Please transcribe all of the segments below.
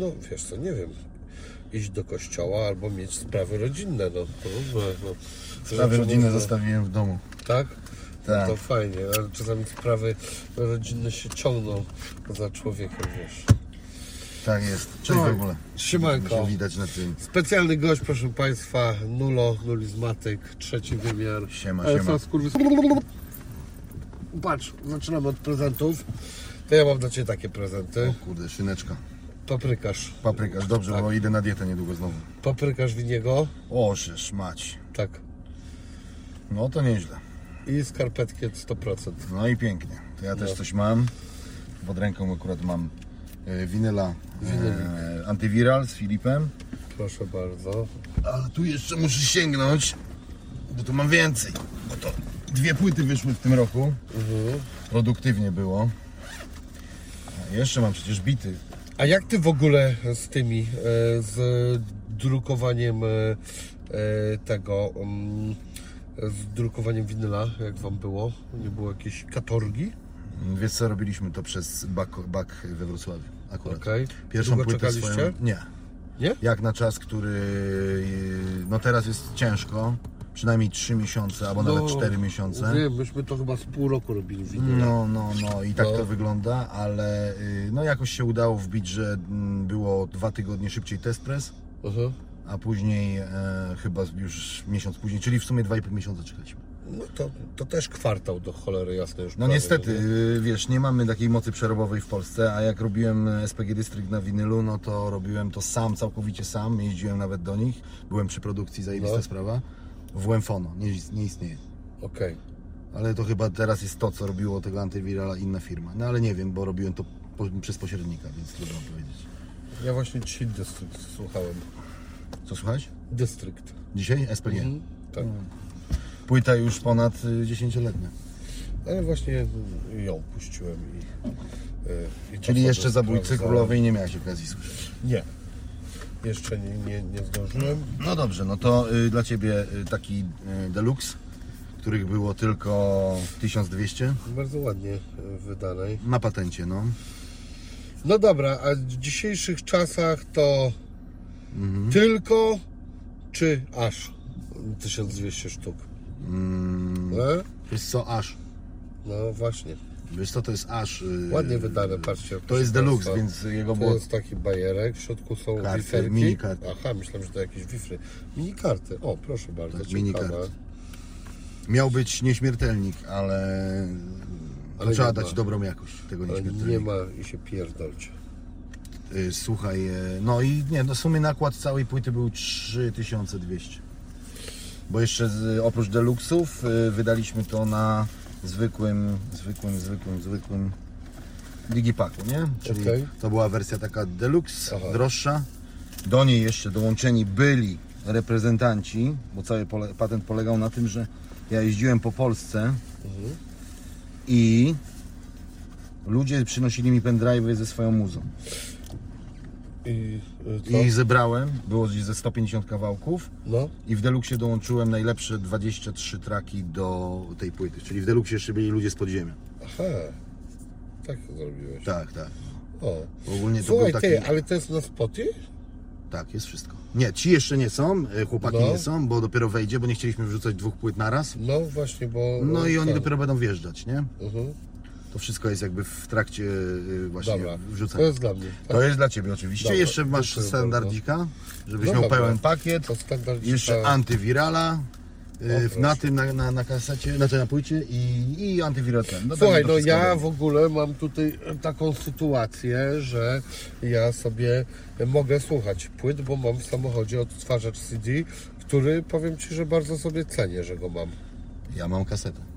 No wiesz co, nie wiem. Iść do kościoła albo mieć sprawy rodzinne, no to różne. No. Sprawy Rzeczy rodzinne można- zostawiłem w domu. Tak? Tak. No to fajnie, ale czasami sprawy rodzinne się ciągną za człowiekiem, wiesz. Tak jest. Cześć w ogóle. Siemanko. Widać na tym. Specjalny gość, proszę Państwa, Nulo, nulizmatyk, trzeci wymiar. Siema, Ale siema. skurwys... Patrz, zaczynamy od prezentów. To ja mam dla Ciebie takie prezenty. Kurde, szyneczka. Paprykarz. Paprykarz, dobrze, Tak. bo idę na dietę niedługo znowu. Paprykarz winiego. O, żeż mać. Tak. No to nieźle. I skarpetki 100%. No i pięknie. To ja też No. coś mam. Pod ręką akurat mam e, winyla Winylik. e, antywiral z Filipem. Proszę bardzo. Ale tu jeszcze muszę sięgnąć, bo tu mam więcej. Bo to dwie płyty wyszły w tym roku. Mhm. Produktywnie było. A jeszcze mam przecież bity. A jak Ty w ogóle z tymi, e, z drukowaniem e, e, tego, mm, z drukowaniem winyla, jak Wam było? Nie było jakiejś katorgi? Wiesz co, robiliśmy to przez Bak, Bak we Wrocławiu akurat. Okej. Pierwszą Długo płytę czekaliście? swoją... Nie. Nie? Jak na czas, który no teraz jest ciężko, przynajmniej 3 miesiące albo nawet 4 miesiące. Nie, myśmy to chyba z pół roku robili. No, no, no i tak No. to wygląda, ale y, no jakoś się udało wbić, że mm, było dwa tygodnie szybciej test press, a później e, chyba już miesiąc później, czyli w sumie 2,5 miesiąca czekaliśmy. No to, to też kwartał do cholery jasne już. No prawie, niestety, nie? y, wiesz, nie mamy takiej mocy przerobowej w Polsce, a jak robiłem SPG District na winylu, no to robiłem to sam, całkowicie sam, jeździłem nawet do nich, byłem przy produkcji, zajebista No. sprawa. W Łemfono, nie, nie istnieje. Okej. Ale to chyba teraz jest to, co robiło tego antywirala inna firma. No ale nie wiem, bo robiłem to po, przez pośrednika, więc trudno powiedzieć. Ja właśnie dzisiaj District słuchałem. Co słuchać? District. Dzisiaj? SPG. Mhm. Tak. Płyta już ponad y, 10-letnia. Ale właśnie ją puściłem i... y, i to Czyli jeszcze Zabójcy. Królowej nie miałeś okazji słyszeć. Nie. Jeszcze nie, nie, nie zdążyłem. No dobrze, no to y, dla Ciebie y, taki y, deluxe, których było tylko 1200 Bardzo ładnie y, wydanej. na patencie, no. No dobra, a w dzisiejszych czasach to Mhm. tylko czy aż 1200 sztuk? Mm, No, wiesz co, aż. no właśnie. Wiesz co, to jest aż. y, Ładnie wydane, patrzcie. To jest deluxe, więc jego To było... jest taki bajerek, w środku są Karty, wiferki. mini karty. Aha, myślałem, że to jakieś wifry. Mini karty. O, proszę bardzo, Tak, mini karty. Miał być nieśmiertelnik, ale, to Ale trzeba dać ma. dobrą jakość tego Ale nieśmiertelnika. nie ma i się pierdolcie. Y, Słuchaj, e, no i nie, no w sumie nakład całej płyty był 3200. Bo jeszcze z, oprócz deluxów y, wydaliśmy to na zwykłym, zwykłym, zwykłym, zwykłym Digipaku, nie? Czyli Okej. to była wersja taka deluxe, Aha. droższa. Do niej jeszcze dołączeni byli reprezentanci, bo cały pole, patent polegał na tym, że ja jeździłem po Polsce Mhm. i ludzie przynosili mi pendrive'y ze swoją muzą. I y, co? I zebrałem, było gdzieś ze 150 kawałków No, i w Deluxie dołączyłem najlepsze 23 traki do tej płyty. Czyli w Deluxie jeszcze byli ludzie z podziemia. aha. Tak zrobiłeś. Tak, tak. O. Ogólnie to Słuchaj, był taki... ty, ale to jest na spoty? Tak, jest wszystko. Nie, ci jeszcze nie są, e, chłopaki No. nie są, bo dopiero wejdzie, bo nie chcieliśmy wrzucać dwóch płyt naraz. No właśnie, bo... No i oni tak. dopiero będą wjeżdżać, nie? Mhm. To wszystko jest jakby w trakcie e, właśnie Dobra, to wrzucania. jest dla mnie. Tak? To jest dla Ciebie oczywiście. Dobra, jeszcze masz dziękuję standardzika, żebyś No miał dobra. pełen pakiet. To standard Jeszcze antywirala y, na tym, na, na, na kasecie, znaczy na płycie i, i antywiral ten. No, Słuchaj, będzie to no wszystko ja w ogóle mam tutaj taką sytuację, że ja sobie mogę słuchać płyt, bo mam w samochodzie odtwarzacz CD, który powiem Ci, że bardzo sobie cenię, że go mam. Ja mam kasetę.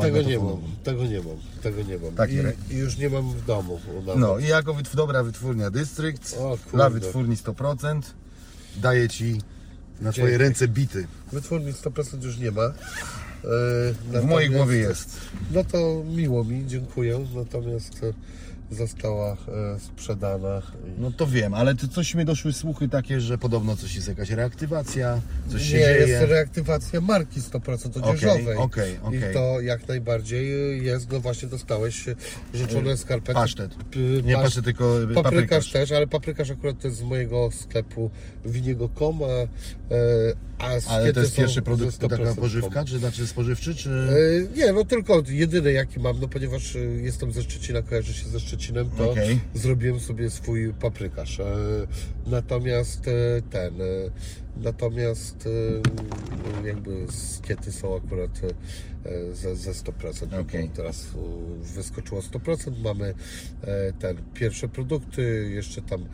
Tego nie mam, tego nie mam, tego nie mam. Taki I, re- I już nie mam w domu. Nawet. No i jako wytw- dobra wytwórnia O kurde. dla wytwórni 100%, daję Ci na Twoje Dzięki. ręce bity. Wytwórni 100% już nie ma. E, W natomiast- mojej głowie jest. No to miło mi, dziękuję. Natomiast e, sprzedana. I... No to wiem, ale to coś mi doszły słuchy takie, że podobno coś jest jakaś reaktywacja, coś się Nie, dzieje. jest reaktywacja marki 100% Okej, odzieżowej. okej, okej. I to jak najbardziej jest, no właśnie dostałeś życzone skarpety. Pasztet. P- Nie pasz- pasztet, tylko Paprykarz paprykarz. też, ale paprykarz akurat to jest z mojego sklepu winiego.com, a, e, a Ale to jest pierwszy produkt, ze 100% taka pożywka, czy znaczy spożywczy, czy... E, Nie, no tylko jedyny jaki mam, no ponieważ e, jestem ze Szczecina, kojarzę się ze Szczecinem, to Okej. zrobiłem sobie swój paprykarz. E, Natomiast e, ten, e, natomiast e, jakby skiety są akurat ze, ze 100%. Okej. Bo Teraz wyskoczyło 100%, mamy ten, pierwsze produkty, jeszcze tam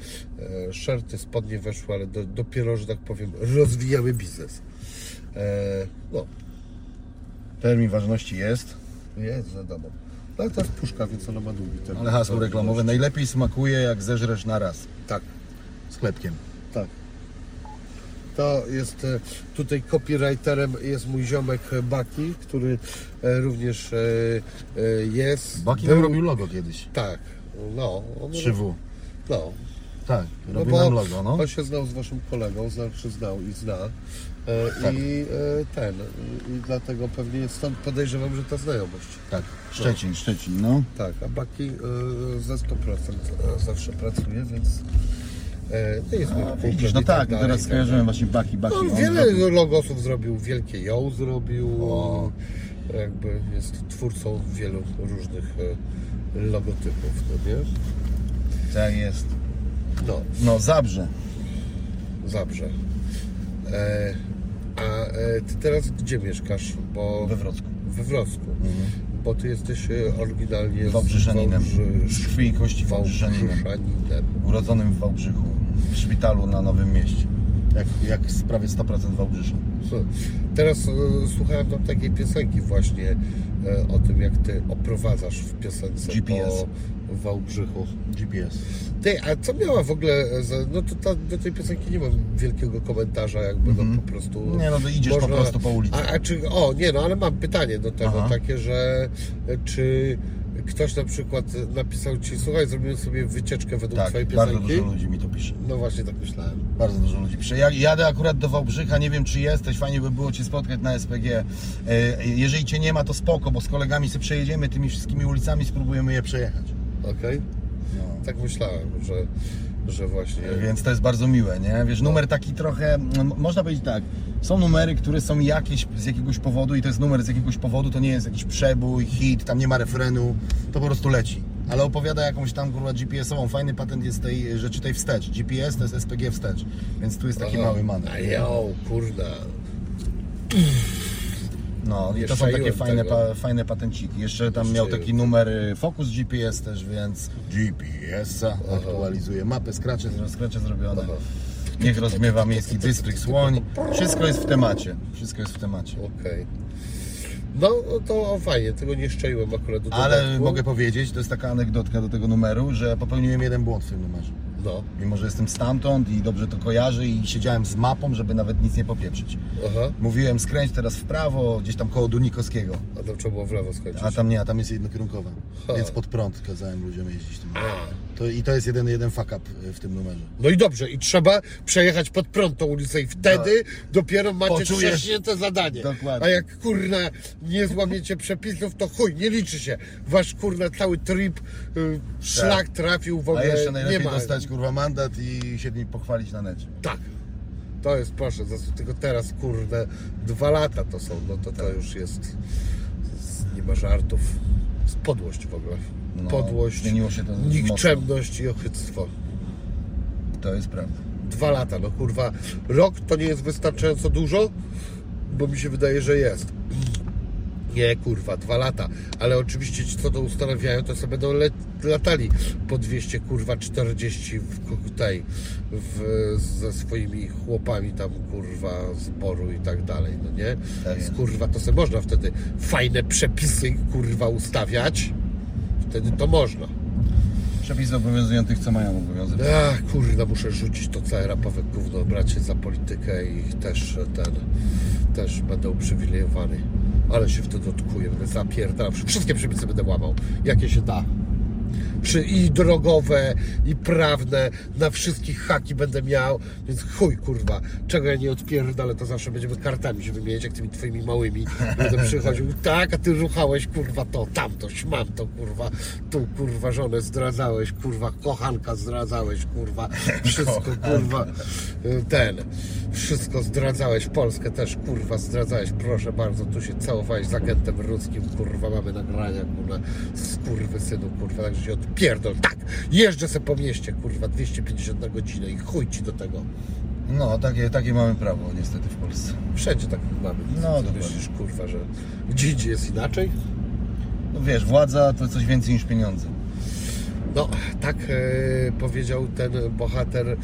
szerty, spodnie weszły, ale do, dopiero, że tak powiem, rozwijamy biznes. No, Termin ważności jest, jest, wiadomo. Ale to jest puszka, więc ona ma długi termin. ale hasło reklamowe najlepiej smakuje jak zeżresz na raz. Tak, Z chlebkiem. tak. To jest e, tutaj copywriterem jest mój ziomek Baki, który e, również e, jest. Baki nam robił logo kiedyś. Tak, no. On, 3W. No, Tak, no robił bo nam logo, no. on się znał z waszym kolegą, znaczy znał i zna. E, Tak. I e, ten, i dlatego pewnie jest stąd podejrzewam, że ta znajomość. Tak, Szczecin, Szczecin, no. Tak, a Baki e, ze 100% zawsze pracuje, więc to jest kumplem Widzisz, no tak tak, teraz i tak skojarzyłem właśnie Baki, Baki. On on wiele robił- logosów zrobił, wielkie ją zrobił. O. Jakby jest twórcą wielu różnych logotypów, no nie? Tak jest. No, No, Zabrze. Zabrze. E, a e, ty teraz gdzie mieszkasz? Bo We Wrocku. we Wrocku. Bo ty jesteś e, oryginalnie z Wałbrzeszaninem. Wałbrzy- Z krwi i kości. Urodzonym w Wałbrzychu, w szpitalu na Nowym Mieście. Jak, jak prawie 100% Wałbrzysza. Słuchaj, Teraz e, słuchałem tam takiej piosenki właśnie e, o tym, jak ty oprowadzasz w piosence GPS. po Wałbrzychu. GPS. Ty, a co miała w ogóle za... No to ta, do tej piosenki nie mam wielkiego komentarza, jakby no po prostu... Mhm. Nie no, to idziesz po prostu po ulicy. A, a czy... O, nie no, ale mam pytanie do tego, Aha. takie, że e, czy ktoś na przykład napisał ci, słuchaj, zrobimy sobie wycieczkę według Tak, twojej bardzo piosenki? dużo ludzi mi to pisze. No właśnie tak myślałem. Bardzo dużo ludzi pisze. Ja jadę akurat do Wałbrzycha, nie wiem czy jesteś, fajnie by było Cię spotkać na SPG. E, Jeżeli Cię nie ma, to spoko, bo z kolegami sobie przejedziemy tymi wszystkimi ulicami, spróbujemy je przejechać. Okej? No. Tak myślałem, że, że właśnie... Więc to jest bardzo miłe, nie? Wiesz, numer taki trochę, no, można powiedzieć tak, są numery, które są jakieś z jakiegoś powodu i to jest numer z jakiegoś powodu, to nie jest jakiś przebój, hit, tam nie ma refrenu, to po prostu leci. Ale opowiada jakąś tam kurwa GPS-ową, fajny patent jest tej rzeczy tej wstecz. GPS to jest SPG wstecz, więc tu jest taki Aha. mały manewr. A jo, kurna. No i Nie to są takie fajne, pa, fajne patenciki. Jeszcze tam miał taki numer y, Focus GPS też, więc GPS-a aktualizuje mapę, skracze, skracze zrobione. Aha. Niech rozmiewa miejski dystrykt Słoń. Wszystko jest w temacie. Wszystko jest w temacie. Okej. No to fajnie, tego nie szczaiłem akurat do Ale dodatku. mogę powiedzieć, to jest taka anegdotka do tego numeru, że popełniłem jeden błąd w tym numerze. No, Mimo, że jestem stamtąd i dobrze to kojarzę i siedziałem z mapą, żeby nawet nic nie popieprzyć. aha. Mówiłem skręć teraz w prawo, gdzieś tam koło Dunikowskiego. A tam trzeba było w lewo skończyć. A tam nie, a tam jest jednokierunkowa. Ha. Więc pod prąd kazałem ludziom jeździć tym. To, I to jest jeden, jeden fuck up y, w tym numerze. No i dobrze, i trzeba przejechać pod prąd tą ulicę i wtedy dopiero macie Poczujesz- wcześnięte zadanie. Dokładnie. A jak kurna nie złamiecie przepisów, to chuj, nie liczy się. Wasz kurna cały trip, y, szlak trafił w Tak. A ogóle, jeszcze nie najlepiej ma. dostać kurwa mandat i się nim pochwalić na necie. Tak. To jest, proszę, tylko teraz, kurde, dwa lata to są, no to to Tak. już jest, nie ma żartów. Z podłość w ogóle. No, Podłość, to mocno. nikczemność i ochyctwo. To jest prawda. Dwa lata, no kurwa, rok to nie jest wystarczająco dużo, bo mi się wydaje, że jest. Nie, kurwa, dwa lata. Ale oczywiście ci, co to ustanawiają, to sobie będą le- latali po 200, kurwa, 40 w tej, w, ze swoimi chłopami tam, kurwa, zboru i tak dalej, no nie? Tak jest. Kurwa, to sobie można wtedy fajne przepisy, kurwa, ustawiać. Wtedy to można. Przepisy obowiązują tych, co mają obowiązywać. Ach, kurna, muszę rzucić to całe rapowe gówno, brać się za politykę i też ten, też będę uprzywilejowany. Ale się wtedy odkuję, będę zapierdalam, wszystkie przepisy będę łamał, jakie się da. Przy, i drogowe, i prawne, na wszystkich haki będę miał, więc chuj kurwa, czego ja nie odpierdolę, to zawsze będziemy kartami się wymieniać, jak tymi twoimi małymi. Będę przychodził, tak, a ty ruchałeś kurwa to, tamto, śmam to kurwa, tu kurwa żonę zdradzałeś, kurwa kochanka zdradzałeś, kurwa, wszystko kurwa, y, ten, wszystko zdradzałeś, Polskę też kurwa zdradzałeś, proszę bardzo, tu się całowałeś z agentem ruskim, kurwa, mamy nagrania, kurwa, skurwy synu, kurwa, także się odpierdol, tak, jeżdżę se po mieście, kurwa, 250 na godzinę i chuj ci do tego. No, takie, takie mamy prawo niestety w Polsce. Wszędzie tak mamy. No, dokładnie. myślisz, kurwa, że gdzie indziej jest inaczej? No wiesz, władza to coś więcej niż pieniądze. No, tak e, powiedział ten bohater e,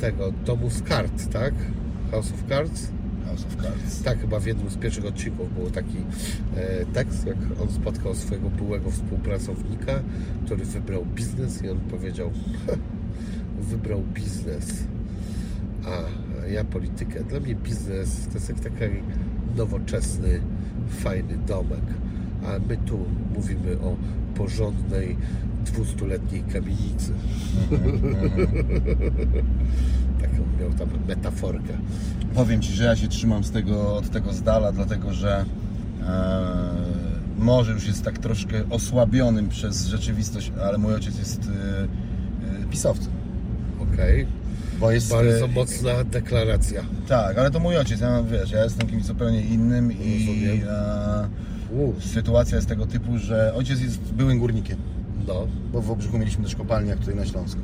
tego domu z kart, tak? House of Cards? House of Cards. Tak, chyba w jednym z pierwszych odcinków był taki e, tekst, jak on spotkał swojego byłego współpracownika, który wybrał biznes i on powiedział, wybrał biznes, a ja politykę. Dla mnie biznes to jest jak taki nowoczesny, fajny domek, a my tu mówimy o porządnej, dwustuletniej kamienicy. Taką miał tam metaforkę. Powiem Ci, że ja się trzymam z tego, od tego z dala, dlatego że e, może już jest tak troszkę osłabionym przez rzeczywistość, ale mój ojciec jest e, e, pisowcem. Okej. Bo jest, Bardzo e, mocna deklaracja. Tak, ale to mój ojciec, ja wiesz, ja jestem kimś zupełnie innym i e, sytuacja jest tego typu, że ojciec jest byłym górnikiem, no. bo w Obrzychu mieliśmy też kopalnię jak tutaj na Śląsku.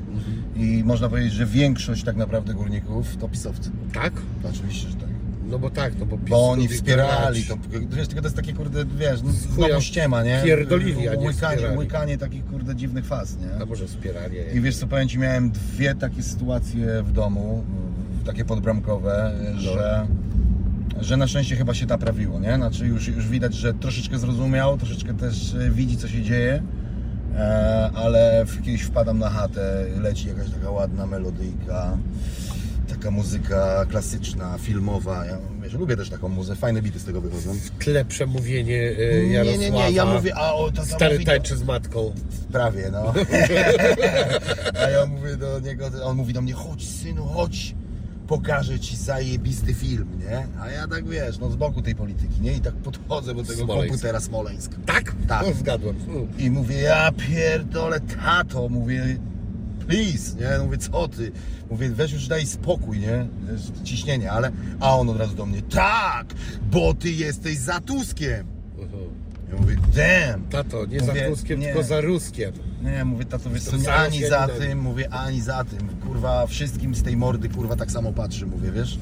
I można powiedzieć, że większość tak naprawdę górników to pisowcy. Tak? Oczywiście, że tak. No bo tak, no bo PiS Bo oni wspierali, to, wiesz, tylko to jest takie kurde, wiesz, no, znowu ściema, nie? pierdolili, a nie łykanie, wspierali. łykanie takich kurde dziwnych faz, nie? A może wspierali. I wiesz co, powiem Ci, miałem dwie takie sytuacje w domu, mm, takie podbramkowe, że, że na szczęście chyba się naprawiło, nie? Znaczy już, już widać, że troszeczkę zrozumiał, troszeczkę też e, widzi, co się dzieje, ale w, kiedyś wpadam na chatę, leci jakaś taka ładna melodyjka, taka muzyka klasyczna, filmowa. Ja wiesz, lubię też taką muzykę, fajne bity z tego wychodzą. W tle przemówienie y, Nie, Jarosława. nie, nie, ja mówię, a o, to tam Stary mówi, tańczy z matką. Prawie, no. A ja mówię do niego, on mówi do mnie, chodź synu, chodź, pokażę ci zajebisty film, nie? A ja tak wiesz, no z boku tej polityki, nie? I tak podchodzę do tego Smoleńsk. komputera Smoleńsk. Tak? Tak. No, zgadłem. U. I mówię, ja pierdolę, tato, mówię, please, nie? Mówię, co ty? Mówię, weź już daj spokój, nie? Ciśnienie, ale... A on od razu do mnie, tak, bo ty jesteś za Tuskiem. Mówię, damn. Tato, nie Mówię, za Tuskiem, nie. tylko za Ruskiem. Nie, mówię, tato, wiesz co, nie, ani za tym, mówię, ani za tym. Kurwa, wszystkim z tej mordy, kurwa, tak samo patrzy, mówię, wiesz?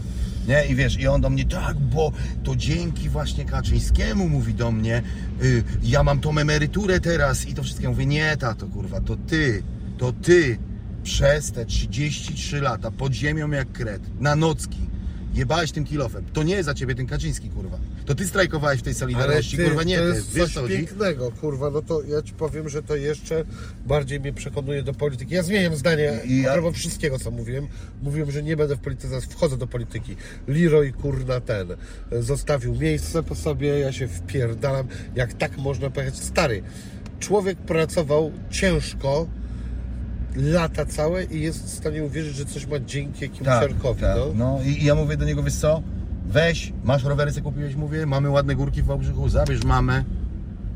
Nie, i wiesz, i on do mnie, tak, bo to dzięki właśnie Kaczyńskiemu, mówi do mnie, y, ja mam tą emeryturę teraz i to wszystko. Ja mówię, nie, tato, kurwa, to ty, to ty przez te 33 lata pod ziemią jak kret, na nocki, jebałeś tym kilofem. To nie jest za ciebie ten Kaczyński, kurwa. To ty strajkowałeś w tej Solidarności, kurwa, nie to ty. jest Wiesz, coś pięknego, kurwa, no to ja Ci powiem, że to jeszcze bardziej mnie przekonuje do polityki. Ja zmieniam zdanie I ja- propos wszystkiego, co mówiłem. Mówiłem, że nie będę w polityce, zaraz wchodzę do polityki. Leroy, kurna, ten, zostawił miejsce po sobie, ja się wpierdalam. Jak tak można pojechać? Stary, człowiek pracował ciężko, lata całe i jest w stanie uwierzyć, że coś ma dzięki jakimś Siarkowi, tak. no. no. i, I ja mówię do niego, wiesz co, weź, masz rowery, co kupiłeś, mówię, mamy ładne górki w Wałbrzychu, zabierz mamę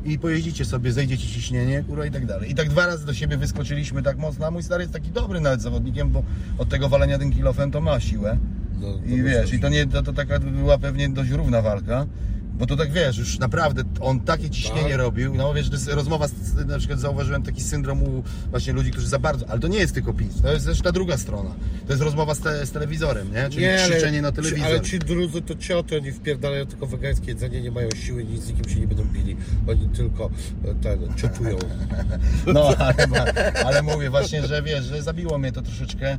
i pojeździcie sobie, zejdzie ci ciśnienie, kurwa i tak dalej. I tak dwa razy do siebie wyskoczyliśmy tak mocno, a mój stary jest taki dobry nawet zawodnikiem, bo od tego walenia tym kilofem to ma siłę. No, I wiesz, i to nie, to, to taka była pewnie dość równa walka. Bo to tak wiesz, już naprawdę on takie ciśnienie Tak. robił. No wiesz, to jest rozmowa, z, na przykład zauważyłem taki syndrom u właśnie ludzi, którzy za bardzo, ale to nie jest tylko PiS, to jest też ta druga strona. To jest rozmowa z, te, z telewizorem, nie? Czyli krzyczenie na ci- telewizor. Ale ci drudzy to cioty, oni wpierdalają tylko wegańskie jedzenie, nie mają siły, nic z nikim się nie będą bili. Oni tylko e, ten, ciotują. No, ale, ale mówię właśnie, że wiesz, że zabiło mnie to troszeczkę.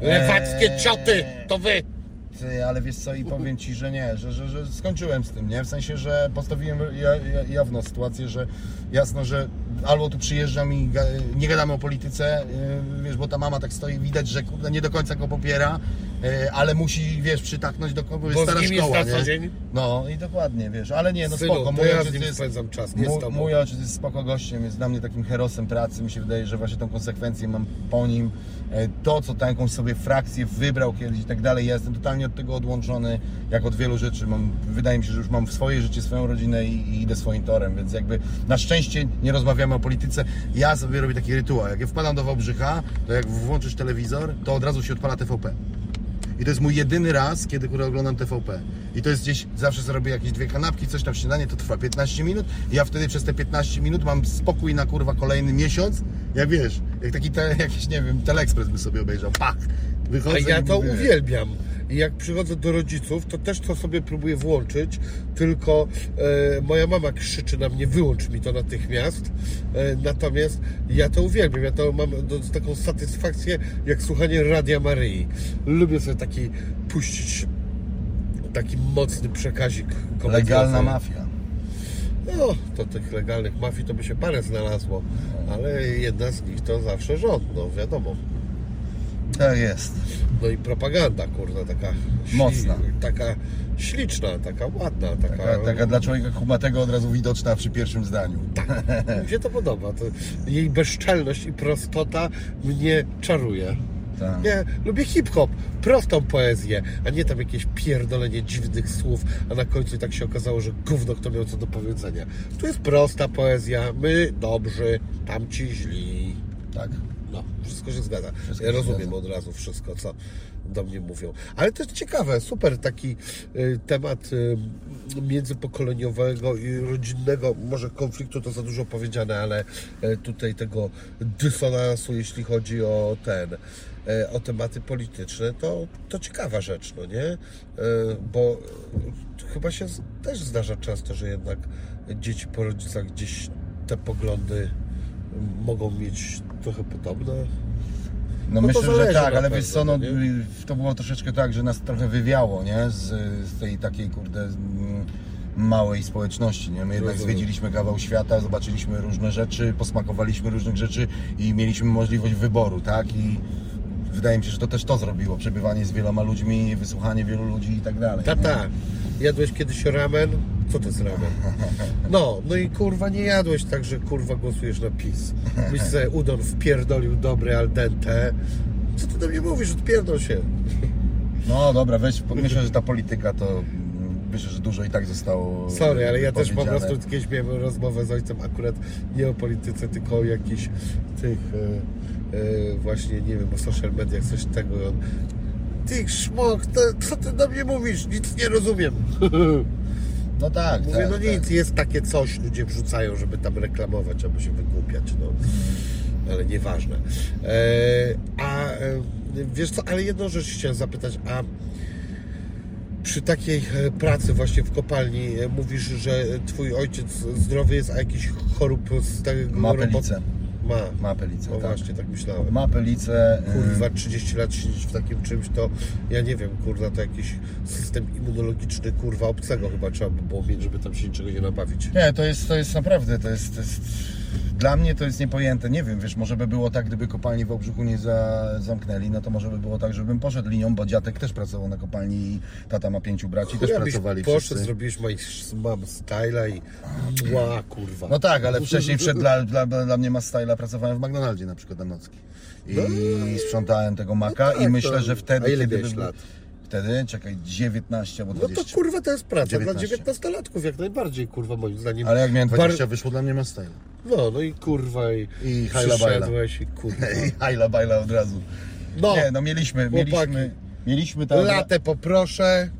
Lewackie Eee, cioty, to wy! Ty, ale wiesz co, i powiem Ci, że nie, że, że, że skończyłem z tym, nie? W sensie, że postawiłem ja, ja, jawno sytuację, że jasno, że albo tu przyjeżdżam i nie gadamy o polityce, yy, wiesz, bo ta mama tak stoi, widać, że nie do końca go popiera ale musi, wiesz, przytaknąć do kogoś, Bo stara szkoła, nie? dzień? No i dokładnie, wiesz, ale nie, no Synu, spoko, mój ja ojciec jest, spędzam czas, nie mój, mój ojciec jest spoko gościem, jest dla mnie takim herosem pracy, mi się wydaje, że właśnie tą konsekwencję mam po nim, E, to, co tam jakąś sobie frakcję wybrał kiedyś i tak dalej, ja jestem totalnie od tego odłączony, jak od wielu rzeczy, mam, wydaje mi się, że już mam swoje życie, swoją rodzinę i, i idę swoim torem, więc jakby na szczęście nie rozmawiamy o polityce, ja sobie robię taki rytuał, jak ja wpadam do Wałbrzycha, to jak włączysz telewizor, to od razu się odpala TVP. I to jest mój jedyny raz, kiedy kurwa oglądam TVP. I to jest gdzieś, zawsze zrobię jakieś dwie kanapki, coś tam śniadanie, to trwa 15 minut. I ja wtedy przez te 15 minut mam spokój na kurwa kolejny miesiąc. Jak wiesz, jak taki te, jakiś, nie wiem, Teleexpress by sobie obejrzał. Pach! Wychodzę A ja to mówię, uwielbiam. I jak przychodzę do rodziców, to też to sobie próbuję włączyć, tylko e, moja mama krzyczy na mnie, wyłącz mi to natychmiast. E, natomiast ja to uwielbiam, ja to mam do, taką satysfakcję, jak słuchanie Radia Maryi. Lubię sobie taki puścić taki mocny przekazik komediowy. Legalna mafia. No, to tych legalnych mafii to by się parę znalazło, ale jedna z nich to zawsze rząd, no wiadomo. Tak jest. No i propaganda, kurde, taka śli- Mocna. taka śliczna, taka ładna, taka, Taka, taka dla człowieka kumatego od razu widoczna przy pierwszym zdaniu. mi się to podoba. To jej bezczelność i prostota mnie czaruje. Tak. Ja lubię hip-hop, prostą poezję, a nie tam jakieś pierdolenie dziwnych słów, a na końcu tak się okazało, że gówno kto miał co do powiedzenia. Tu jest prosta poezja, my dobrzy, tamci źli. tak. No, wszystko się zgadza. Wszystko ja się rozumiem zgadza. od razu wszystko, co do mnie mówią. Ale to jest ciekawe, super taki y, temat y, międzypokoleniowego i rodzinnego, może konfliktu to za dużo powiedziane, ale y, tutaj tego dysonansu, jeśli chodzi o ten, o tematy polityczne, to, to ciekawa rzecz, no nie? Bo chyba się też zdarza często, że jednak dzieci po rodzicach gdzieś te poglądy mogą mieć trochę podobne. No, No myślę, że tak, ale wiesz co, no, to było troszeczkę tak, że nas trochę wywiało, nie? Z, z tej takiej, kurde, mm, małej społeczności, nie? My jednak zwiedziliśmy kawał świata, zobaczyliśmy różne rzeczy, posmakowaliśmy różnych rzeczy i mieliśmy możliwość wyboru, tak? I wydaje mi się, że to też to zrobiło, przebywanie z wieloma ludźmi, wysłuchanie wielu ludzi i tak dalej. nie? Tata, jadłeś kiedyś ramen? Co to jest ramen? No, no i kurwa nie jadłeś tak, że kurwa głosujesz na PiS. Byś se udon wpierdolił dobry al dente. Co ty do mnie mówisz? Odpierdol się. No dobra, weź, myślę, że ta polityka to myślę, że dużo i tak zostało Sorry, ale ja też po prostu kiedyś miałem rozmowę z ojcem akurat nie o polityce, tylko o jakichś tych e, właśnie, nie wiem, o social mediach, coś tego i on ty szmok, to, co ty do mnie mówisz? Nic nie rozumiem. No tak, Mówię, tak, no tak. nic, jest takie coś, ludzie wrzucają, żeby tam reklamować, albo się wygłupiać, no. Ale nieważne. E, a e, wiesz co, ale jedną rzecz chciałem zapytać, a przy takiej e, pracy właśnie w kopalni e, mówisz, że twój ojciec zdrowy jest, a jakiś chorób z tego Ma robot-. Ma. Ma pelicę, No tak. właśnie, tak myślałem. Ma pelicę. y, Kurwa, 30 lat siedzieć w takim czymś, to ja nie wiem, kurwa, to jakiś system immunologiczny, kurwa, obcego chyba trzeba by było mieć, żeby tam się niczego nie nabawić. Nie, to jest, to jest naprawdę, to jest, to jest... Dla mnie to jest niepojęte, nie wiem, wiesz, może by było tak, gdyby kopalni w Obrzuchu nie za, zamknęli, no to może by było tak, żebym poszedł linią, bo dziadek też pracował na kopalni i tata ma pięciu braci, też pracowali poszedł, wszyscy. zrobiłeś moich mam styla i ła, kurwa. No tak, ale wcześniej przed, dla, dla, dla mnie ma styla pracowałem w McDonaldzie na przykład na nocki. I sprzątałem tego maka No tak, i myślę, to- że wtedy, a ile kiedy miałeś by- lat? Wtedy, czekaj, 19 albo No 20. to kurwa to jest praca 19. dla 19-latków, jak najbardziej, kurwa, moim zdaniem. Ale jak miałem 20, Bar- wyszło dla mnie ma style. No, no i kurwa, i, I hajla bajla. i kurwa. I hajla bajla od razu. No, Nie, no mieliśmy, chłopaki. mieliśmy, mieliśmy tam... latę poproszę.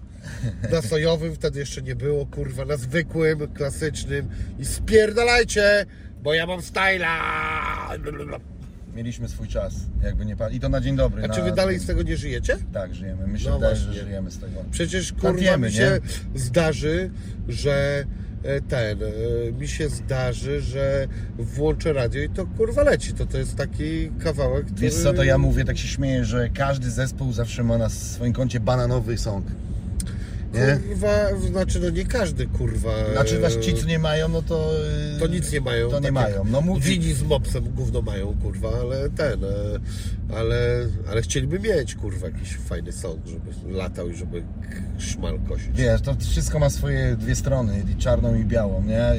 Na sojowym wtedy jeszcze nie było, kurwa, na zwykłym, klasycznym i spierdalajcie, bo ja mam styla. Mieliśmy swój czas, jakby nie pa- I to na dzień dobry. A na... czy wy dalej z tego nie żyjecie? Tak, żyjemy. My się No wydaje, że żyjemy z tego. Przecież kurwa Tantiemy, mi się zdarzy, że e, ten, e, mi się zdarzy, że włączę radio i to kurwa leci. To to jest taki kawałek, który... Wiesz co, to ja mówię, tak się śmieję, że każdy zespół zawsze ma na swoim koncie bananowy song. Nie? kurwa, znaczy no nie każdy kurwa. Znaczy właśnie ci, co nie mają, no to... y, To nic nie mają. To nie tak mają. No mówi... Wini z mopsem gówno mają, kurwa, ale ten, e, ale, ale chcieliby mieć, kurwa, jakiś fajny sąd, żeby latał i żeby szmal kosić. Wiesz, to wszystko ma swoje dwie strony, i czarną i białą, nie?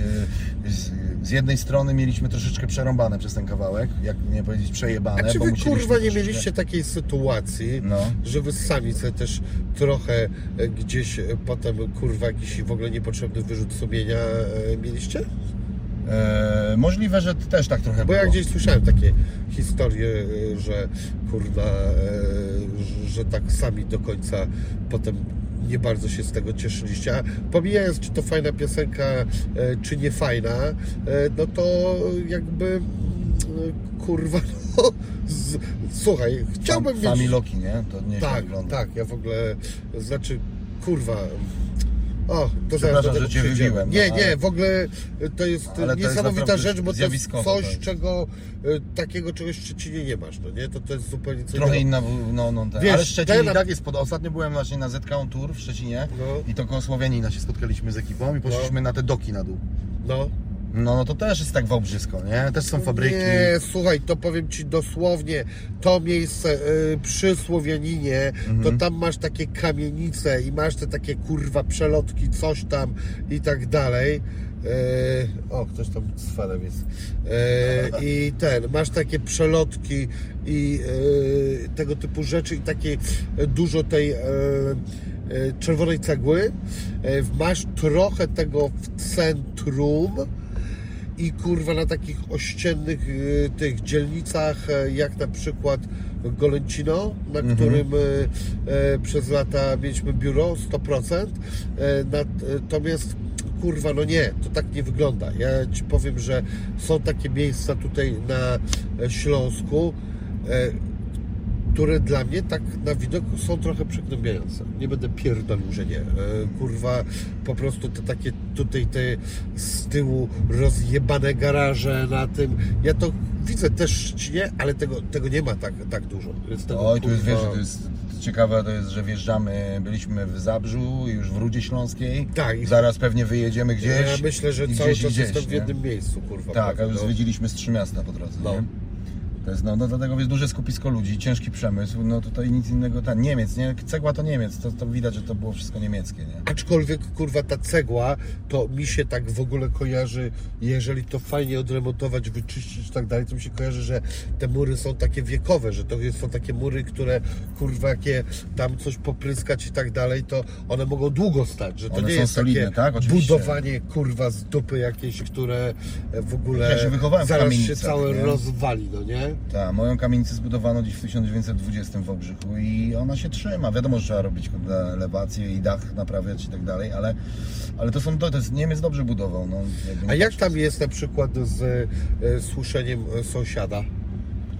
Z, z jednej strony mieliśmy troszeczkę przerąbane przez ten kawałek, jak nie powiedzieć przejebane, A czy wy, kurwa, nie troszeczkę- mieliście takiej sytuacji, No. że wy sami sobie też trochę e, gdzieś e, potem, kurwa, jakiś w ogóle niepotrzebny wyrzut sumienia e, mieliście? E, możliwe, że też tak trochę Bo było. ja gdzieś słyszałem takie historie, e, że kurwa, e, że tak sami do końca potem nie bardzo się z tego cieszyliście. A pomijając, czy to fajna piosenka, czy nie fajna, no to jakby mm, kurwa, no, z, słuchaj, chciałbym Sam, mieć... Sami nie? To nie Tak, wygląda. tak, ja w ogóle, znaczy, kurwa. O, to Przepraszam, zaraz do że tego cię wybiłem, no, Nie, ale- nie, w ogóle to jest Ale to jest niesamowita naprawdę rzecz, bo to jest coś, czego y, takiego czegoś w Szczecinie nie masz, no nie? To, to jest zupełnie co Trochę innego. inna, no, no, ten. Wiesz, ale Szczecin ten- i tak jest pod... Ostatnio byłem właśnie na ZK Tour w Szczecinie No. i to koło Słowianina się spotkaliśmy z ekipą i poszliśmy na te doki na dół. No. No, no to też jest tak wałbrzysko, nie? Też są fabryki. Nie, słuchaj, to powiem Ci dosłownie, to miejsce y, przy Słowianinie, Mhm. to tam masz takie kamienice i masz te takie kurwa przelotki, coś tam i tak dalej. E, o, ktoś tam z falem jest. E, I ten, masz takie przelotki i e, tego typu rzeczy i takie dużo tej e, czerwonej cegły. E, masz trochę tego w centrum i kurwa na takich ościennych y, tych dzielnicach, e, jak na przykład Golęcino, na Mhm. którym e, e, przez lata mieliśmy biuro 100%. E, natomiast kurwa, no nie, to tak nie wygląda. Ja ci powiem, że są takie miejsca tutaj na Śląsku, które dla mnie tak na widok są trochę przygnębiające. Nie będę pierdolił, że nie. E, Kurwa, po prostu te takie tutaj te z tyłu rozjebane garaże na tym. Ja to widzę też Szczecinie, ale tego, tego nie ma tak, tak dużo. Więc tego, Oj, tu jest, wiesz, kurwa- to jest ciekawe, to jest, że wjeżdżamy, byliśmy w Zabrzu, już w Rudzie Śląskiej. Tak. Zaraz pewnie wyjedziemy gdzieś. Ja myślę, że cały gdzieś, czas gdzieś, jestem w nie? jednym miejscu, kurwa. Tak, a już zwiedziliśmy z trzy miasta po drodze, No. nie? To jest, no, no dlatego jest duże skupisko ludzi, ciężki przemysł, no tutaj nic innego, ta Niemiec, nie? Cegła to Niemiec, to, to widać, że to było wszystko niemieckie, nie? Aczkolwiek kurwa ta cegła to mi się tak w ogóle kojarzy, jeżeli to fajnie odremontować, wyczyścić i tak dalej, to mi się kojarzy, że te mury są takie wiekowe, że to są takie mury, które kurwa jakie tam coś popryskać i tak dalej, to one mogą długo stać, że to One nie są jest solidne, takie tak? Oczywiście. budowanie kurwa z dupy jakieś, które w ogóle Ja się zaraz się całe nie? rozwali, no nie? Tak, moją kamienicę zbudowano gdzieś w 1920 w Wałbrzychu i ona się trzyma. Wiadomo, że trzeba robić elewację i dach naprawiać i tak dalej, ale, ale to są, to jest, Niemiec dobrze budował. No, A jak tam jest na przykład z e, suszeniem e, sąsiada?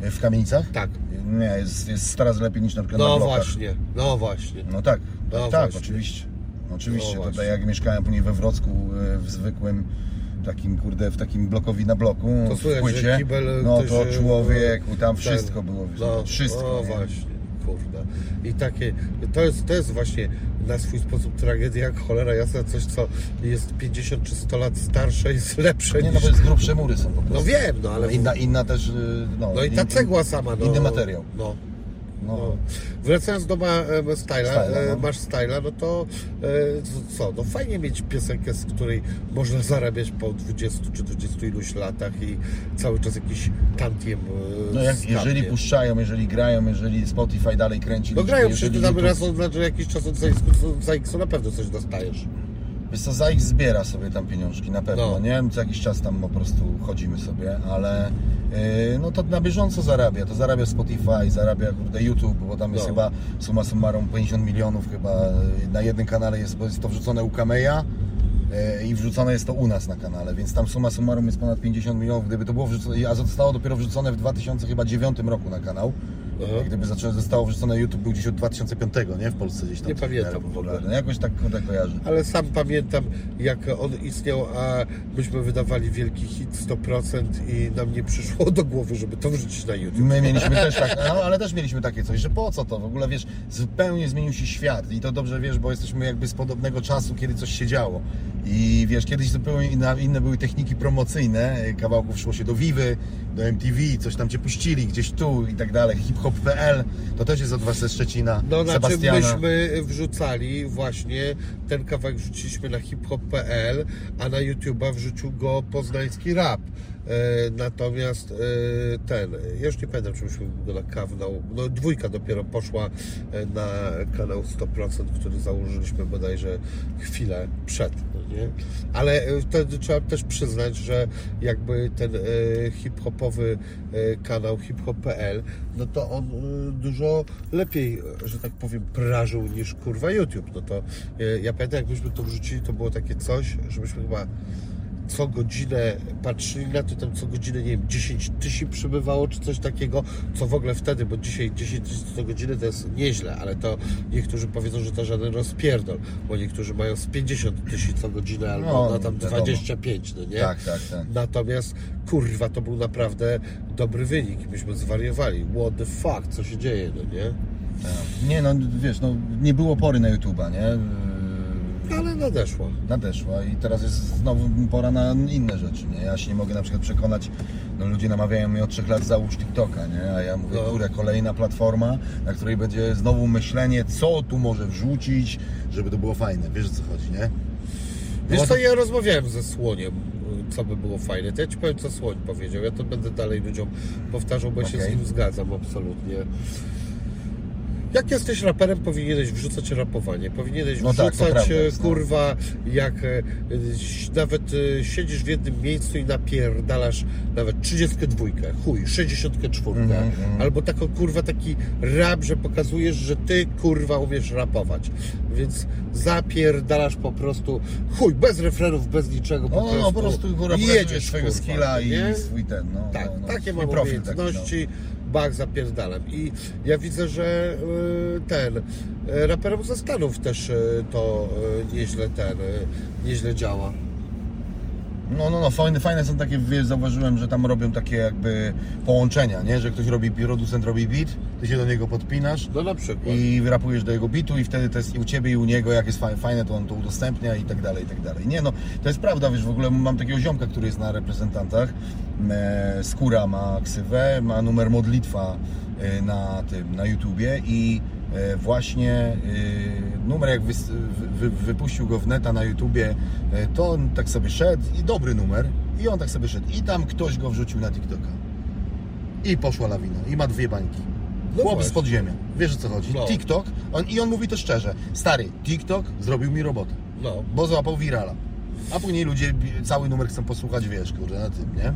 W kamienicach? Tak. Nie, jest, jest coraz lepiej niż na przykład na No blokach. właśnie, no właśnie. No tak, No tak, właśnie. oczywiście. Oczywiście, No tutaj jak mieszkałem później we Wrocku w zwykłym takim, kurde, w takim blokowi na bloku, To w słychać, płycie, kibel no to człowieku, tam ten- wszystko było, No, wszystko. No nie? właśnie, kurde. I takie, to jest, to jest właśnie na swój sposób tragedia, jak cholera jasna, coś co jest 50 czy 100 lat starsze jest lepsze Nie, no niż... bo jest grubsze mury są po prostu. No wiem, no ale... Inna, inna też, y, no, No i ta in- cegła sama, no. Inny materiał. No. No, No. Wracając do ma, e, styla, Styla, e, no. masz styla, no to e, co, no fajnie mieć piosenkę, z której można zarabiać po 20 czy 20 iluś latach i cały czas jakiś tantiem e, no jak, jeżeli puszczają, jeżeli grają, jeżeli Spotify dalej kręci No liczby, grają przecież tam YouTube- raz od że jakiś czas od ZX-u na pewno coś dostajesz. Wiesz co, ZAX zbiera sobie tam pieniążki, na pewno, No. nie? Co jakiś czas tam po prostu chodzimy sobie, ale yy, no to na bieżąco zarabia, to zarabia Spotify, zarabia kurde YouTube, bo tam jest No. chyba summa summarum 50 milionów chyba yy, na jednym kanale jest, bo jest to wrzucone u Kameja yy, i wrzucone jest to u nas na kanale, więc tam summa summarum jest ponad 50 milionów, gdyby to było wrzucone, a zostało dopiero wrzucone w 2009 roku na kanał, Aha. Gdyby zaczęło, zostało wrzucone YouTube był gdzieś od 2005, nie? W Polsce gdzieś tam. Nie pamiętam w ogóle. Jakoś tak kurde kojarzę. Ale sam pamiętam, jak on istniał, a myśmy wydawali wielki hit 100% i nam nie przyszło do głowy, żeby to wrzucić na YouTube. My mieliśmy też tak, no, ale też mieliśmy takie coś, że po co to? W ogóle wiesz, zupełnie zmienił się świat i to dobrze wiesz, bo jesteśmy jakby z podobnego czasu, kiedy coś się działo. I wiesz, kiedyś zupełnie inne, inne były techniki promocyjne, kawałków szło się do Vivy, do MTV, coś tam cię puścili gdzieś tu i tak dalej, hiphop.pl, to też jest od was ze Szczecina, No na czym Sebastiana. myśmy wrzucali właśnie, ten kawałek wrzuciliśmy na hiphop.pl, a na YouTube'a wrzucił go poznański rap. E, natomiast e, ten, ja już nie pamiętam, czy myśmy go nakawnął, no dwójka dopiero poszła e, na kanał 100%, który założyliśmy bodajże chwilę przed, nie? Ale e, wtedy trzeba też przyznać, że jakby ten e, hip-hopowy e, kanał hiphop.pl, no to on dużo lepiej, że tak powiem, prażył niż kurwa YouTube. No to ja pamiętam, jak myśmy to wrzucili, to było takie coś, żebyśmy chyba co godzinę patrzyli na to, tam co godzinę, nie wiem, 10 tysięcy przybywało, czy coś takiego, co w ogóle wtedy, bo dzisiaj 10 tysięcy co godzinę to jest nieźle, ale to niektórzy powiedzą, że to żaden rozpierdol, bo niektórzy mają z 50 tysięcy co godzinę, albo No, na tam wiadomo. 25, no nie? Tak, tak, tak. Natomiast kurwa, to był naprawdę dobry wynik. Myśmy zwariowali. What the fuck, co się dzieje, no nie? Tak. Nie no, wiesz, no nie było pory na YouTube'a, nie? Ale nadeszła. nadeszła i teraz jest znowu pora na inne rzeczy, nie? Ja się nie mogę na przykład przekonać, no ludzie namawiają mnie od trzech lat załóż TikToka, nie? A ja mówię, No. kurde, kolejna platforma, na której będzie znowu myślenie, co tu może wrzucić, żeby to było fajne, wiesz o co chodzi, nie? Wiesz co, ja rozmawiałem ze Słoniem, co by było fajne. To ja Ci powiem, co Słoń powiedział. Ja to będę dalej ludziom powtarzał, bo się z nim zgadzam absolutnie. Jak jesteś raperem, powinieneś wrzucać rapowanie. Powinieneś No tak, wrzucać, prawda e, kurwa, jak e, nawet e, siedzisz w jednym miejscu i napierdalasz nawet 32, chuj, 64. Mhm, mhm. Albo taką, kurwa, taki rap, że pokazujesz, że ty, kurwa, umiesz rapować. Więc zapierdalasz po prostu, chuj, bez refrenów, bez niczego, po No, prostu, no po prostu jedziesz, swojego skilla i swój ten, no. Tak, no, no, takie mam profil taki, no. Bach zapierdalam. I ja widzę, że y, ten, y, raperom ze Stanów też y, to nieźle ten, nieźle działa. No, no, no, fajne, fajne są takie, wiesz, zauważyłem, że tam robią takie jakby połączenia, nie? Że ktoś robi, producent robi beat, ty się do niego podpinasz No na przykład. i rapujesz do jego bitu i wtedy to jest i u Ciebie i u niego, jak jest fajne, to on to udostępnia i tak dalej, i tak dalej. Nie no, to jest prawda, wiesz, w ogóle mam takiego ziomka, który jest na reprezentantach, e, Skóra ma ksywę, ma numer modlitwa e, na tym, na YouTubie i właśnie e, numer jak wy, wy, wypuścił go w neta na YouTubie, e, to on tak sobie szedł i dobry numer i on tak sobie szedł i tam ktoś go wrzucił na TikToka. I poszła lawina. I ma dwie bańki. No Chłop z podziemia. Wiesz o co chodzi? No. TikTok. On, I on mówi to szczerze. Stary, TikTok zrobił mi robotę. No. Bo złapał virala. A później ludzie cały numer chcą posłuchać, wiesz, kurde, na tym, nie?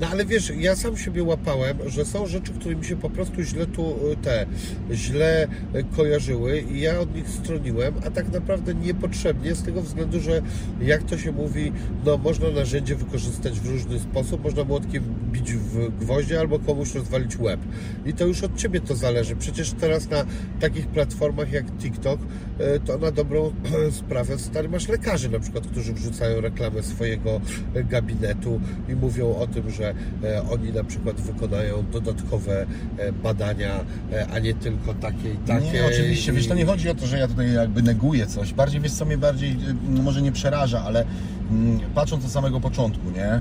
No ale wiesz, ja sam siebie łapałem, że są rzeczy, które mi się po prostu źle tu y, te, źle y, kojarzyły i ja od nich stroniłem, a tak naprawdę niepotrzebnie z tego względu, że jak to się mówi, no można narzędzie wykorzystać w różny sposób, można młotkiem bić w gwoździe albo komuś rozwalić łeb. I to już od Ciebie to zależy. Przecież teraz na takich platformach jak TikTok, y, to na dobrą sprawę stary masz lekarzy na przykład, którzy wrzucają reklamę swojego gabinetu i mówią o tym, że e, oni na przykład wykonają dodatkowe e, badania, e, a nie tylko takie i takie. Nie, oczywiście, wiesz, to nie chodzi o to, że ja tutaj jakby neguję coś. Bardziej, wiesz, co mnie bardziej, może nie przeraża, ale mm, patrząc od samego początku, nie?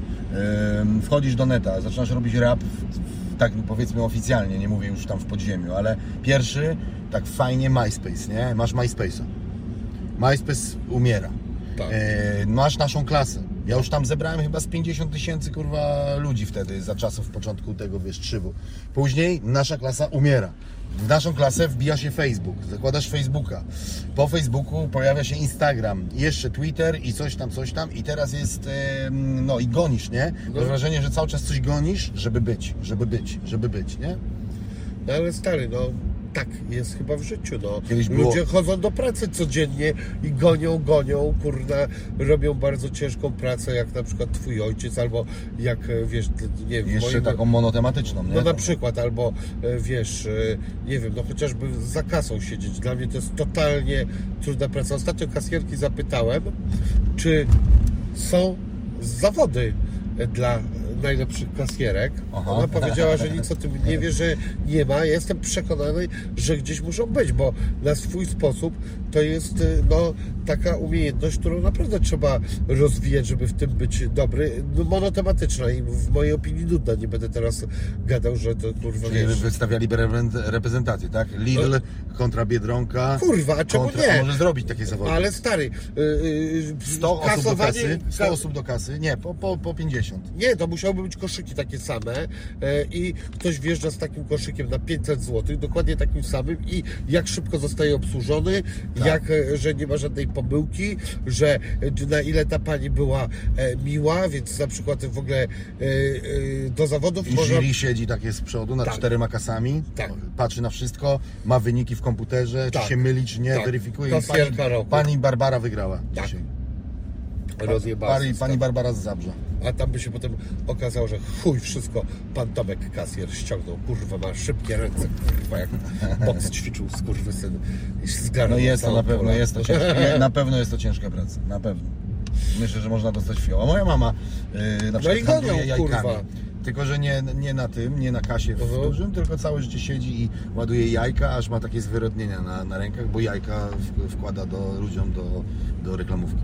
Wchodzisz do neta, zaczynasz robić rap, tak powiedzmy oficjalnie, nie mówię już tam w podziemiu, ale pierwszy, tak fajnie MySpace, nie? Masz MySpace'a. MySpace umiera. Tak. Masz naszą klasę. Ja już tam zebrałem chyba z 50 tysięcy kurwa ludzi wtedy za czasów początku tego wiesz trzybu. Później nasza klasa umiera. W naszą klasę wbija się Facebook, zakładasz Facebooka. Po Facebooku pojawia się Instagram, jeszcze Twitter i coś tam, coś tam i teraz jest, no i gonisz, nie? Masz wrażenie, że cały czas coś gonisz, żeby być, żeby być, żeby być, nie? No ale stary, no tak jest chyba w życiu, no. Było- Ludzie chodzą do pracy codziennie i gonią, gonią, kurna, robią bardzo ciężką pracę, jak na przykład twój ojciec, albo jak, e, wiesz, nie wiem, Jeszcze moim- taką monotematyczną, nie? no na przykład, albo e, wiesz, e, nie wiem, no chociażby za kasą siedzieć. Dla mnie to jest totalnie trudna praca. Ostatnio kasjerki zapytałem, czy są zawody dla najlepszych kasjerek. Aha. Ona powiedziała, że nic o tym nie wie, że nie ma. Ja jestem przekonany, że gdzieś muszą być, bo na swój sposób to jest e, no, taka umiejętność, którą naprawdę trzeba rozwijać, żeby w tym być dobry. No, monotematyczna i w mojej opinii nudna. Nie będę teraz gadał, że to kurwa Czyli wiesz. wystawiali repre- reprezentację, tak? Lidl kontra Biedronka. Kurwa, a czemu kontra, nie? A może zrobić takie zawody? Ale stary, yy, yy, 100 osób do kasy? 100 ka- osób do kasy? Nie, po, po, po 50. Nie, to musiałyby być koszyki takie same e, i ktoś wjeżdża z takim koszykiem na 500 zł, dokładnie takim samym i jak szybko zostaje obsłużony, Tak. jak, e, że nie ma żadnej pomyłki, że e, na ile ta pani była e, miła, więc na przykład w ogóle e, do zawodów I można... jury siedzi takie z przodu nad Tak. czterema kasami, Tak. patrzy na wszystko, ma wyniki w komputerze, Tak. czy się myli, czy nie, Tak. weryfikuje. Kasjerka pani, pani Barbara wygrała Tak. dzisiaj. Rozjebała Pani, Barbara z Zabrza. A tam by się potem okazało, że chuj wszystko pan Tomek kasjer ściągnął. Kurwa, ma szybkie ręce, kurwa, jak boks ćwiczył i się zgarnął No jest to na pewno, jest to ciężkie, na pewno jest to ciężka praca, na pewno. Myślę, że można dostać fioła. Moja mama yy, na No przykład gonią, handluje jajkami. kurwa. Tylko, że nie, nie na tym, nie na kasie w Mhm. dużym, tylko całe życie siedzi i ładuje jajka, aż ma takie zwyrodnienia na, na rękach, bo jajka w, wkłada do, ludziom do, do reklamówki.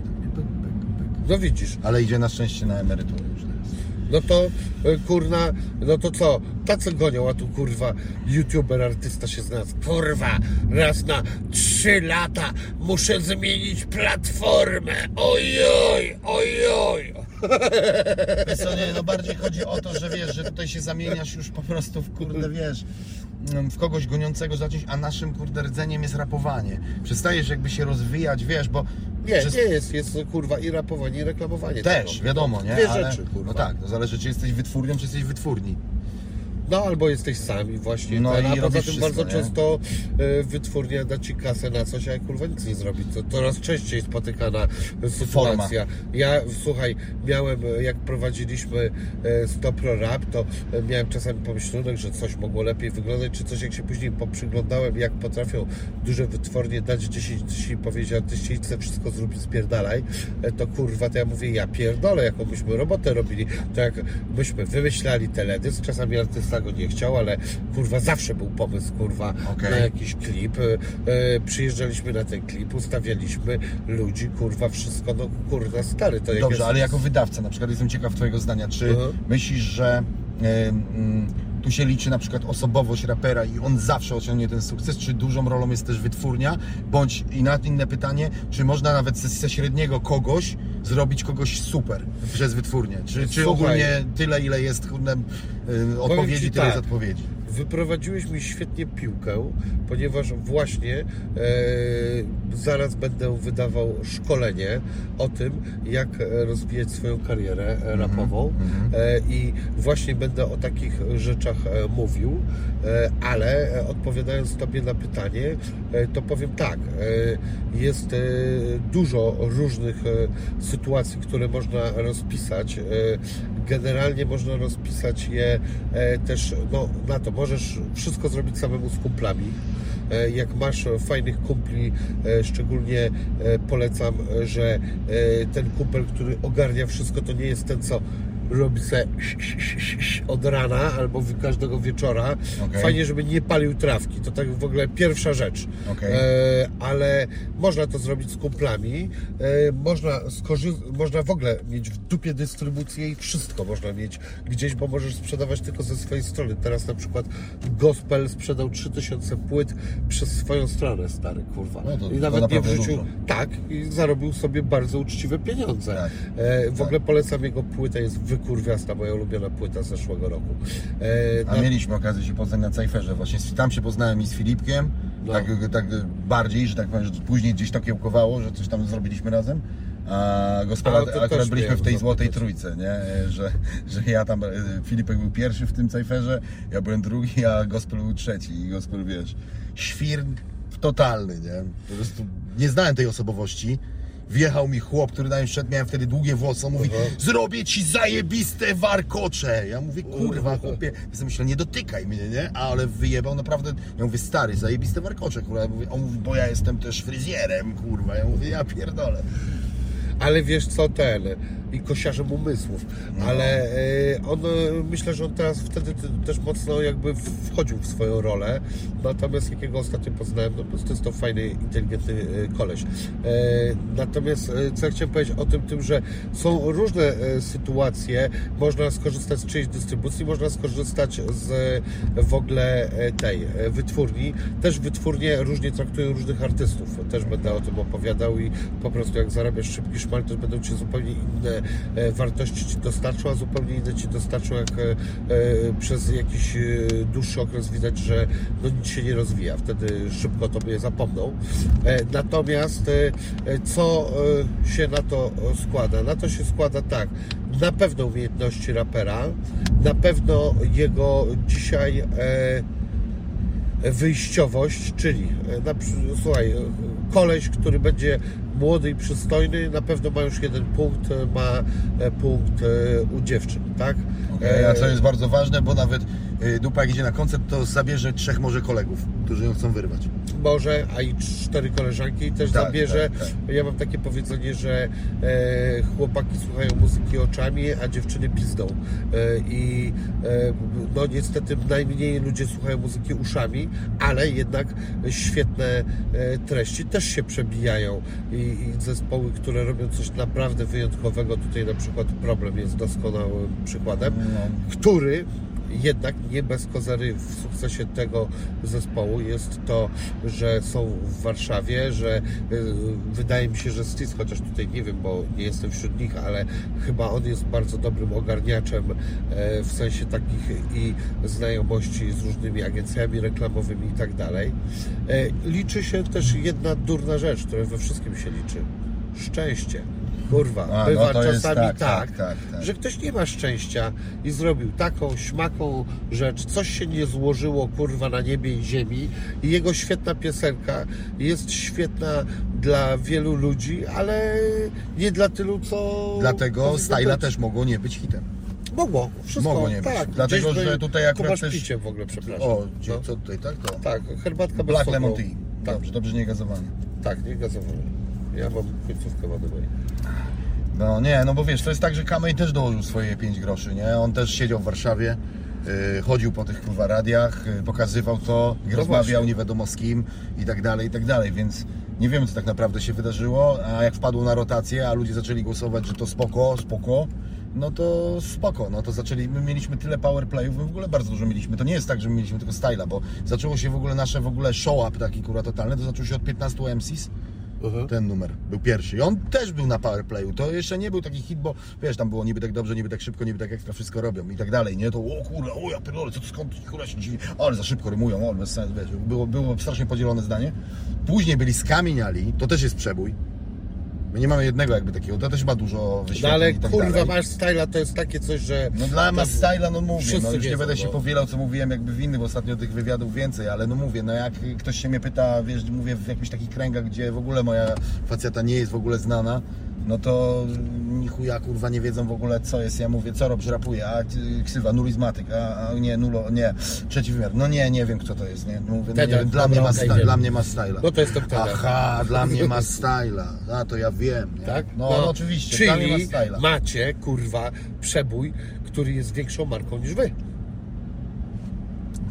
No widzisz, Ale idzie na szczęście na emeryturę już teraz. no to y, kurna, no to co? Tacy gonią, a tu kurwa youtuber, artysta się znalazł. Kurwa, raz na trzy lata muszę zmienić platformę. Ojoj, ojoj. Wiesz co, nie, no bardziej chodzi o to, że wiesz, że tutaj się zamieniasz już po prostu w kurde, wiesz, w kogoś goniącego zacząć, a naszym kurde rdzeniem jest rapowanie. Przestajesz jakby się rozwijać, wiesz, bo Nie, przez- nie jest, jest kurwa i rapowanie, i reklamowanie. też, tego. wiadomo, nie? Dwie Ale, rzeczy, kurwa. No tak, to zależy, czy jesteś wytwórnią, czy jesteś wytwórni. No albo jesteś sami właśnie, No ten, i a poza tym wszystko, bardzo nie? często e, wytwórnia da Ci kasę na coś, a kurwa nic nie zrobi. To coraz częściej spotykana sytuacja. Ja, słuchaj, miałem, e, jak prowadziliśmy e, Stop Pro Rap, to miałem czasami pomyślunek, że coś mogło lepiej wyglądać, czy coś, jak się później poprzyglądałem, jak potrafią duże wytwórnie dać 10 tysięcy i powiedzieć artyście, idź sobie wszystko zrób i spierdalaj, to kurwa, to ja mówię, ja pierdolę, jaką byśmy robotę robili, to jak myśmy wymyślali teledysk, czasami artysta go nie chciał, ale kurwa, zawsze był pomysł, kurwa, Okej. na jakiś klip, e, e, przyjeżdżaliśmy na ten klip, ustawialiśmy ludzi, kurwa, wszystko, no kurwa, stary, to Dobrze, jest... ale jako wydawca, na przykład jestem ciekaw Twojego zdania, czy Mhm. myślisz, że e, mm, tu się liczy na przykład osobowość rapera i on zawsze osiągnie ten sukces, czy dużą rolą jest też wytwórnia, bądź i na inne pytanie, czy można nawet ze, ze średniego kogoś zrobić kogoś super przez wytwórnię, czy, czy Słuchaj. ogólnie tyle, ile jest kurde, e, odpowiedzi, Ci tyle tak. jest odpowiedzi. Wyprowadziłeś mi świetnie piłkę, ponieważ właśnie e, zaraz będę wydawał szkolenie o tym, jak rozwijać swoją karierę e, rapową e, i właśnie będę o takich rzeczach e, mówił, e, ale odpowiadając Tobie na pytanie, e, to powiem tak, e, jest dużo różnych sytuacji, które można rozpisać. Generalnie można rozpisać je e, też no, na to. Możesz wszystko zrobić samemu z kumplami. E, Jak masz fajnych kumpli, e, szczególnie polecam, że ten kumpel, który ogarnia wszystko, to nie jest ten, co robi se od rana albo każdego wieczora. Okej. Fajnie, żeby nie palił trawki. To tak w ogóle pierwsza rzecz. Okej. E, ale można to zrobić z kumplami. E, można, można w ogóle mieć w dupie dystrybucję i wszystko można mieć gdzieś, bo możesz sprzedawać tylko ze swojej strony. Teraz na przykład Gospel sprzedał 3000 płyt przez swoją stronę, stary kurwa. No to- I nawet nie w naprawdę życiu. dużo. Tak, i zarobił sobie bardzo uczciwe pieniądze. Tak. E, w Tak. ogóle polecam jego płytę, jest wykurwiasta, moja ulubiona płyta z zeszłego roku. E, A na- mieliśmy okazję się poznać na Cypherze, właśnie tam się poznałem i z Filipkiem, No. Tak, tak bardziej, że tak powiem, że później gdzieś to kiełkowało, że coś tam zrobiliśmy razem. A to akurat byliśmy w tej złotej zapytać. trójce, nie? Że, że ja tam, e, Filipek był pierwszy w tym cajferze, ja byłem drugi, a gospel był trzeci. I gospel, wiesz, świr totalny, nie? Po prostu nie znałem tej osobowości. Wjechał mi chłop, który na mnie wszedł, miałem wtedy długie włosy, on mówi, zrobię ci zajebiste warkocze. Ja mówię, kurwa, chłopie, ja sobie myślę, nie dotykaj mnie, nie? Ale wyjebał naprawdę, ja mówię, stary, zajebiste warkocze, kurwa. Ja mówię, on mówi, bo ja jestem też fryzjerem, kurwa. Ja mówię, ja pierdolę. Ale wiesz co, ten i kosiarzem umysłów, No. ale e, on, e, myślę, że on teraz wtedy też mocno jakby wchodził w swoją rolę, natomiast jakiego ostatnio poznałem, no prostu jest to fajny, inteligentny e, koleś. Natomiast co ja chciałem powiedzieć o tym, tym, że są różne sytuacje, można skorzystać z czyjejś dystrybucji, można skorzystać z w ogóle tej wytwórni. Też wytwórnie różnie traktują różnych artystów. Też będę o tym opowiadał i po prostu jak zarabiasz szybki szmal, to będą Ci zupełnie inne wartości Ci dostarczą, a zupełnie inne Ci dostarczą jak e, e, przez jakiś e, dłuższy okres widać, że no, nic się nie rozwija. Wtedy szybko Tobie zapomną. E, Natomiast e, e, co e, się na to e, składa? Na to się składa tak, na pewno umiejętności rapera, na pewno jego dzisiaj e, wyjściowość, czyli e, na, słuchaj, e, koleś, który będzie młody i przystojny, na pewno ma już jeden punkt, e, ma e, punkt e, u dziewczyn, tak? Okay, a co jest bardzo ważne, bo nawet dupa jak idzie na koncert, to zabierze trzech może kolegów, którzy ją chcą wyrwać. może, a i cztery koleżanki też Tak, zabierze. tak, Ja mam takie powiedzenie, że chłopaki słuchają muzyki oczami, a dziewczyny pizdą. I no niestety najmniej ludzie słuchają muzyki uszami, ale jednak świetne treści też się przebijają. I, I zespoły, które robią coś naprawdę wyjątkowego, tutaj na przykład Problem jest doskonałym przykładem, No. który jednak nie bez kozery w sukcesie tego zespołu jest to, że są w Warszawie, że y, wydaje mi się, że Stis, chociaż tutaj nie wiem, bo nie jestem wśród nich, ale chyba on jest bardzo dobrym ogarniaczem e, w sensie takich i znajomości z różnymi agencjami reklamowymi i tak dalej. E, Liczy się też jedna durna rzecz, która we wszystkim się liczy. Szczęście. Kurwa, A, no bywa jest czasami tak, tak, tak, tak, tak. że ktoś nie ma szczęścia i zrobił taką śmaką rzecz, coś się nie złożyło kurwa na niebie i ziemi i jego świetna piosenka jest świetna dla wielu ludzi, ale nie dla tylu, co... Dlatego Styla też mogło nie być hitem. Mogło, wszystko, Mogło nie być. tak. Dlatego, że tutaj akurat też- picie w ogóle, przepraszam. O, gdzie, no. co tutaj, tak? To. Tak, herbatka bez Black. Lemon Tea. Tak, Dobrze, dobrze nie gazowany. tak, nie gazowany. Ja mam końcówkę mojej. No nie, no bo wiesz, to jest tak, że Kamej też dołożył swoje 5 groszy, nie? On też siedział w Warszawie, yy, chodził po tych kurwa radiach, yy, pokazywał to, rozmawiał No właśnie. nie wiadomo z kim i tak dalej, i tak dalej, więc nie wiemy co tak naprawdę się wydarzyło, a jak wpadło na rotację, a ludzie zaczęli głosować, że to spoko, spoko, no to spoko, no to zaczęli, my mieliśmy tyle powerplayów, my w ogóle bardzo dużo mieliśmy, to nie jest tak, że my mieliśmy tylko styla, bo zaczęło się w ogóle nasze w ogóle show-up taki kurwa totalny, to zaczął się od 15 MCs, Mhm. ten numer był pierwszy. I on też był na powerplayu. To jeszcze nie był taki hit, bo wiesz, tam było niby tak dobrze, niby tak szybko, niby tak ekstra, wszystko robią i tak dalej, nie? To o kurde, o ja pierdolę, co to skąd kurwa się dziwi, ale za szybko rymują, o bez sensu, wiesz, było, było strasznie podzielone zdanie. Później byli skamieniali, to też jest przebój. My nie mamy jednego jakby takiego, to też ma dużo No wyświetleń ale i tak kurwa, dalej. masz styla, to jest takie coś, że... No dla nas styla, no mówię, no już nie wiedzą, będę się no. powielał, co mówiłem jakby w innych, bo ostatnio tych wywiadów więcej, ale no mówię, no jak ktoś się mnie pyta, wiesz, mówię w jakichś takich kręgach, gdzie w ogóle moja facjata nie jest w ogóle znana, no to chuja kurwa nie wiedzą w ogóle co jest, ja mówię, co robisz, rapuję, a y, ksywa, nulizmatyk, a, a nie, nulo, nie, trzeci wymiar, no nie, nie wiem kto to jest, nie, no mówię, no nie wiem, dla mnie ma, sta- dla mnie ma styla. No to jest to. Aha, dla mnie ma styla, a to ja wiem, nie? Tak? No, no, oczywiście, dla mnie ma Czyli styla. macie, kurwa, przebój, który jest większą marką niż wy.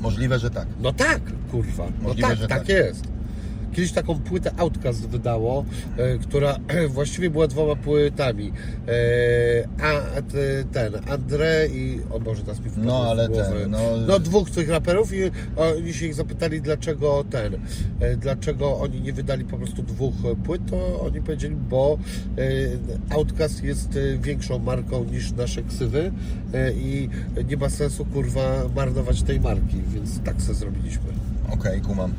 Możliwe, że tak. No tak, kurwa. No Możliwe, tak, że tak tak. jest. Kiedyś taką płytę Outcast wydało, e, która właściwie była dwoma płytami. E, a ten, André i... O Boże, teraz mi No, ale ten, no... no- dwóch tych raperów i oni się ich zapytali, dlaczego ten, e, dlaczego oni nie wydali po prostu dwóch płyt, to oni powiedzieli, bo Outcast jest większą marką niż nasze ksywy i nie ma sensu, kurwa, marnować tej marki, więc tak sobie zrobiliśmy. Okej, kumam.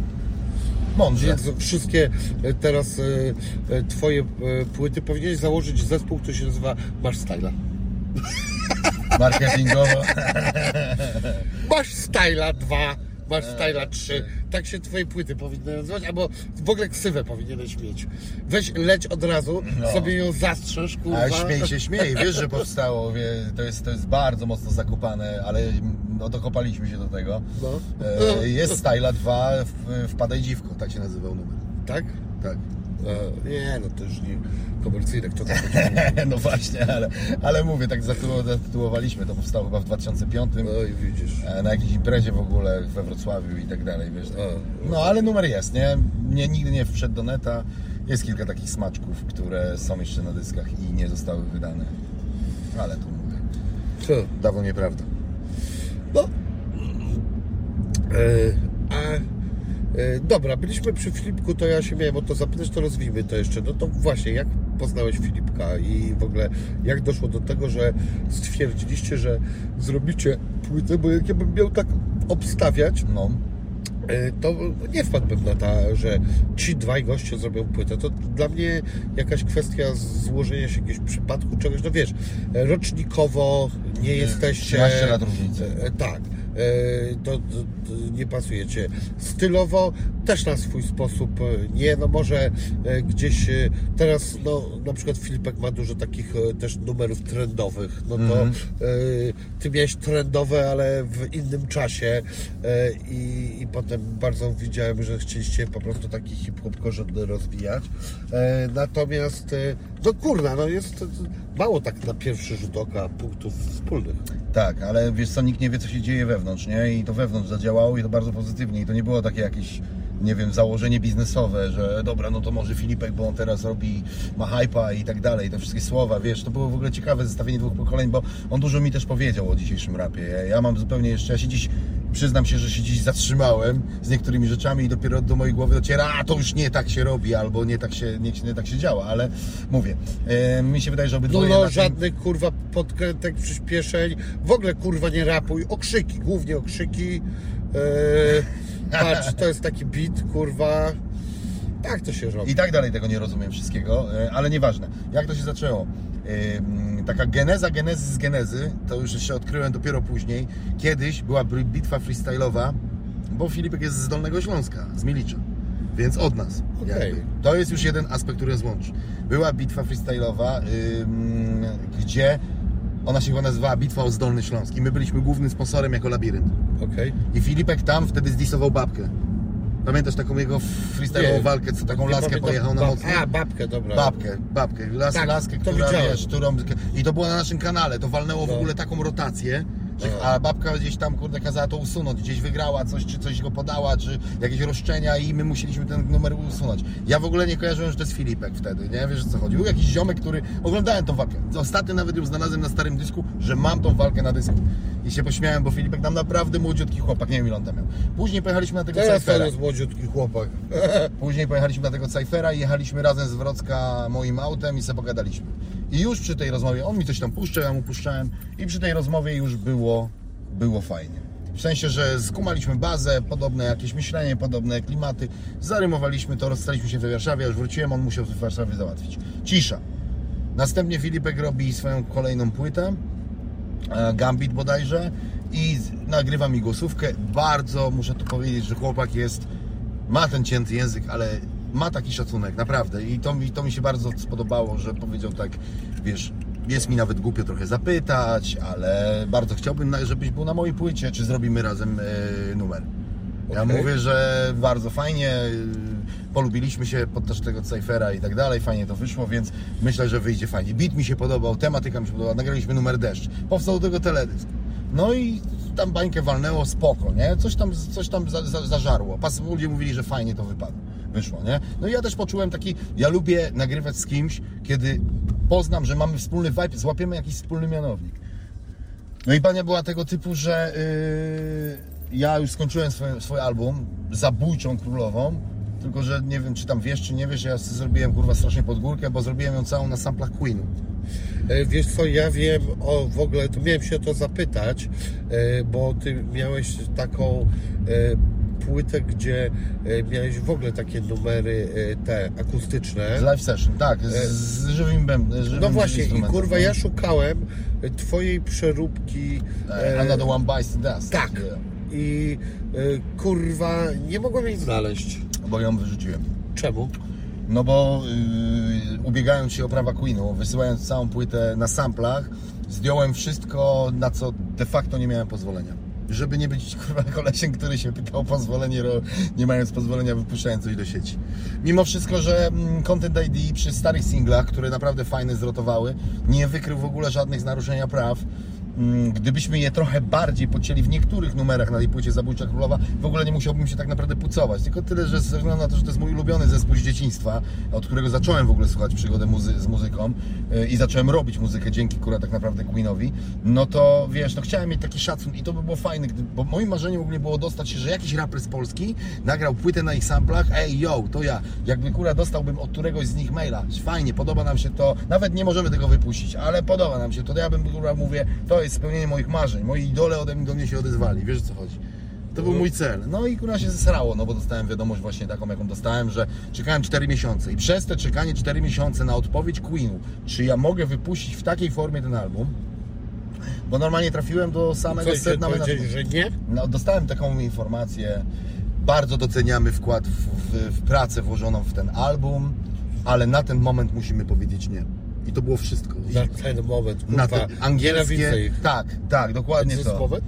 Mądrze. Więc wszystkie e, teraz e, e, twoje płyty powinieneś założyć zespół, który się nazywa Masz Styla. Marketingowo. Masz Styla 2, Masz Styla 3. Tak się twoje płyty powinny nazywać, albo w ogóle ksywę powinieneś mieć. Weź, leć od razu, No. sobie ją zastrzeż, kurwa. Ale śmiej się, śmiej. Wiesz, że powstało, wie, to, jest, to jest bardzo mocno zakopane, ale no, dokopaliśmy się do tego. No. E, jest Styla 2, w- wpadaj dziwko, tak się nazywał numer. Tak? Tak. E, nie, no to już nie komercyjne, kto będzie. No właśnie, ale, ale mówię, tak zatytuł- zatytułowaliśmy, to powstało chyba w 2005. No i widzisz. e, Na jakiejś imprezie w ogóle we Wrocławiu i tak dalej, wiesz. tak. A, No ale numer jest, nie? nie? Nigdy nie wszedł do neta. Jest kilka takich smaczków, które są jeszcze na dyskach i nie zostały wydane. Ale to mówię. Co? Dawno nieprawda. No. E, a dobra, byliśmy przy Filipku, to ja się miałem o to zapytać, to rozwijmy to jeszcze. No to właśnie, jak poznałeś Filipka i w ogóle jak doszło do tego, że stwierdziliście, że zrobicie płytę, bo jak ja bym miał tak obstawiać, No. E, to nie wpadłbym na to, że ci dwaj goście zrobią płytę. To dla mnie jakaś kwestia złożenia się jakiegoś przypadku, czegoś, no wiesz, e, rocznikowo nie jesteście... 13 lat różnicy. E, Tak, e, to, to, nie pasujecie. Stylowo też na swój sposób e, nie, no może e, gdzieś e, teraz, no na przykład Filipek ma dużo takich e, też numerów trendowych, no to Mhm. e, ty miałeś trendowe, ale w innym czasie e, i, i potem bardzo widziałem, że chcieliście po prostu taki hip-hop korzenny rozwijać. E, Natomiast, e, no kurna, no jest mało tak na pierwszy rzut oka punktów wspólnych. Tak, ale wiesz co, nikt nie wie, co się dzieje wewnątrz, nie? I to wewnątrz zadziałało i to bardzo pozytywnie. I to nie było takie jakieś, nie wiem, założenie biznesowe, że dobra, no to może Filipek, bo on teraz robi, ma hypa i tak dalej. Te wszystkie słowa, wiesz, to było w ogóle ciekawe zestawienie dwóch pokoleń, bo on dużo mi też powiedział o dzisiejszym rapie. Ja, mam zupełnie jeszcze, ja się dziś, przyznam się, że się dziś zatrzymałem z niektórymi rzeczami i dopiero do mojej głowy dociera, a to już nie tak się robi, albo nie tak się, nie, nie tak się działa, ale mówię, e, mi się wydaje, że No, obydwoje... no tym- żadnych kurwa podkrętek, przyspieszeń, w ogóle kurwa nie rapuj, okrzyki, głównie okrzyki. Eee, patrz, to jest taki beat, kurwa. Tak to się robi. I tak dalej tego nie rozumiem wszystkiego, e, ale nieważne. Jak to się zaczęło? Ym, Taka geneza genezy z genezy, to już się odkryłem dopiero później. Kiedyś była bitwa freestyle'owa, bo Filipek jest z Dolnego Śląska, z Milicza, więc od nas. Jakby. To jest już jeden aspekt, który nas łączy. Była bitwa freestyle'owa, gdzie ona się chyba nazywała Bitwa o Zdolny Śląsk i my byliśmy głównym sponsorem jako labirynt. Okej. I Filipek tam wtedy zdisował babkę. Pamiętasz taką jego freestyle'ową Nie. walkę, co taką Nie laskę pamiętam, pojechał na bab- mocno? A, babkę, dobra. Babkę, babkę, las, Tak, laskę, to która widziałem. wiesz, którą... I to było na naszym kanale, to walnęło w No. ogóle taką rotację, że, No. a babka gdzieś tam, kurde, kazała to usunąć, gdzieś wygrała coś, czy coś go podała, czy jakieś roszczenia i my musieliśmy ten numer usunąć. Ja w ogóle nie kojarzyłem, że to jest Filipek wtedy, nie? Wiesz o co chodzi? Był jakiś ziomek, który... Oglądałem tą walkę. Ostatnio nawet ją znalazłem na starym dysku, że mam tą walkę na dysku. I się pośmiałem, bo Filipek tam naprawdę młodziutki chłopak, nie wiem ile on tam miał. Później pojechaliśmy na tego Teraz Cyphera. jest młodziutki chłopak. Później pojechaliśmy na tego Cyphera i jechaliśmy razem z Wrocka moim autem i sobie pogadaliśmy. I już przy tej rozmowie, on mi coś tam puszczał, ja mu puszczałem i przy tej rozmowie już było, było fajnie. W sensie, że skumaliśmy bazę, podobne jakieś myślenie, podobne klimaty, zarymowaliśmy to, rozstaliśmy się we Warszawie, ja już wróciłem, on musiał w Warszawie załatwić. Cisza. Następnie Filipek robi swoją kolejną płytę, e, Gambit bodajże i nagrywa mi głosówkę. Bardzo muszę tu powiedzieć, że chłopak jest, ma ten cięty język, ale ma taki szacunek, naprawdę. I to, mi- to mi się bardzo spodobało, że powiedział tak, wiesz, jest mi nawet głupio trochę zapytać, ale bardzo chciałbym, żebyś był na mojej płycie, czy zrobimy razem e, numer. Ja Okej. mówię, że bardzo fajnie, y, polubiliśmy się podczas tego Cyphera i tak dalej, fajnie to wyszło, więc myślę, że wyjdzie fajnie. Beat mi się podobał, tematyka mi się podobała, nagraliśmy numer deszcz, powstał do tego teledysk. No i tam bańkę walnęło, spoko, nie? Coś tam, coś tam za, za, zażarło. Pas, ludzie mówili, że fajnie to wypadło, wyszło, nie? No i ja też poczułem taki, ja lubię nagrywać z kimś, kiedy poznam, że mamy wspólny vibe, złapiemy jakiś wspólny mianownik. No i Bania była tego typu, że yy, ja już skończyłem swój, swój album, Zabójczą Królową, tylko że nie wiem, czy tam wiesz, czy nie wiesz, ja zrobiłem kurwa strasznie pod górkę, bo zrobiłem ją całą na samplach Queenu. E, Wiesz co, ja wiem o w ogóle, to miałem się o to zapytać, e, bo ty miałeś taką e, płytę, gdzie e, miałeś w ogóle takie numery e, te akustyczne. Z live session, tak, z, z żywym bębnem. No właśnie, i kurwa, no. ja szukałem e, twojej przeróbki. E, e, Another one bites the dust. tak. I e, kurwa, nie mogłem jej znaleźć. Bo ją wyrzuciłem. Czemu? No bo yy, ubiegając się o prawa Queenu, wysyłając całą płytę na samplach, zdjąłem wszystko, na co de facto nie miałem pozwolenia. Żeby nie być kurwa kolesiem, który się pytał o pozwolenie, nie mając pozwolenia, wypuszczając coś do sieci. Mimo wszystko, że mm, Content ID przy starych singlach, które naprawdę fajne zrotowały, nie wykrył w ogóle żadnych naruszenia praw. Mm, Gdybyśmy je trochę bardziej pocięli w niektórych numerach na tej płycie Zabójcza Królowa, w ogóle nie musiałbym się tak naprawdę pucować. Tylko tyle, że ze względu na to, że to jest mój ulubiony zespół z dzieciństwa, od którego zacząłem w ogóle słuchać przygodę muzy- z muzyką yy, i zacząłem robić muzykę dzięki kurwa tak naprawdę Queenowi, no to wiesz, no chciałem mieć taki szacun i to by było fajne, gdy, bo moim marzeniem ogólnie było dostać się, że jakiś raper z Polski nagrał płytę na ich samplach, ej yo, to ja. Jakby kurwa dostałbym od któregoś z nich maila, fajnie, podoba nam się to, nawet nie możemy tego wypuścić, ale podoba nam się to, to ja bym kurwa mówię, to jest spełnienie moich marzeń, moi idole ode mnie do mnie się odezwali, wiesz o co chodzi. To był mój cel. No i kurwa się zesrało, no bo dostałem wiadomość właśnie taką, jaką dostałem, że czekałem 4 miesiące i przez te czekanie 4 miesiące na odpowiedź Queenu, czy ja mogę wypuścić w takiej formie ten album, bo normalnie trafiłem do samego Coś sedna managementu. że nie? No, dostałem taką informację. Bardzo doceniamy wkład w, w, w pracę włożoną w ten album, ale na ten moment musimy powiedzieć nie. I to było wszystko. Na ten moment, na te nienawidzę angielskie. ich. Tak, tak, dokładnie Is this to. moment?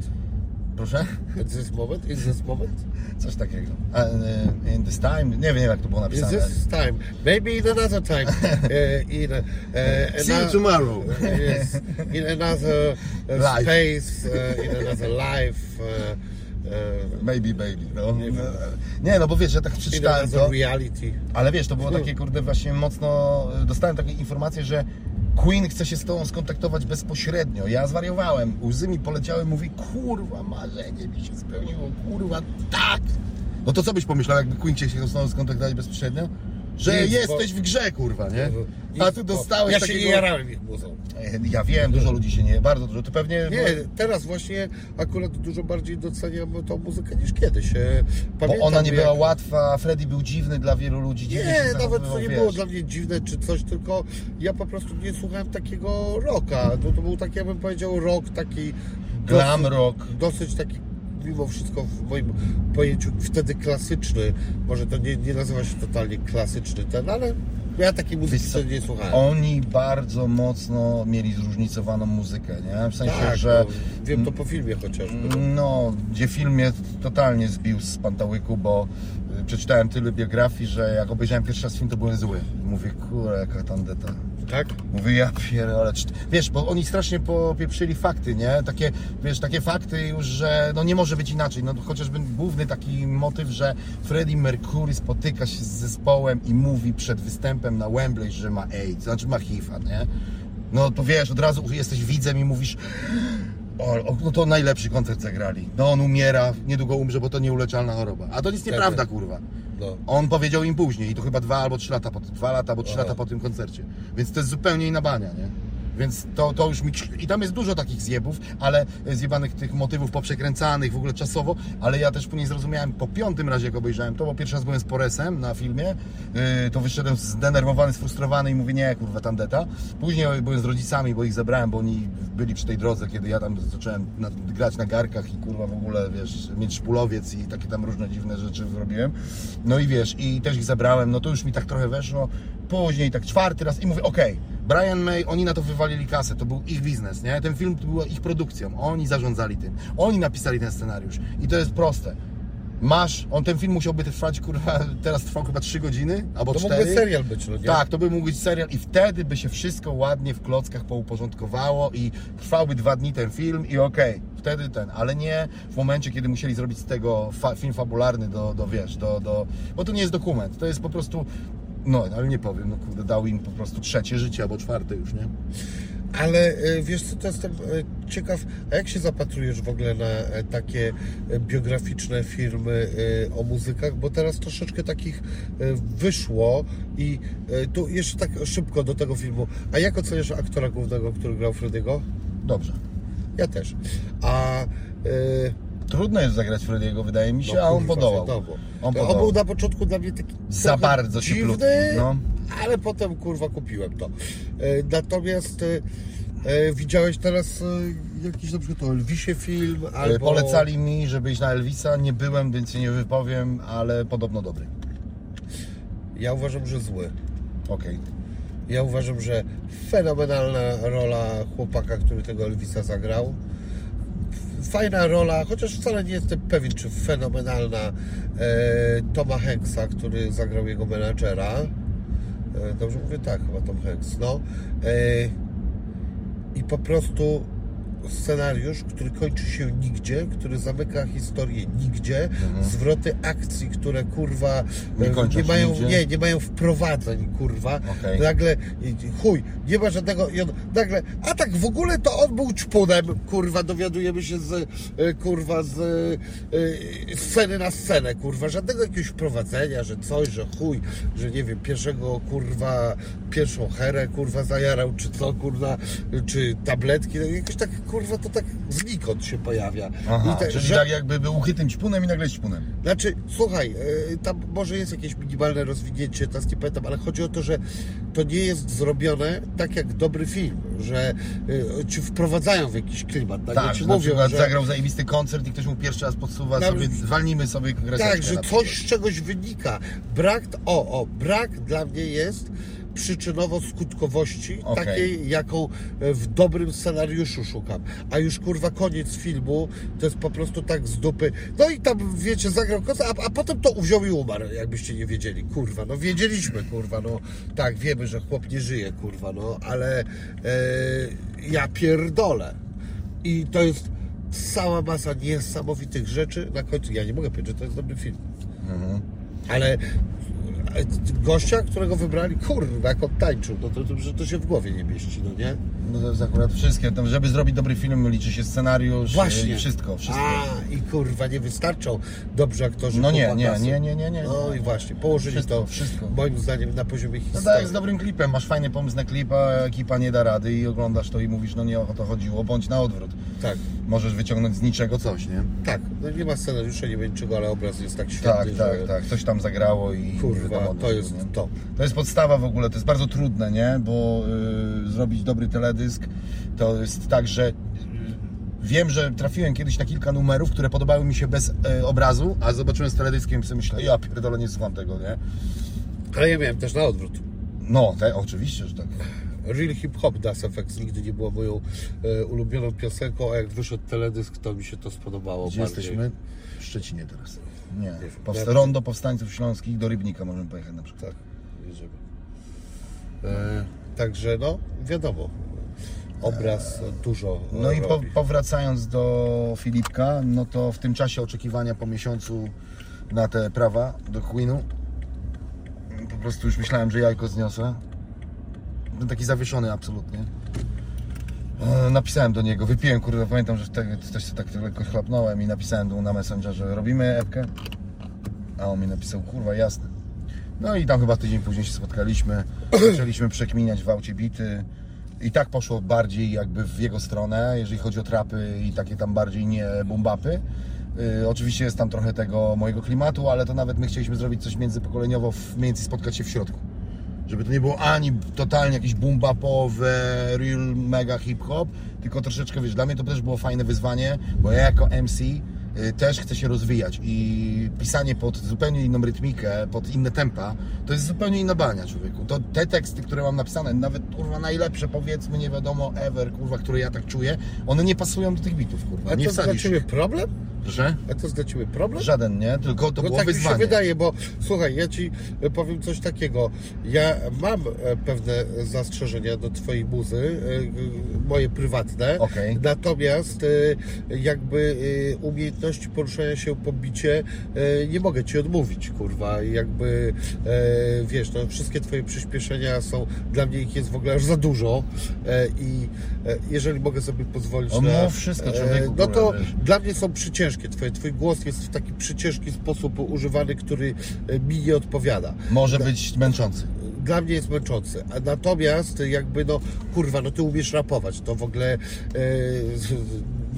Proszę? Is this moment? Is this moment? Coś takiego. E, In this time? Nie wiem jak to było Is napisane. this time? Maybe in another time. uh, in uh, See you tomorrow. yes, in another uh, Life. space, uh, in another life. Uh, Maybe baby. No. Nie wiem. Nie, no bo wiesz, ja tak przeczytałem to. reality. Ale wiesz, to było takie kurde właśnie mocno. Dostałem takie informacje, że Queen chce się z tobą skontaktować bezpośrednio. Ja zwariowałem, łzy mi poleciały, mówi, kurwa, marzenie mi się spełniło, kurwa, tak! No to co byś pomyślał, jakby Queen chciał się z tobą skontaktować bezpośrednio? Że Nic, jesteś bo- w grze, kurwa, nie? A ty dostałeś Ja się takiego... nie jarałem ich muzą. Ja wiem, dużo ludzi się nie, bardzo dużo, to pewnie... Nie, teraz właśnie akurat dużo bardziej doceniam tą muzykę niż kiedyś. E, Bo Pamiętam, ona nie jak- była łatwa, Freddy był dziwny dla wielu ludzi. dziwnie Nie, nawet to nie wiesz. było dla mnie dziwne czy coś, tylko ja po prostu nie słuchałem takiego rocka. To, to był taki, ja bym powiedział, rock taki... Glam dosyć- rock. Dosyć taki, mimo wszystko w moim pojęciu wtedy klasyczny. Może to nie, nie nazywa się totalnie klasyczny ten, ale ja takiej muzyki Wiesz nie słuchałem. Oni bardzo mocno mieli zróżnicowaną muzykę, nie? W sensie, tak, że no, wiem to po filmie chociażby. no, gdzie film mnie totalnie zbił z pantałyku, bo y, przeczytałem tyle biografii, że jak obejrzałem pierwszy raz film, to byłem zły. Mówię, kurwa, jaka tandeta. Tak? Mówię, ja pierdolę. Wiesz, bo oni strasznie popieprzyli fakty, nie? Takie, wiesz, takie fakty już, że no nie może być inaczej. No chociażby główny taki motyw, że Freddie Mercury spotyka się z zespołem i mówi przed występem na Wembley, że ma AIDS, znaczy ma HIV, nie? No to wiesz, od razu jesteś widzem i mówisz o, o, no to najlepszy koncert zagrali. No on umiera, niedługo umrze, bo to nieuleczalna choroba. A to nic nieprawda, kurwa. No. On powiedział im później i to chyba dwa albo trzy lata po, dwa lata albo trzy Aha. lata po tym koncercie. Więc to jest zupełnie inna bania, nie? Więc to, to już mi... I tam jest dużo takich zjebów, ale e, zjebanych tych motywów poprzekręcanych w ogóle czasowo, ale ja też później zrozumiałem po piątym razie, jak obejrzałem to, bo pierwszy raz byłem z Poresem na filmie, yy, to wyszedłem zdenerwowany, sfrustrowany i mówię, nie, kurwa, tandeta. Później byłem z rodzicami, bo ich zebrałem, bo oni byli przy tej drodze, kiedy ja tam zacząłem na, grać na garkach i kurwa w ogóle, wiesz, mieć szpulowiec i takie tam różne dziwne rzeczy robiłem. No i wiesz, i też ich zebrałem, no to już mi tak trochę weszło. Później tak czwarty raz i mówię, okej, Brian May, oni na to wywalili kasę, to był ich biznes, nie? Ten film to była ich produkcją, oni zarządzali tym, oni napisali ten scenariusz i to jest proste. Masz, on ten film musiałby trwać, kurwa, teraz trwał chyba 3 godziny albo To 4. mógłby serial być, no nie? Tak, to by mógł być serial i wtedy by się wszystko ładnie w klockach pouporządkowało i trwałby dwa dni ten film i okej, wtedy ten, ale nie w momencie, kiedy musieli zrobić z tego fa- film fabularny do, do wiesz, do, do, bo to nie jest dokument, to jest po prostu, no, ale nie powiem, no kurde, dał im po prostu trzecie życie albo czwarte już, nie? Ale e, wiesz co, to jestem e, ciekaw, a jak się zapatrujesz w ogóle na e, takie biograficzne filmy o muzykach, bo teraz troszeczkę takich wyszło i tu jeszcze tak szybko do tego filmu. A jak oceniasz aktora głównego, który grał Frediego? Dobrze. Ja też. A trudno jest zagrać Frediego, wydaje mi się, No, a on podołał. On on podołał. był na początku dla mnie taki Za bardzo dziwny, no. ale potem kurwa kupiłem to. E, Natomiast e, e, widziałeś teraz e, jakiś na przykład o Elvisie film E, albo... Polecali mi, żeby iść na Elvisa, nie byłem, więc się nie wypowiem, ale podobno dobry. Ja uważam, że zły. Okej. Ja uważam, że fenomenalna rola chłopaka, który tego Elvisa zagrał. Fajna rola, chociaż wcale nie jestem pewien, czy fenomenalna e, Toma Hanksa, który zagrał jego menadżera. E, dobrze mówię? Tak, chyba Tom Hanks. No. E, I po prostu scenariusz, który kończy się nigdzie, który zamyka historię nigdzie, zwroty akcji, które kurwa Mhm. Nie e, nie mają, nigdzie. nie, nie mają wprowadzeń, kurwa. Okej. Nagle, chuj, nie ma żadnego, i on nagle, a tak w ogóle to on był czpunem, kurwa, dowiadujemy się z, e, kurwa, z e, sceny na scenę, kurwa, żadnego jakiegoś wprowadzenia, że coś, że chuj, że nie wiem, pierwszego, kurwa, pierwszą herę, kurwa, zajarał, czy co, kurwa, czy tabletki, no, jakoś tak, kurwa, to tak znikąd się pojawia. Aha, I tak, czyli że- tak jakby był uchytym ćpunem i nagle ćpunem. znaczy, słuchaj, e, tam może jest jakieś minimalne rozwinięcie, teraz nie pamiętam, ale chodzi o to, że to nie jest zrobione tak jak dobry film, że e, ci wprowadzają w jakiś klimat. Tak, Tak, ci na mówią, przykład że, zagrał zajebisty koncert i ktoś mu pierwszy raz podsuwa Tam- sobie, walnijmy sobie kreseczkę tak, że coś z czegoś wynika. Brak, o, o, brak dla mnie jest przyczynowo-skutkowości, Okej. takiej, jaką e, w dobrym scenariuszu szukam. A już kurwa koniec filmu to jest po prostu tak z dupy. No i tam wiecie, zagrał koncert, a, a potem to wziął i umarł, jakbyście nie wiedzieli. Kurwa, no wiedzieliśmy, kurwa, no tak, wiemy, że chłop nie żyje, kurwa, no ale e, ja pierdolę. I to jest cała masa niesamowitych rzeczy. Na końcu ja nie mogę powiedzieć, że to jest dobry film. Ale e, gościa, którego wybrali, kurwa, jak on tańczył, no to, to, że to się w głowie nie mieści, no nie? No to jest akurat wszystkie, to, żeby zrobić dobry film liczy się scenariusz Właśnie. i wszystko, wszystko. A, i kurwa, nie wystarczą dobrzy aktorzy. No nie, nie, nie, nie, nie, nie. No i właśnie, położyli Wszystko, to wszystko. moim zdaniem na poziomie No historii. tak, z dobrym klipem, masz fajny pomysł na klip, a ekipa nie da rady i oglądasz to i mówisz, no nie o to chodziło, bądź na odwrót. Tak, Możesz wyciągnąć z niczego coś, nie? tak. No nie ma scenariusza, nie ma niczego, ale obraz jest tak świetny, Tak, że... tak, tak. Coś tam zagrało i Kurwa, to jest nie? to. To jest podstawa w ogóle, to jest bardzo trudne, nie? Bo y, zrobić dobry teledysk to jest tak, że y, wiem, że trafiłem kiedyś na kilka numerów, które podobały mi się bez y, obrazu, a zobaczyłem z teledyskiem i sobie myślę, ja pierdolę, nie słucham tego, nie? Ale ja miałem też na odwrót. No, te, oczywiście, że tak. Real Hip Hop Das FX nigdy nie była moją e, ulubioną piosenką, a jak wyszedł teledysk, to mi się to spodobało Gdzie bardziej. jesteśmy? W Szczecinie teraz. Nie. Powsta- rondo powstańców śląskich do Rybnika możemy pojechać na przykład. Tak, jedziemy. E, także no, wiadomo, obraz dużo No i po, robi. powracając do Filipka, no to w tym czasie oczekiwania po miesiącu na te prawa do Queenu, po prostu już myślałem, że jajko zniosę. Taki zawieszony absolutnie. E, Napisałem do niego, wypiłem, kurde, pamiętam, że wtedy się tak lekko chlapnąłem i napisałem mu na Messengerze, robimy epkę? A on mi napisał, kurwa, jasne. No i tam chyba tydzień później się spotkaliśmy, zaczęliśmy przekminiać w aucie bity i tak poszło bardziej jakby w jego stronę, jeżeli chodzi o trapy i takie tam bardziej nie bumbapy. Yy, oczywiście jest tam trochę tego mojego klimatu, ale to nawet my chcieliśmy zrobić coś międzypokoleniowo, w- mniej więcej spotkać się w środku. Żeby to nie było ani totalnie jakieś boombapowe, real mega hip-hop, tylko troszeczkę, wiesz, dla mnie to też było fajne wyzwanie, bo ja jako MC też chcę się rozwijać i pisanie pod zupełnie inną rytmikę, pod inne tempa, to jest zupełnie inna bania, człowieku. To te teksty, które mam napisane, nawet kurwa najlepsze, powiedzmy, nie wiadomo, ever, kurwa, które ja tak czuję, one nie pasują do tych bitów, kurwa. A Nie to jest dla Ciebie problem? Proszę? A to jest dla Ciebie problem? Żaden, nie? Tylko to No było tak mi się wyzwanie. wydaje, bo słuchaj, ja Ci e, powiem coś takiego. Ja mam e, pewne zastrzeżenia do Twojej muzy, e, moje prywatne. Okej. Natomiast jakby e, umiejętności poruszania się po bicie e, nie mogę Ci odmówić, kurwa. Jakby e, wiesz, no, wszystkie Twoje przyspieszenia są, dla mnie ich jest w ogóle aż za dużo e, i jeżeli mogę sobie pozwolić O, na... wszystko, człowieku, no to wiesz. dla mnie są przyciężkie twoje. Twój głos jest w taki przyciężki sposób używany, który mi nie odpowiada. Może być męczący. Dla mnie jest męczący. A natomiast jakby no, kurwa, no ty umiesz rapować. To w ogóle e,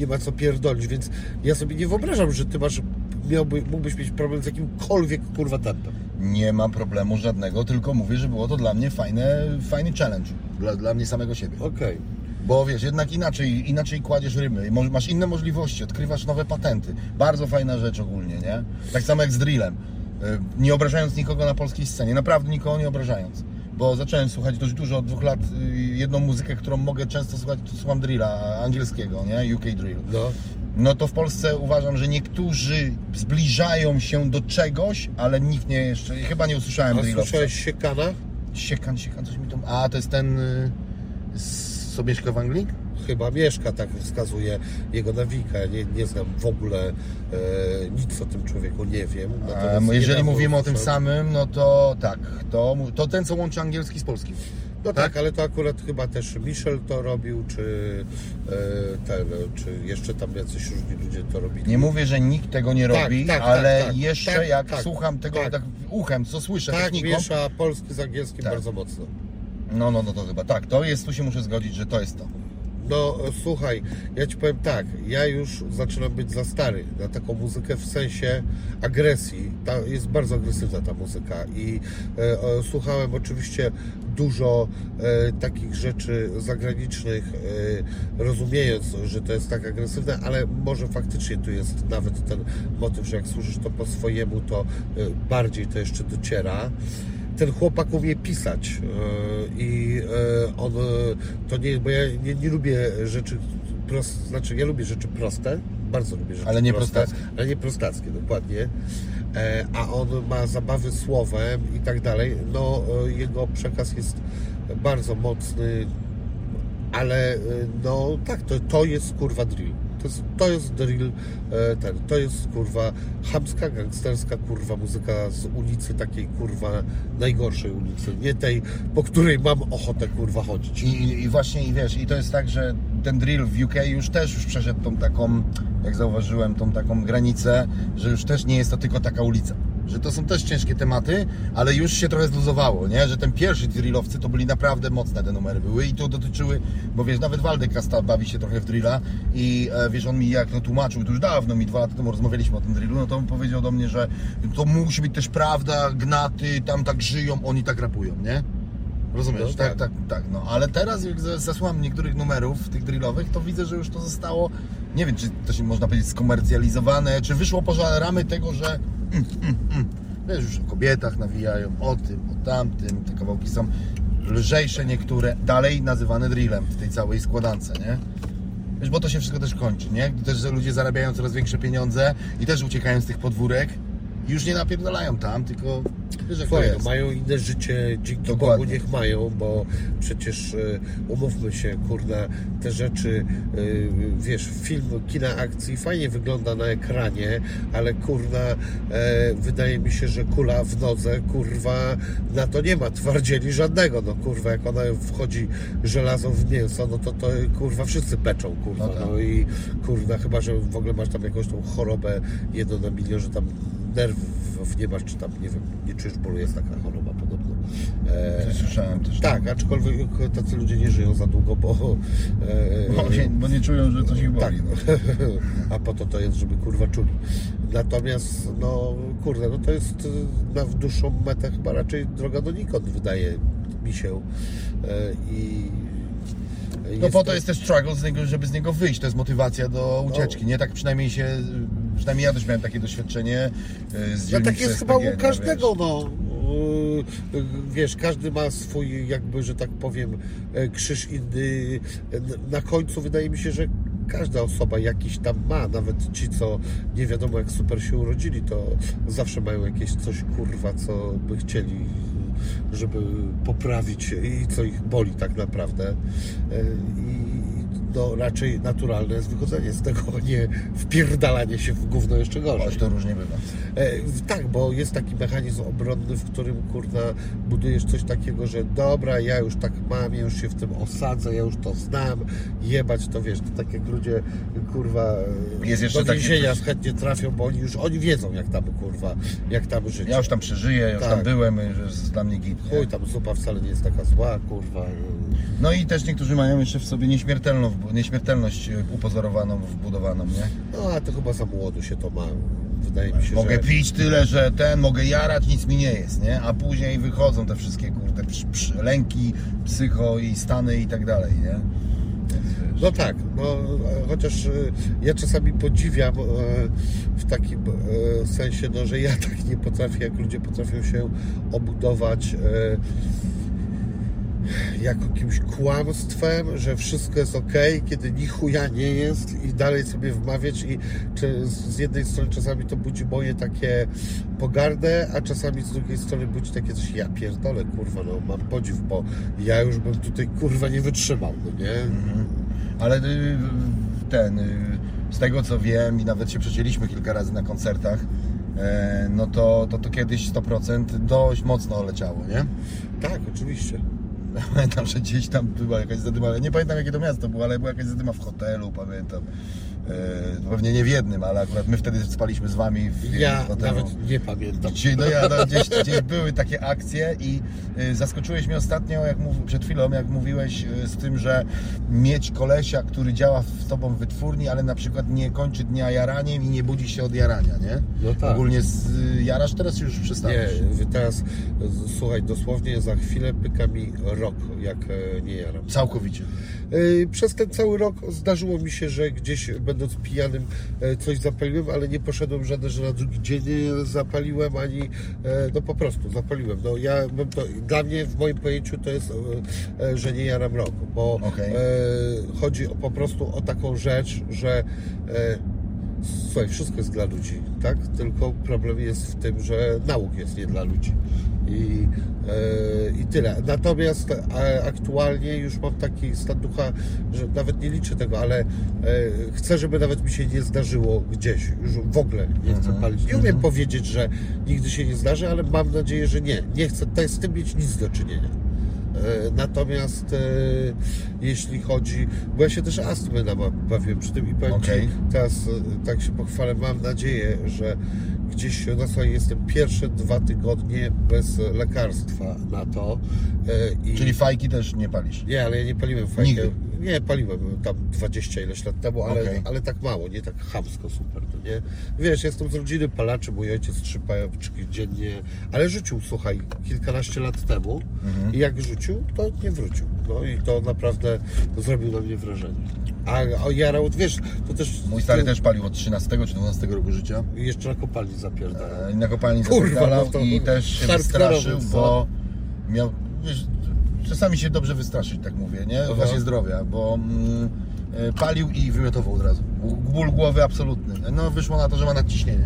nie ma co pierdolić, więc ja sobie nie wyobrażam, że ty masz, miałby, mógłbyś mieć problem z jakimkolwiek kurwa tempem. Nie mam problemu żadnego, tylko mówię, że było to dla mnie fajne, fajny challenge. Dla, dla mnie samego siebie. Okej. Bo wiesz, jednak inaczej, inaczej kładziesz ryby, Mo- masz inne możliwości, odkrywasz nowe patenty. Bardzo fajna rzecz ogólnie, nie? Tak samo jak z drillem. Y, Nie obrażając nikogo na polskiej scenie, naprawdę nikogo nie obrażając. Bo zacząłem słuchać dość dużo od dwóch lat y, jedną muzykę, którą mogę często słuchać, to słucham drilla angielskiego, nie? UK drill. No. No to w Polsce uważam, że niektórzy zbliżają się do czegoś, ale nikt nie jeszcze, chyba nie usłyszałem A drillowca. słyszałeś Siekana? Siekan, siekan, coś mi tam... A, to jest ten... Y, mieszka w Anglii? Chyba mieszka, tak wskazuje jego nawika. Nie, nie znam w ogóle e, nic o tym człowieku, nie wiem. Natomiast A, jeżeli mówimy o tym samym, no to tak, to, to ten, co łączy angielski z polskim. No tak, ale to akurat chyba też Michel to robił, czy e, ten, czy jeszcze tam jacyś różni ludzie to robili. Nie mówię, że nikt tego nie Tak, robi, tak, ale tak, tak, jeszcze tak, jak tak, słucham tego tak. tak. uchem, co słyszę tak, techniką, miesza polski z angielskim Tak. bardzo mocno. no, no, no to chyba tak, to jest, tu się muszę zgodzić, że to jest to. No słuchaj, ja ci powiem tak, ja już zaczynam być za stary na taką muzykę w sensie agresji. Ta, jest bardzo agresywna ta muzyka i e, e, słuchałem oczywiście dużo e, takich rzeczy zagranicznych, e, rozumiejąc, że to jest tak agresywne, ale może faktycznie tu jest nawet ten motyw, że jak słyszysz to po swojemu, to e, bardziej to jeszcze dociera ten chłopak umie pisać e, i e, on e, to nie, bo ja nie, nie lubię rzeczy proste, znaczy ja lubię rzeczy proste, bardzo lubię rzeczy Ale nie proste, prostackie. ale nie prostackie, dokładnie. A on ma zabawy słowem i tak dalej. No, jego przekaz jest bardzo mocny, ale no tak, to, to jest kurwa drill. To jest, to jest drill, e, ten, to jest kurwa chamska, gangsterska kurwa muzyka z ulicy, takiej kurwa najgorszej ulicy, nie tej, po której mam ochotę kurwa chodzić. I, I właśnie, i wiesz, i to jest tak, że ten drill w UK już też już przeszedł tą taką, jak zauważyłem, tą taką granicę, że już też nie jest to tylko taka ulica. Że to są też ciężkie tematy, ale już się trochę zluzowało, nie? Że ten pierwszy drillowcy to byli naprawdę mocne te numery były i to dotyczyły, bo wiesz, nawet Waldek Kasta bawi się trochę w drilla i e, wiesz, on mi jak to tłumaczył, to już dawno mi dwa lata temu rozmawialiśmy o tym drillu, no to on powiedział do mnie, że to musi być też prawda, gnaty, tam tak żyją, oni tak rapują, nie? Rozumiesz? No tak, tak. tak, tak. No, ale teraz jak za- zasłucham niektórych numerów tych drillowych, to widzę, że już to zostało, nie wiem, czy to się można powiedzieć skomercjalizowane, czy wyszło poza ramy tego, że wiesz, już o kobietach nawijają, o tym, o tamtym, te kawałki są lżejsze niektóre, dalej nazywane drillem w tej całej składance, nie? Wiesz, bo to się wszystko też kończy, nie? Gdy też ludzie zarabiają coraz większe pieniądze i też uciekają z tych podwórek już nie napierdalają tam, tylko wiesz jak to Słuchaj, jest. mają inne życie, dzięki Dokładnie. Bogu niech mają, bo przecież e, umówmy się, kurna, te rzeczy, e, wiesz, film kina akcji fajnie wygląda na ekranie, ale kurna, e, wydaje mi się, że kula w nodze, kurwa, na to nie ma twardzieli żadnego, no kurwa, jak ona wchodzi żelazo w mięso, no to to kurwa wszyscy beczą, kurwa, No tak. no i kurna, chyba, że w ogóle masz tam jakąś tą chorobę jedno na milion, że tam nerwów nie masz, czy tam, nie wiem, nie czujesz bólu, jest taka choroba podobno. E, słyszałem też. tak, aczkolwiek tacy ludzie nie żyją za długo, bo... E, Bo nie, bo nie czują, że coś ich tak, boli. No. a po to to jest, żeby kurwa czuli. Natomiast, no kurde, no to jest y, na w dłuższą metę chyba raczej droga donikąd, wydaje mi się. E, I no po to jest też struggle, z niego, żeby z niego wyjść. To jest motywacja do ucieczki, nie? Tak przynajmniej się, przynajmniej ja też miałem takie doświadczenie y, z No tak jest chyba u każdego, wiesz. no. Yy, Wiesz, każdy ma swój, jakby, że tak powiem, e, krzyż inny. Na końcu wydaje mi się, że każda osoba jakiś tam ma, nawet ci, co nie wiadomo jak super się urodzili, to zawsze mają jakieś coś kurwa, co by chcieli, żeby poprawić i co ich boli tak naprawdę. E, I no, raczej naturalne jest wychodzenie z tego, nie wpierdalanie się w gówno jeszcze gorzej. Choć to różnie bywa. E, tak, bo jest taki mechanizm obronny, w którym kurna budujesz coś takiego, że dobra, ja już tak mam, ja już się w tym osadzę, ja już to znam, jebać to wiesz, to tak jak ludzie kurwa e, Jest jeszcze do więzienia coś- chętnie trafią, bo oni już oni wiedzą jak tam kurwa, jak tam żyć. Ja już tam przeżyję, ja już Tak. tam byłem, że jest dla mnie git. Chuj, tam zupa wcale nie jest taka zła, kurwa. No i też niektórzy mają jeszcze w sobie nieśmiertelną nieśmiertelność y, upozorowaną, wbudowaną, nie? No a to chyba za młodo się to ma. Wydaje mi się, Mogę że... pić tyle, że ten, mogę jarać, nic mi nie jest, nie? A później wychodzą te wszystkie, kurde, psz, psz, lęki, psycho i stany i tak dalej, nie? No tak, no e, chociaż e, ja czasami podziwiam e, w takim e, sensie, no, że ja tak nie potrafię, jak ludzie potrafią się obudować e, jakimś kłamstwem, że wszystko jest ok, kiedy ni chuja nie jest i dalej sobie wmawiać i czy z jednej strony czasami to budzi moje takie pogardę, a czasami z drugiej strony budzi takie coś, ja pierdolę, kurwa, no mam podziw, bo ja już bym tutaj, kurwa, nie wytrzymał, no nie? Ale y, ten, y, z tego co wiem i nawet się przecięliśmy kilka razy na koncertach, e, no to, to, to kiedyś 100% dość mocno leciało, nie? Tak, oczywiście. Pamiętam, że gdzieś tam była jakaś zadyma, ale nie pamiętam jakie to miasto było, ale była jakaś zadyma w hotelu, pamiętam. E, pewnie nie w jednym, ale akurat my wtedy spaliśmy z Wami w Ja hotelu. nawet nie pamiętam. Gdzie, no ja, no, gdzieś, gdzieś były takie akcje i y, zaskoczyłeś mnie ostatnio, jak mów, przed chwilą, jak mówiłeś y, z tym, że mieć kolesia, który działa z tobą w wytwórni, ale na przykład nie kończy dnia jaraniem i nie budzi się od jarania, nie? No tak. Ogólnie z, y, jarasz, teraz już Nie, przestałeś. wy teraz, słuchaj, dosłownie za chwilę pyka mi rok, jak e, nie jaram. Całkowicie. E, Przez ten cały rok zdarzyło mi się, że gdzieś będąc pijanym e, coś zapaliłem, ale nie poszedłem żaden, że na drugi dzień nie zapaliłem, ani e, no po prostu zapaliłem. No ja bym to, dla mnie w moim pojęciu to jest, e, e, że nie jaram roku, bo e, chodzi po prostu o taką rzecz, że e, Słuchaj, wszystko jest dla ludzi, tak? Tylko problem jest w tym, że nauk jest nie dla ludzi. I, e, i tyle. Natomiast e, aktualnie już mam taki stan ducha, że nawet nie liczę tego, ale e, chcę, żeby nawet mi się nie zdarzyło gdzieś. Już w ogóle nie chcę Mhm. palić. Nie umiem powiedzieć, że nigdy się nie zdarzy, ale mam nadzieję, że nie. Nie chcę z tym mieć nic do czynienia. E, Natomiast e, jeśli chodzi, bo ja się też astmę nabawiłem przy tym i powiem. Ci, teraz e, tak się pochwalę, mam nadzieję, że gdzieś na swoje jestem pierwsze dwa tygodnie bez lekarstwa na to. I, Czyli fajki też nie palisz. nie, ale ja nie paliłem fajkę. Nigdy? Nie, paliłem tam 20 ileś lat temu, ale, Okej. ale tak mało, nie tak chamsko super, no nie? Wiesz, jestem z rodziny palaczy, mój ojciec trzy pajączki dziennie, ale rzucił, słuchaj, kilkanaście lat temu Mhm. i jak rzucił, to nie wrócił. No i to naprawdę zrobił na mnie wrażenie. A o jarał, wiesz, to też... Mój stary też palił od 13 czy 12 roku życia. I jeszcze na kopalni zapierdala. E, na kopalni Kurwa, zapierdalał no to i też się wystraszył, bo miał, wiesz, czasami się dobrze wystraszyć, tak mówię, nie? Aha. Właśnie zdrowia, bo mm, e, palił i wymiotował od razu. Ból głowy absolutny. No wyszło na to, że ma nadciśnienie.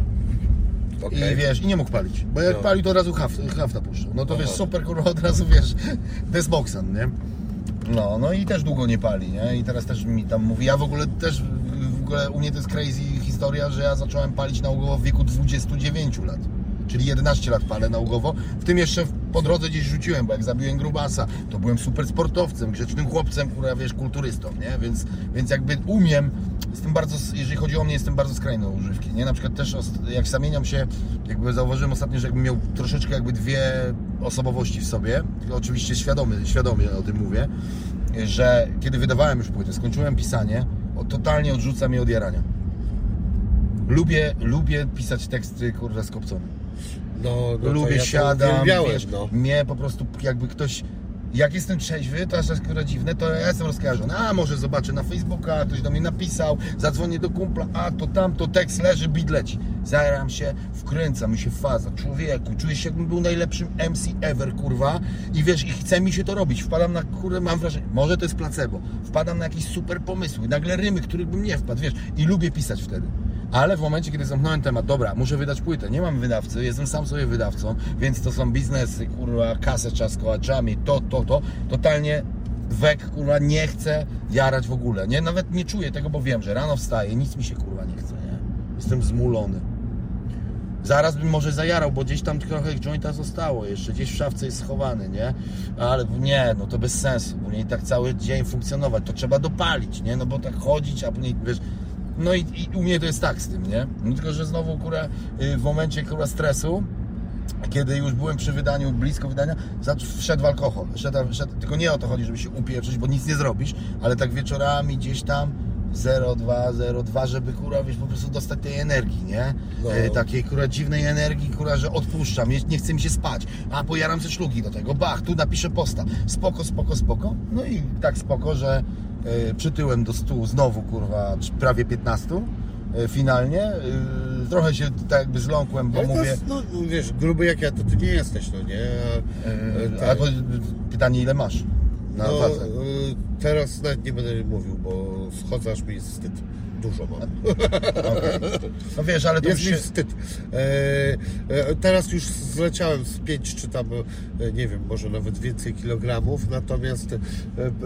Okej. I wiesz, i nie mógł palić. Bo jak No. palił, to od razu haft, hafta puszczał. No to Aha. wiesz, super kurwa, od razu wiesz, desboxan, nie? No, no i też długo nie pali, nie? I teraz też mi tam mówi, ja w ogóle też, w ogóle u mnie to jest crazy historia, że ja zacząłem palić nałogowo w wieku 29 lat. Czyli 11 lat palę nałogowo. W tym jeszcze po drodze gdzieś rzuciłem, bo jak zabiłem grubasa, to byłem super sportowcem, grzecznym chłopcem, kurwa, wiesz, kulturystą, nie? Więc, więc jakby umiem, jestem bardzo, jeżeli chodzi o mnie, jestem bardzo skrajny używki, nie? Na przykład też jak zamieniam się, jakby zauważyłem ostatnio, że jakbym miał troszeczkę jakby dwie osobowości w sobie, oczywiście świadomy, świadomie o tym mówię, że kiedy wydawałem już płytę, skończyłem pisanie, totalnie odrzuca mnie od jarania. Lubię, lubię pisać teksty, kurwa, skopcone. No, no to lubię, ja to siadam, wiesz, no. mnie po prostu jakby ktoś, jak jestem trzeźwy, to aż tak dziwne, to ja jestem rozkojarzony, a może zobaczę na Facebooka, ktoś do mnie napisał, zadzwonię do kumpla, a to tamto, tekst leży, beat leci. Zaram się, wkręca mi się faza, człowieku, czuję się jakbym był najlepszym MC ever, kurwa, i wiesz, i chce mi się to robić, wpadam na, kurwa, mam wrażenie, może to jest placebo, wpadam na jakieś super pomysły, nagle rymy, których bym nie wpadł, wiesz, i lubię pisać wtedy. Ale w momencie, kiedy zamknąłem temat, dobra, muszę wydać płytę, nie mam wydawcy, jestem sam sobie wydawcą, więc to są biznesy, kurwa, kasę trzeba z kołaczami, to, to, to, totalnie wek, kurwa, nie chcę jarać w ogóle, nie, nawet nie czuję tego, bo wiem, że rano wstaję, nic mi się, kurwa, nie chce, nie, jestem zmulony. Zaraz bym może zajarał, bo gdzieś tam trochę jointa zostało. Jeszcze, gdzieś w szafce jest schowany, nie? Ale nie, no to bez sensu, bo nie tak cały dzień funkcjonować, to trzeba dopalić, nie? No bo tak chodzić, a później, wiesz, no i, i u mnie to jest tak z tym, nie? No tylko, że znowu, kurwa, y, w momencie, kurwa, stresu, kiedy już byłem przy wydaniu, blisko wydania, wszedł alkohol. Wszedł, wszedł, tylko nie o to chodzi, żeby się upieprzyć, bo nic nie zrobisz, ale tak wieczorami gdzieś tam 0,2, 0,2, żeby kurwa, wiesz, po prostu dostać tej energii, nie? No. E, takiej kurwa dziwnej energii, kurwa, że odpuszczam, nie, nie chce mi się spać, a pojaram ze szlugi do tego, bach, tu napiszę posta, spoko, spoko, spoko, no i tak spoko, że przytyłem do stół znowu, kurwa, prawie 15 e, finalnie, e, trochę się tak jakby zląkłem, bo mówię... jest, no, wiesz, gruby jak ja, to ty nie jesteś, no nie? A, E, tak. A pytanie ile masz na no, wadze? y, teraz nawet nie będę mówił, bo schodza aż mi jest wstyd. Dużo mam. Okej. No wiesz, ale to Jest już mi się... wstyd. E, e, teraz już zleciałem z 5 czy tam, e, nie wiem, może nawet więcej kilogramów, natomiast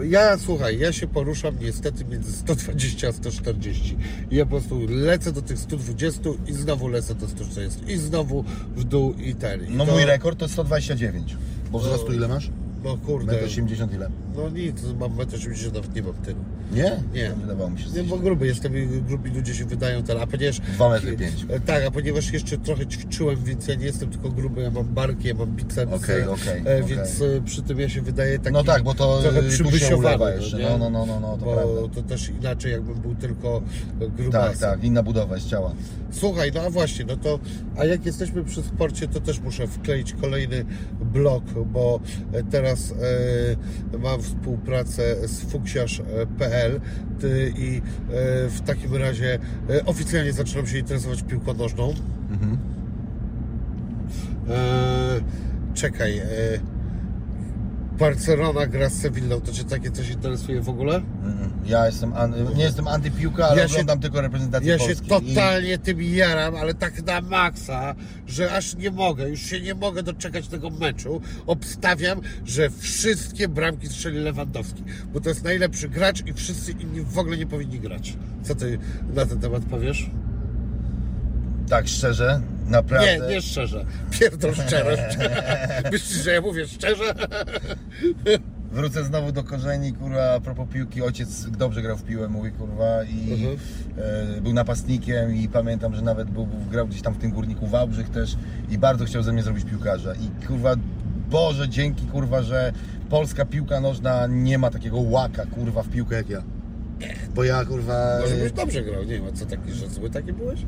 ja, słuchaj, ja się poruszam niestety między 120 a 140. I ja po prostu lecę do tych 120 i znowu lecę do 140 i znowu w dół i ten. I No to- mój rekord to 129. Bo wzrostu ile masz? No kurde, 1,80 m ile? no nic, mam 1,80 m, nawet nie mam tylu. Nie? Nie. Wydawało mi się. Nie, bo gruby jestem i grubi ludzie się wydają ten, a ponieważ... Dwa metry pięć. E, Tak, a ponieważ jeszcze trochę ćwiczyłem, więc ja nie jestem tylko gruby, ja mam barki, ja mam biceps, Okej, e, okej, e, okej. więc e, przy tym ja się wydaje taki No tak, bo to trochę tu się przybysiowany, ulewa jeszcze. No, no, no, no, no to bo prawda. to też inaczej jakbym był tylko grubasem. Tak, tak, inna budowa jest ciała. Słuchaj, no a właśnie, no to, a jak jesteśmy przy sporcie, to też muszę wkleić kolejny blok, bo e, teraz e, mam współpracę z fuksiarz.pl ty- i e, w takim razie e, oficjalnie zaczynam się interesować piłką nożną. Mhm. E, czekaj, Barcelona gra z Sevillą, to Cię takie coś interesuje w ogóle? Ja jestem, an... nie jestem antypiłka, ale Ja się- oglądam tylko reprezentację Ja się Polski. totalnie tym jaram, ale tak na maksa, że aż nie mogę, już się nie mogę doczekać tego meczu. Obstawiam, że wszystkie bramki strzeli Lewandowski, bo to jest najlepszy gracz i wszyscy inni w ogóle nie powinni grać. Co ty na ten temat powiesz? Tak, szczerze, naprawdę. Nie, nie szczerze. Pierdol szczerość. Myślisz, że ja mówię szczerze? Wrócę znowu do korzeni, kurwa, a propos piłki, ojciec dobrze grał w piłę, mówi, kurwa, i Mhm. e, był napastnikiem i pamiętam, że nawet był, grał gdzieś tam w tym Górniku Wałbrzych też i bardzo chciał ze mnie zrobić piłkarza i kurwa, Boże, dzięki, kurwa, że polska piłka nożna nie ma takiego łaka, kurwa, w piłkę jak ja. Bo ja, kurwa, Może byś e, dobrze grał, nie ma co taki, że zły taki byłeś?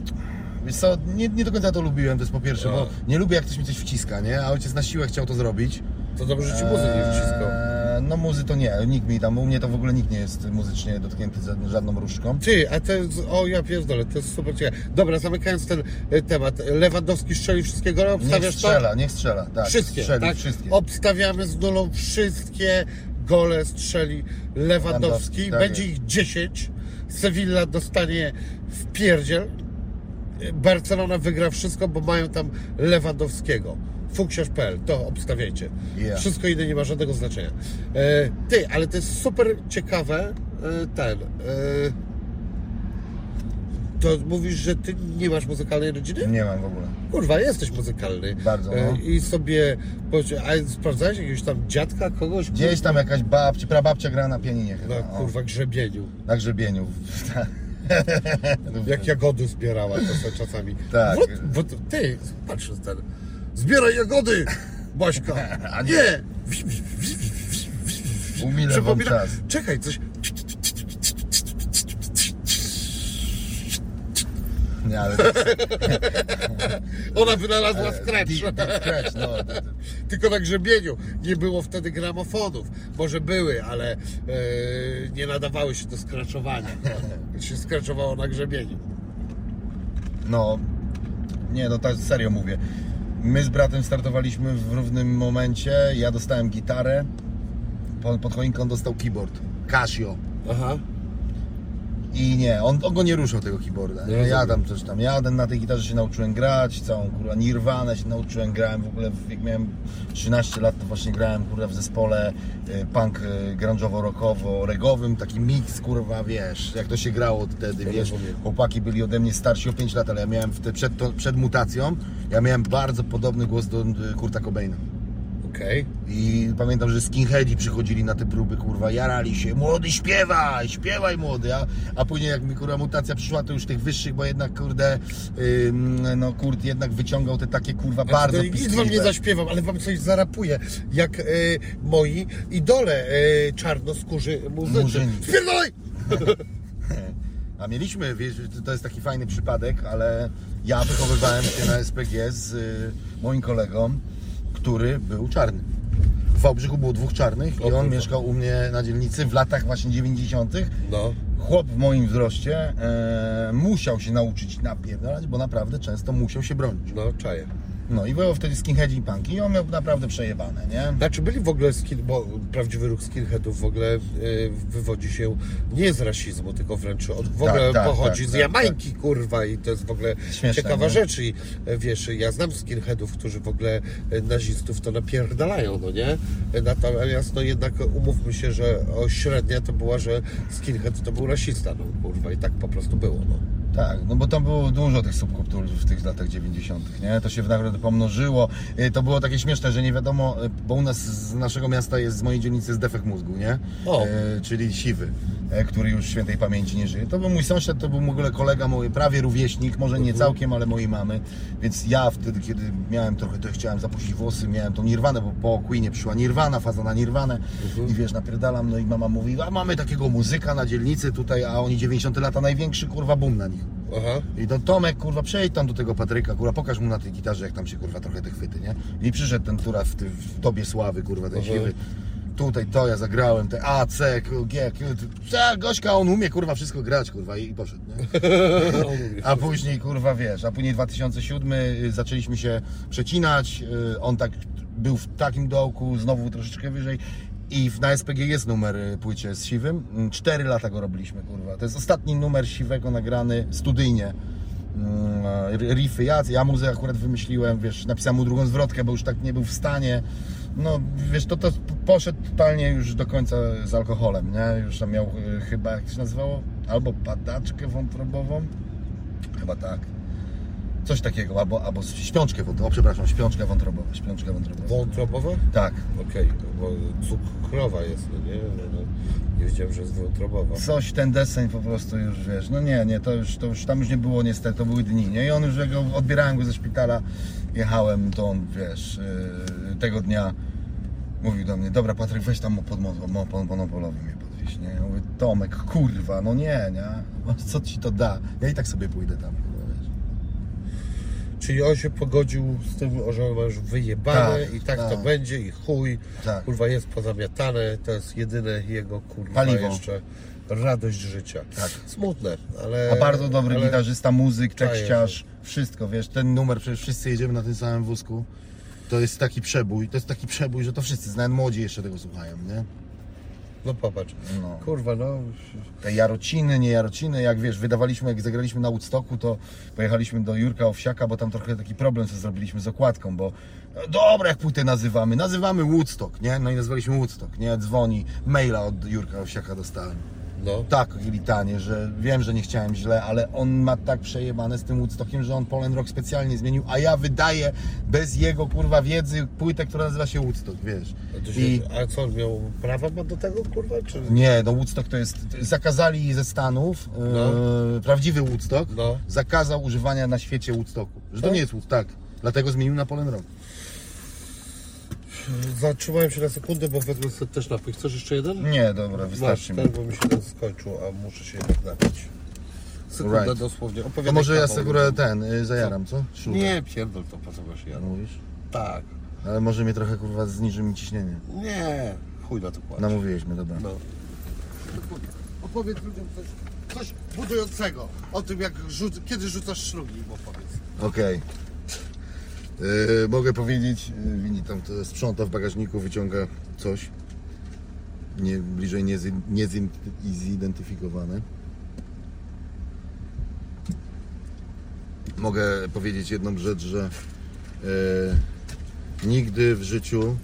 Wiesz co, nie, nie do końca to lubiłem, to jest po pierwsze, A. bo nie lubię jak ktoś mi coś wciska, nie, a ojciec na siłę chciał to zrobić. To dobrze, że ci muzy nie wciskał. Eee, No muzy to nie, nikt mi tam, u mnie to w ogóle nikt nie jest muzycznie dotknięty żadną różdżką. Ty, a to jest, o ja pierdolę, to jest super ciekawe. Dobra, zamykając ten e, temat. Lewandowski strzeli wszystkiego, Niech obstawiasz strzela, niech strzela, tak. Wszystkie, strzeli, tak? wszystkie. Obstawiamy z nulą wszystkie gole strzeli Lewandowski. Lewandowski, tak Będzie jest. ich 10. Sevilla dostanie w pierdziel. Barcelona wygra wszystko, bo mają tam Lewandowskiego. Fuksiarz.pl, to obstawiajcie. Yeah. Wszystko inne nie ma żadnego znaczenia. E, ty, ale to jest super ciekawe. E, ten. E, to mówisz, że ty nie masz muzykalnej rodziny? Nie mam w ogóle. Kurwa, jesteś muzykalny. Bardzo, E, no. I sobie, a sprawdzałeś jakiegoś tam dziadka, kogoś? Gdzieś tam jakaś babcia, prababcia gra na pianinie chyba. Na o, kurwa grzebieniu. na grzebieniu. Jak jagody zbierała to czasami. Tak. Wod, ty, patrz ten. Zbieraj jagody, Baśka. A nie. nie. Umilę wam czas. Czekaj, coś. Nie, ale Ona wynalazła scratch. deep, deep scratch, no. Tylko na grzebieniu. Nie było wtedy gramofonów. Może były, ale e, nie nadawały się do skraczowania. się skraczowało na grzebieniu. No, nie, no tak serio mówię. My z bratem startowaliśmy w równym momencie. Ja dostałem gitarę. Po- Pod choinką dostał keyboard. Casio. Aha. I nie, on, on go nie ruszał tego keyboarda. Nie Ja rozumiem. tam coś tam, ja na tej gitarze się nauczyłem grać, całą kurwa Nirvanę się nauczyłem, grałem w ogóle, jak miałem 13 lat to właśnie grałem kurwa w zespole y, punk y, grunge'owo-rockowo, regowym, taki mix kurwa, wiesz, jak to się grało wtedy, Ja wiesz, rozumiem. chłopaki byli ode mnie starsi o 5 lat, ale ja miałem wtedy, przed, to, przed mutacją, ja miałem bardzo podobny głos do y, Kurta Cobaina. Okej. I pamiętam, że skinheadzi przychodzili na te próby, kurwa, jarali się, młody śpiewaj, śpiewaj młody, a, a później jak mi kurwa mutacja przyszła, to już tych wyższych, bo jednak kurde, ym, no kurt jednak wyciągał te takie kurwa bardzo Znaczy, Nic wam nie zaśpiewam, ale wam coś zarapuję. Jak e, moi idole e, czarnoskórzy muzycy. Murzyni. Spierdolaj! A mieliśmy, wiesz, to jest taki fajny przypadek, ale ja wychowywałem się na SPG z y, moim kolegą, który był czarny. W Wałbrzychu było dwóch czarnych i on mieszkał u mnie na dzielnicy w latach właśnie 90. No. Chłop w moim wzroście e, musiał się nauczyć napierdalać, bo naprawdę często musiał się bronić. No, czaję. No i było wtedy skinheadzi i punki i on miał naprawdę przejebane, nie? Znaczy byli w ogóle skin, bo prawdziwy ruch skinheadów w ogóle e, wywodzi się nie z rasizmu, tylko wręcz od, w Tak, ogóle tak, pochodzi tak, z tak, Jamajki, kurwa, i to jest w ogóle Śmieszne, ciekawa nie? rzecz i e, wiesz, ja znam skinheadów, którzy w ogóle e, nazistów to napierdalają, no nie? Natomiast no jednak umówmy się, że o, średnia to była, że skinhead to był rasista, no kurwa, i tak po prostu było, no. Tak, no bo tam było dużo tych subkultur w tych latach 90., nie? To się nagle pomnożyło. Y, To było takie śmieszne, że nie wiadomo, y, bo u nas z naszego miasta jest, z mojej dzielnicy jest defekt mózgu, nie? O. E, czyli siwy, e, który już świętej pamięci nie żyje. To był mój sąsiad, to był w ogóle kolega mój, prawie rówieśnik, może nie całkiem, ale mojej mamy. Więc ja wtedy, kiedy miałem trochę, to chciałem zapuścić włosy, miałem tą nirwanę, bo po Queenie przyszła nirwana, faza na nirwanę i wiesz, napierdalam, no i mama mówi, a mamy takiego muzyka na dzielnicy tutaj, a oni 90 lata, największy kurwa boom na nich. Aha. I to Tomek, kurwa, przejdź tam do tego Patryka, kurwa, pokaż mu na tej gitarze, jak tam się, kurwa, trochę te chwyty, nie? I przyszedł ten, kurwa, w, ty, w tobie sławy, kurwa, ten siwy. Tutaj to ja zagrałem, te A, C, G, Q, T- Gośka, on umie, kurwa, wszystko grać, kurwa, i, i poszedł, nie? A później, kurwa, wiesz, a później 2007 y, zaczęliśmy się przecinać, y, on tak był w takim dołku, znowu troszeczkę wyżej i w- na SPG jest numer y, płycie z Siwym. Mm, Cztery lata go robiliśmy, kurwa. To jest ostatni numer Siwego nagrany studyjnie. Mm, Riffy, ja, ja muzę akurat wymyśliłem, wiesz, napisałem mu drugą zwrotkę, bo już tak nie był w stanie. No, wiesz, to, to poszedł totalnie już do końca z alkoholem, nie? Już tam miał y, chyba, jak się nazywało? Albo padaczkę wątrobową, Chyba tak. Coś takiego, albo, albo śpiączkę wątrobową, o przepraszam, śpiączkę wątrobową, śpiączkę wątrobową. Wątrobowa? Tak. Okej, bo cukrowa jest, no nie? No, nie wiedziałem, że jest wątrobowa. Coś, ten deseń po prostu już, wiesz, no nie, nie, to już, to już tam już nie było niestety, to były dni, nie? I on już, jak go odbierałem go ze szpitala, jechałem, to on, wiesz, yy, tego dnia mówił do mnie, dobra Patryk, weź tam pod mo- mo- mo- monopolowy mnie podwieź, nie? Ja mówię, Tomek, kurwa, no nie, nie? Co ci to da? Ja i tak sobie pójdę tam. Czyli on się pogodził z tym, że masz wyjebane Tak, i tak, to tak. będzie i chuj. Tak. Kurwa jest pozamiatane, to jest jedyne jego kurwa Paliwo. jeszcze radość życia. Tak. Smutne, ale... A bardzo dobry ale... gitarzysta, muzyk, tekściarz, wszystko, wiesz, ten numer, przecież wszyscy jedziemy na tym samym wózku. To jest taki przebój, to jest taki przebój, że to wszyscy, nawet młodzi jeszcze tego słuchają, nie? No popatrz. No. Kurwa, no... Te jarociny, nie jarociny, jak wiesz, wydawaliśmy, jak zagraliśmy na Woodstocku, to pojechaliśmy do Jurka Owsiaka, bo tam trochę taki problem sobie zrobiliśmy z okładką, bo no dobra, jak płytę nazywamy, nazywamy Woodstock, nie? No i nazwaliśmy Woodstock, nie? Dzwoni, maila od Jurka Owsiaka dostałem. No. tak litanie, że wiem, że nie chciałem źle, ale on ma tak przejebane z tym Woodstockiem, że on Polen Rock specjalnie zmienił, a ja wydaję bez jego kurwa wiedzy płytę, która nazywa się Woodstock, wiesz. A, to się, I a co, miał prawa ma do tego, kurwa, czy... nie, no Woodstock to jest, zakazali ze Stanów, No. e, prawdziwy Woodstock, No. zakazał używania na świecie Woodstocku, że to Tak? nie jest Woodstock, tak. Dlatego zmienił na Polen Rock. Zatrzymałem się na sekundę, bo wezmę sobie też napój. Chcesz jeszcze jeden? Nie, dobra, Masz wystarczy mi. ten, bo mi się ten skończył, a muszę się jednak napić. Sekundę Right. dosłownie. To Opowiadaj może ja kawał. sobie ten, y, zajaram, co? Nie, pierdol to, po co masz ja? Mówisz? Tak. Ale może mnie trochę kurwa zniży mi ciśnienie. Nie, chuj na to kładzie. Namówiłeś mnie, dobra. No. Opowiedz ludziom coś, coś budującego. O tym, jak rzuc, kiedy rzucasz szlugi, im opowiedz. Okej. Yy, mogę powiedzieć, yy, Wini tam sprząta w bagażniku, wyciąga coś. Nie, bliżej niezidentyfikowane. Mogę powiedzieć jedną rzecz, że yy, nigdy w życiu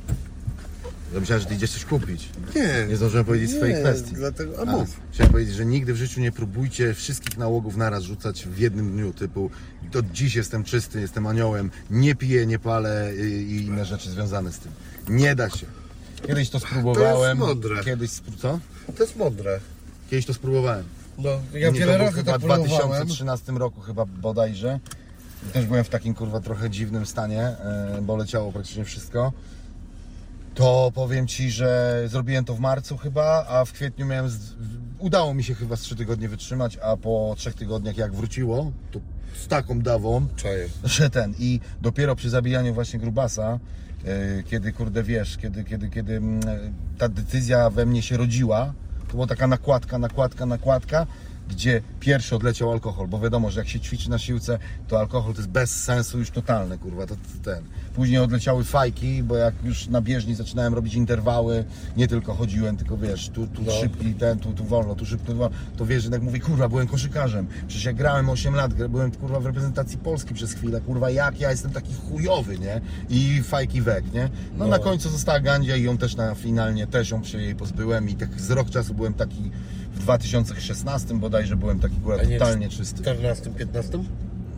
Ja myślałem, że ty idziesz coś kupić. Nie. Nie zdążyłem powiedzieć swojej Nie, kwestii. dlatego- a mów. Chciałem powiedzieć, że nigdy w życiu nie próbujcie wszystkich nałogów naraz rzucać w jednym dniu, typu to dziś jestem czysty, jestem aniołem, nie piję, nie palę i, inne rzeczy związane z tym. Nie da się. Kiedyś to spróbowałem. mądre. Kiedyś, spró- co? To jest mądre. Kiedyś to spróbowałem. No, ja Nie, wiele to razy chyba w próbowałem. 2013 roku chyba bodajże. Też byłem w takim kurwa trochę dziwnym stanie, e, bo leciało praktycznie wszystko. To powiem Ci, że zrobiłem to w marcu chyba, a w kwietniu miałem... Z... Udało mi się chyba z 3 tygodnie wytrzymać, a po 3 tygodniach jak wróciło, to z taką dawą, Czaję. że ten i dopiero przy zabijaniu właśnie grubasa, e, kiedy kurde wiesz, kiedy, kiedy, kiedy mm, ta decyzja we mnie się rodziła, to była taka nakładka, nakładka, nakładka, gdzie pierwszy odleciał alkohol, bo wiadomo, że jak się ćwiczy na siłce, to alkohol to jest bez sensu już totalny, kurwa, to, to ten. Później odleciały fajki, bo jak już na bieżni zaczynałem robić interwały, nie tylko chodziłem, tylko wiesz, tu, tu No. szybki, ten, tu, tu wolno, tu szybko, tu wolno, to wiesz, że tak mówię, kurwa, byłem koszykarzem, przecież jak grałem 8 lat, byłem kurwa w reprezentacji Polski przez chwilę, kurwa, jak ja jestem taki chujowy, nie? I fajki wek, nie? No, No. na końcu została Gandzia i ją też na finalnie, też ją się jej pozbyłem i tak z rok czasu byłem taki 2016 bodajże byłem taki kurwa A nie totalnie w czysty. 14, 15?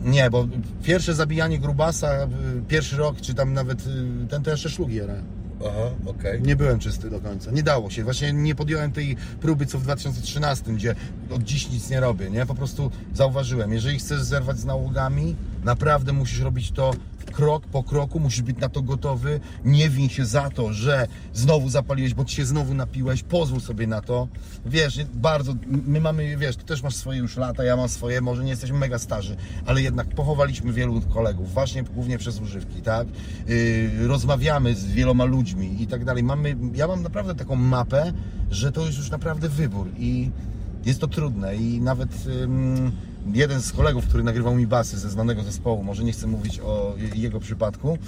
Nie, bo pierwsze zabijanie grubasa, pierwszy rok, czy tam nawet y, ten to jeszcze szlugi jarałem. Aha, okej. Nie byłem czysty do końca. Nie dało się. Właśnie nie podjąłem tej próby co w 2013, gdzie od dziś nic nie robię, nie? Po prostu zauważyłem, jeżeli chcesz zerwać z nałogami, naprawdę musisz robić to krok po kroku, musisz być na to gotowy. Nie win się za to, że znowu zapaliłeś, bo ci się znowu napiłeś. Pozwól sobie na to. Wiesz, bardzo, my mamy, wiesz, ty też masz swoje już lata, ja mam swoje, może nie jesteśmy mega starzy, ale jednak pochowaliśmy wielu kolegów, właśnie głównie przez używki, tak? Yy, rozmawiamy z wieloma ludźmi i tak dalej. Mamy, ja mam naprawdę taką mapę, że to jest już naprawdę wybór i jest to trudne i nawet ym, jeden z kolegów, który nagrywał mi basy ze znanego zespołu, może nie chcę mówić o je- jego przypadku,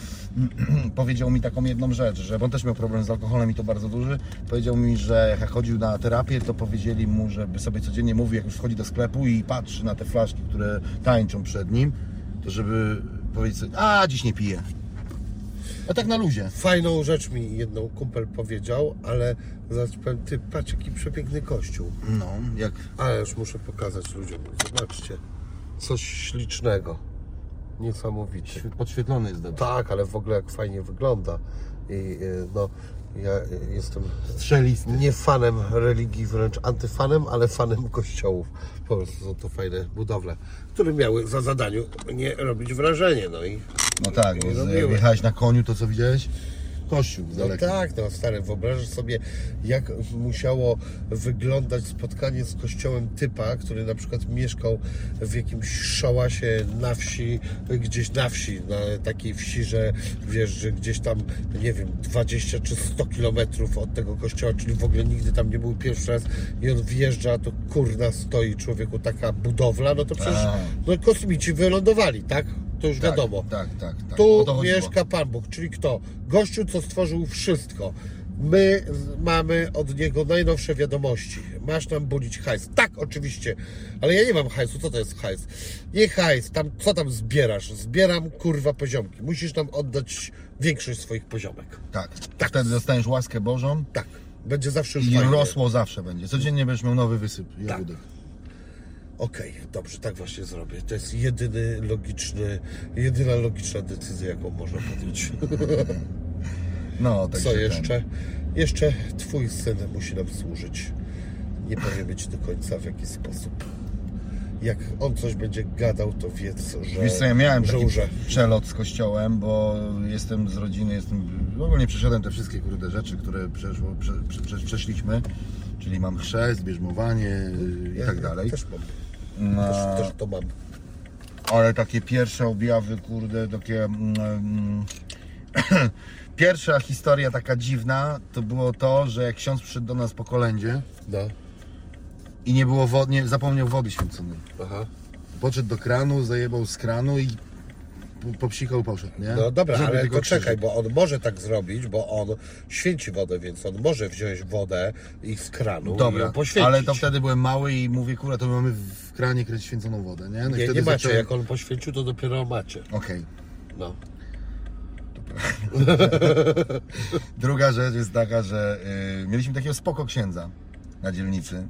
powiedział mi taką jedną rzecz, że on też miał problem z alkoholem i to bardzo duży, powiedział mi, że jak chodził na terapię, to powiedzieli mu, żeby sobie codziennie mówił, jak już wchodzi do sklepu i patrzy na te flaszki, które tańczą przed nim, to żeby powiedzieć sobie, a dziś nie piję. A tak na luzie. Fajną rzecz mi jedną kumpel powiedział, ale zaraz powiem, ty patrz jaki przepiękny kościół. No, jak Ale już muszę pokazać ludziom. Zobaczcie. Coś ślicznego. Niesamowite. podświetlony jest dobrze. Tak, ale w ogóle jak fajnie wygląda. I y, no, ja jestem Strzelisty. nie fanem religii, wręcz antyfanem, ale fanem kościołów. Po prostu są to fajne budowle, które miały za zadaniu nie robić wrażenia. No i No tak, bo Nie jak jechałeś na koniu, to co widziałeś? Kościół No tak, no stary, wyobrażasz sobie, jak musiało wyglądać spotkanie z kościołem typa, który na przykład mieszkał w jakimś szałasie na wsi, gdzieś na wsi, na takiej wsi, że wiesz, że gdzieś tam, nie wiem, 20 czy 100 kilometrów od tego kościoła, czyli w ogóle nigdy tam nie był pierwszy raz i on wjeżdża, to kurna stoi człowieku taka budowla, no to przecież no, kosmici wylądowali, tak? To już tak, wiadomo. Tak, tak, tak. Tu mieszka Pan Bóg, czyli kto? Gościu, co stworzył wszystko. My mamy od niego najnowsze wiadomości. Masz nam budzić hajs. Tak, oczywiście, ale ja nie mam hajsu. Co to jest hajs? Nie hajs, tam, co tam zbierasz? Zbieram kurwa poziomki. Musisz nam oddać większość swoich poziomek. Tak. Wtedy dostaniesz łaskę Bożą Tak, będzie zawsze już i fajnie. rosło zawsze będzie. Codziennie będziesz miał nowy wysyp Tak. jagódek. Okej, dobrze, tak właśnie zrobię. To jest jedyny logiczny, jedyna logiczna decyzja, jaką można podjąć. No, tak Co jeszcze? Jeszcze twój syn musi nam służyć. Nie powiemy ci do końca w jaki sposób. Jak on coś będzie gadał, to wiedz, że, Wiesz co, ja miałem że taki przelot z kościołem, bo jestem z rodziny, jestem, w ogóle nie przeszedłem te wszystkie kurde rzeczy, które przeszło, prze, prze, prze, przeszliśmy, czyli mam chrzest, bierzmowanie yy, i tak dalej. Też mam. No, Też, też to mam. ale takie pierwsze objawy, kurde, takie... Mm, mm, Pierwsza historia taka dziwna, to było to, że jak ksiądz przyszedł do nas po kolędzie No. i nie było wody, nie, zapomniał wody święconej. Aha. Podszedł do kranu, zajebał z kranu i popsikał poszedł, nie? No dobra, Żeby ale tylko to czekaj, krzyżyk. bo on może tak zrobić, bo on święci wodę, więc on może wziąć wodę i z kranu i ją Dobra, poświęcić. ale to wtedy byłem mały i mówię, kurwa, to my mamy w kranie kryć święconą wodę, nie? No Nie, wtedy nie macie, zacząłem- jak on poświęcił, to dopiero macie. Okej. No. Druga rzecz jest taka, że y, mieliśmy takiego spoko księdza na dzielnicy,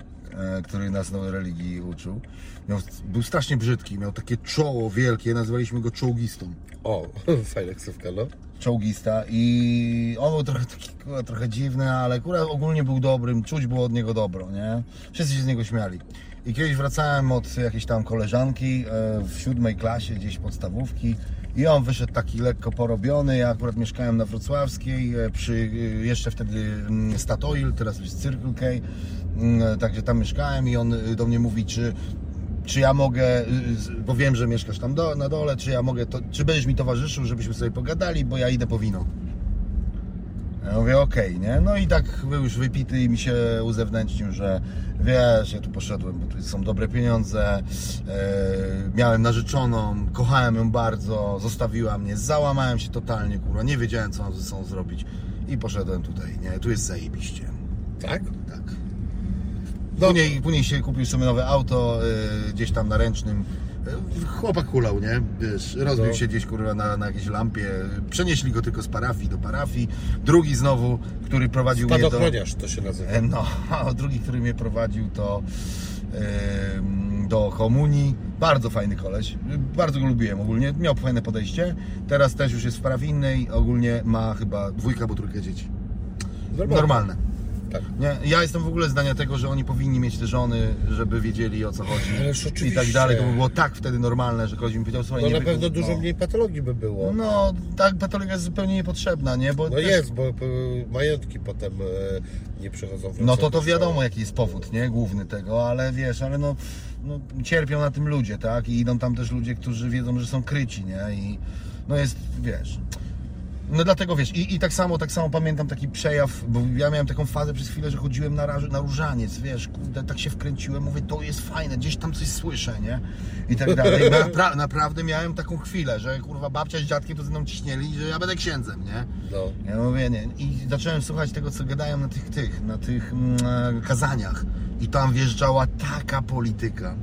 który nas no, religii uczył. Miał, był strasznie brzydki, miał takie czoło wielkie, nazwaliśmy go czołgistą. O, fajna ksywka, no. Czołgista i on był trochę taki, kurwa, trochę dziwny, ale akurat ogólnie był dobrym, czuć było od niego dobro, nie? Wszyscy się z niego śmiali. I kiedyś wracałem od jakiejś tam koleżanki e, w siódmej klasie, gdzieś podstawówki i on wyszedł taki lekko porobiony, ja akurat mieszkałem na Wrocławskiej, e, przy e, jeszcze wtedy mm, Statoil, teraz jest Circle K, Mm, także tam mieszkałem i on e, do mnie mówi, czy czy ja mogę, bo wiem, że mieszkasz tam do, na dole, czy ja mogę, to, czy będziesz mi towarzyszył, żebyśmy sobie pogadali, bo ja idę po wino. Ja mówię, okej, nie? No i tak był już wypity i mi się uzewnętrznił, że wiesz, ja tu poszedłem, bo tu są dobre pieniądze, e, miałem narzeczoną, kochałem ją bardzo, zostawiła mnie, załamałem się totalnie, kurwa, nie wiedziałem, co mam ze sobą zrobić i poszedłem tutaj, nie? Tu jest zajebiście. Tak? Tak. Później, później się kupił sobie nowe auto y, gdzieś tam na ręcznym. Chłopak hulał, nie? Wiesz, rozbił No. się gdzieś kurwa na, na jakiejś lampie. Przenieśli go tylko z parafii do parafii. Drugi znowu, który prowadził mnie do... To się nazywa. E, No, a drugi, który mnie prowadził to em, do komunii. Bardzo fajny koleś. Bardzo go lubiłem ogólnie. Miał fajne podejście. Teraz też już jest w parafii Ogólnie ma chyba dwójka, bo trójkę dzieci. Normalne. Tak. Nie, ja jestem w ogóle zdania tego, że oni powinni mieć te żony, żeby wiedzieli o co chodzi Ależ i tak oczywiście. dalej. To by było tak wtedy normalne, że ktoś mi powiedział, słuchaj, No nie na pewno wykup- dużo no. mniej patologii by było. No, tak, patologia jest zupełnie niepotrzebna, nie? Bo No też- jest, bo e, majątki potem e, nie przychodzą w No to to wiadomo jaki jest powód, nie? Główny tego, ale wiesz, ale no, no cierpią na tym ludzie, tak? I idą tam też ludzie, którzy wiedzą, że są kryci, nie? I no jest, wiesz... No dlatego wiesz, i, i tak samo, tak samo pamiętam taki przejaw, bo ja miałem taką fazę przez chwilę, że chodziłem na, na różaniec, wiesz, kurde, tak się wkręciłem, mówię, to jest fajne, gdzieś tam coś słyszę, nie? I tak dalej. Napra- naprawdę miałem taką chwilę, że kurwa babcia z dziadkiem to ze mną ciśnieli, że ja będę księdzem, nie? No. Ja mówię, nie. I zacząłem słuchać tego, co gadają na tych, tych, na tych mm, kazaniach. I tam wjeżdżała taka polityka.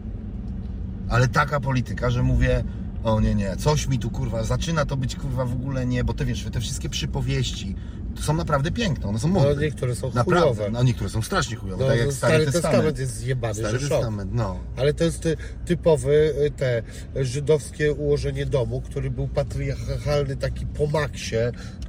Ale taka polityka, że mówię, o nie, nie, coś mi tu kurwa, zaczyna to być kurwa w ogóle nie, bo te wiesz, te wszystkie przypowieści są naprawdę piękne, one są no mądre. niektóre są Naprawdę, chujowe. no niektóre są strasznie chujowe, No, tak jak no, Stary, Testament. jest zjebany, Stary że. Testament, no. Ale to jest ty, typowy y, te żydowskie ułożenie domu, który był patriarchalny taki po maksie,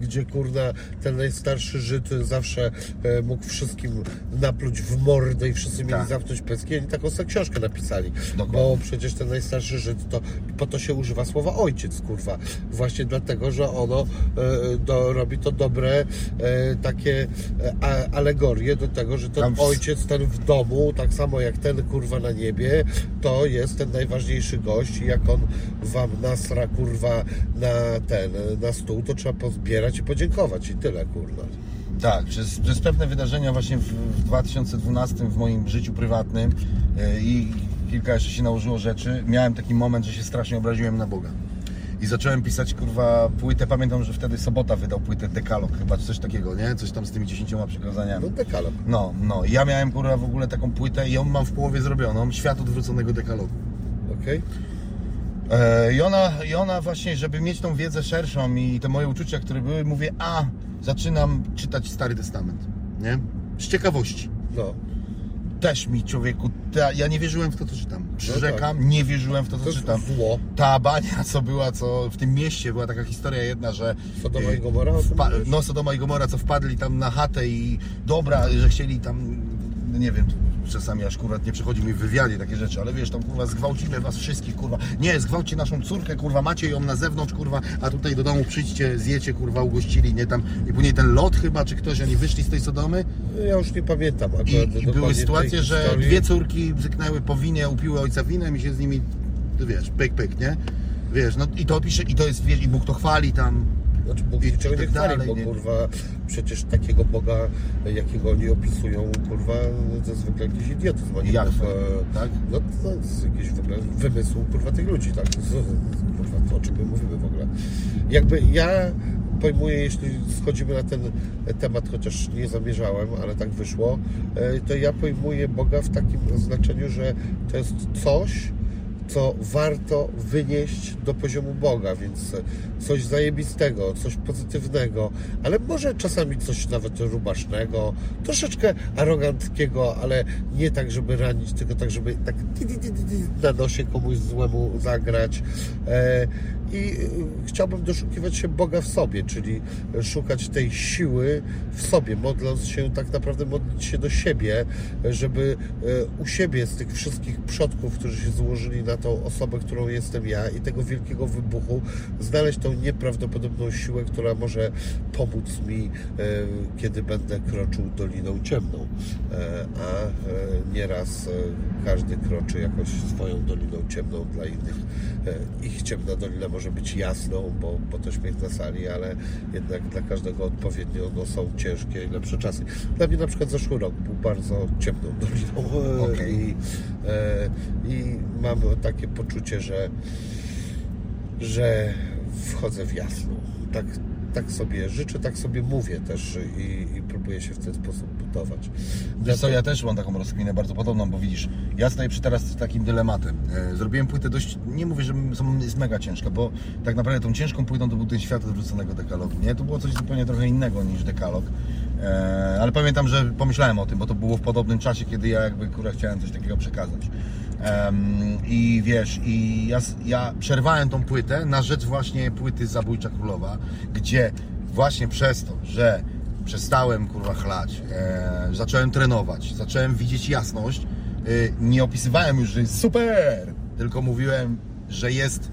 gdzie kurna ten najstarszy Żyd zawsze e, mógł wszystkim napluć w mordę i wszyscy mieli Tak. zamknąć pyski. Oni taką sobie książkę napisali. Dokładnie. Bo przecież ten najstarszy Żyd to po to się używa słowa ojciec, kurwa. Właśnie dlatego, że ono e, do, robi to dobre takie e, alegorie do tego, że ten ojciec ten w domu, tak samo jak ten kurwa na niebie, to jest ten najważniejszy gość i jak on wam nasra kurwa na ten, na stół, to trzeba pozbierać i podziękować i tyle kurwa. Tak, przez, przez pewne wydarzenia właśnie w, w 2012 w moim życiu prywatnym e, i kilka jeszcze się nałożyło rzeczy, miałem taki moment, że się strasznie obraziłem na Boga. I zacząłem pisać, kurwa, płytę. Pamiętam, że wtedy Sobota wydał płytę Dekalog, chyba czy coś takiego, nie? Coś tam z tymi dziesięcioma przykazaniami. No dekalog. No, no. I ja miałem, kurwa, w ogóle taką płytę i ją mam w połowie zrobioną, świat odwróconego Dekalogu. Okej? E, I ona, I ona właśnie, żeby mieć tą wiedzę szerszą i te moje uczucia, które były, mówię, a, zaczynam czytać Stary Testament, nie? Z ciekawości. No. Też mi, człowieku, ta, ja nie wierzyłem w to, co czytam. Przyrzekam, nie wierzyłem w to, co To czytam. zło. Ta bania, co była, co w tym mieście, była taka historia jedna, że... Sodoma e, i Gomora, wpa-? No, Sodoma i Gomora, co wpadli tam na chatę i dobra, że chcieli tam, no nie wiem, czasami aż kurwa nie przechodzi mi w wywiadzie takie rzeczy, ale wiesz, tam kurwa zgwałcimy was wszystkich, kurwa. Nie, zgwałcie naszą córkę, kurwa, macie ją na zewnątrz, kurwa, a tutaj do domu przyjdźcie, zjecie, kurwa, ugościli, nie tam. I później ten lot chyba, czy ktoś, oni wyszli z tej Sodomy Ja już nie pamiętam i, i były sytuacje, że historii. dwie córki bzyknęły po winie, upiły ojca winem i się z nimi, ty wiesz, pyk, pyk, nie? Wiesz, no i to pisze, i to jest, wiesz, i Bóg to chwali tam. Znaczy Bóg I tak chwali, bo kurwa przecież takiego Boga, jakiego oni opisują, kurwa, to jest zwykle jakiś idiotyzm. Oni kurwa, tak? No to jest jakiś w ogóle wymysł kurwa tych ludzi, tak? Kurwa, to o czym my mówimy w ogóle. Jakby ja pojmuję, jeśli schodzimy na ten temat, chociaż nie zamierzałem, ale tak wyszło, e, to ja pojmuję Boga w takim znaczeniu, że to jest coś, co warto wynieść do poziomu Boga, więc coś zajebistego, coś pozytywnego, ale może czasami coś nawet rubasznego, troszeczkę aroganckiego, ale nie tak, żeby ranić, tylko tak, żeby tak na nosie komuś złemu zagrać. E, i y, chciałbym doszukiwać się Boga w sobie, czyli szukać tej siły w sobie, modląc się tak naprawdę, modlić się do siebie, żeby y, u siebie z tych wszystkich przodków, którzy się złożyli na tą osobę, którą jestem ja i tego wielkiego wybuchu, znaleźć tą nieprawdopodobną siłę, która może pomóc mi, y, kiedy będę kroczył doliną ciemną. A nieraz każdy kroczy jakoś swoją doliną ciemną dla innych. Ich ciemna dolina może może być jasną, bo, bo to śmiech na sali, ale jednak dla każdego odpowiednio no, są ciężkie i lepsze czasy. Dla mnie na przykład zeszły rok był bardzo ciemną doliną okay. i, e, i mam takie poczucie, że, że wchodzę w jasną. Tak, tak sobie życzę, tak sobie mówię też i, i próbuję się w ten sposób budować. Wiesz co, ja też mam taką rozkminę bardzo podobną, bo widzisz, ja stoję przy teraz z takim dylematem. E, zrobiłem płytę dość, nie mówię, że jest mega ciężka, bo tak naprawdę tą ciężką płytą to był ten świat odwróconego dekalogu, nie? To było coś zupełnie trochę innego niż dekalog. E, ale pamiętam, że pomyślałem o tym, bo to było w podobnym czasie, kiedy ja jakby kurwa chciałem coś takiego przekazać. I wiesz, i ja, ja przerwałem tą płytę na rzecz właśnie płyty Zabójcza Królowa, gdzie właśnie przez to, że przestałem kurwa chlać, e, zacząłem trenować, zacząłem widzieć jasność, e, nie opisywałem już, że jest super, tylko mówiłem, że jest,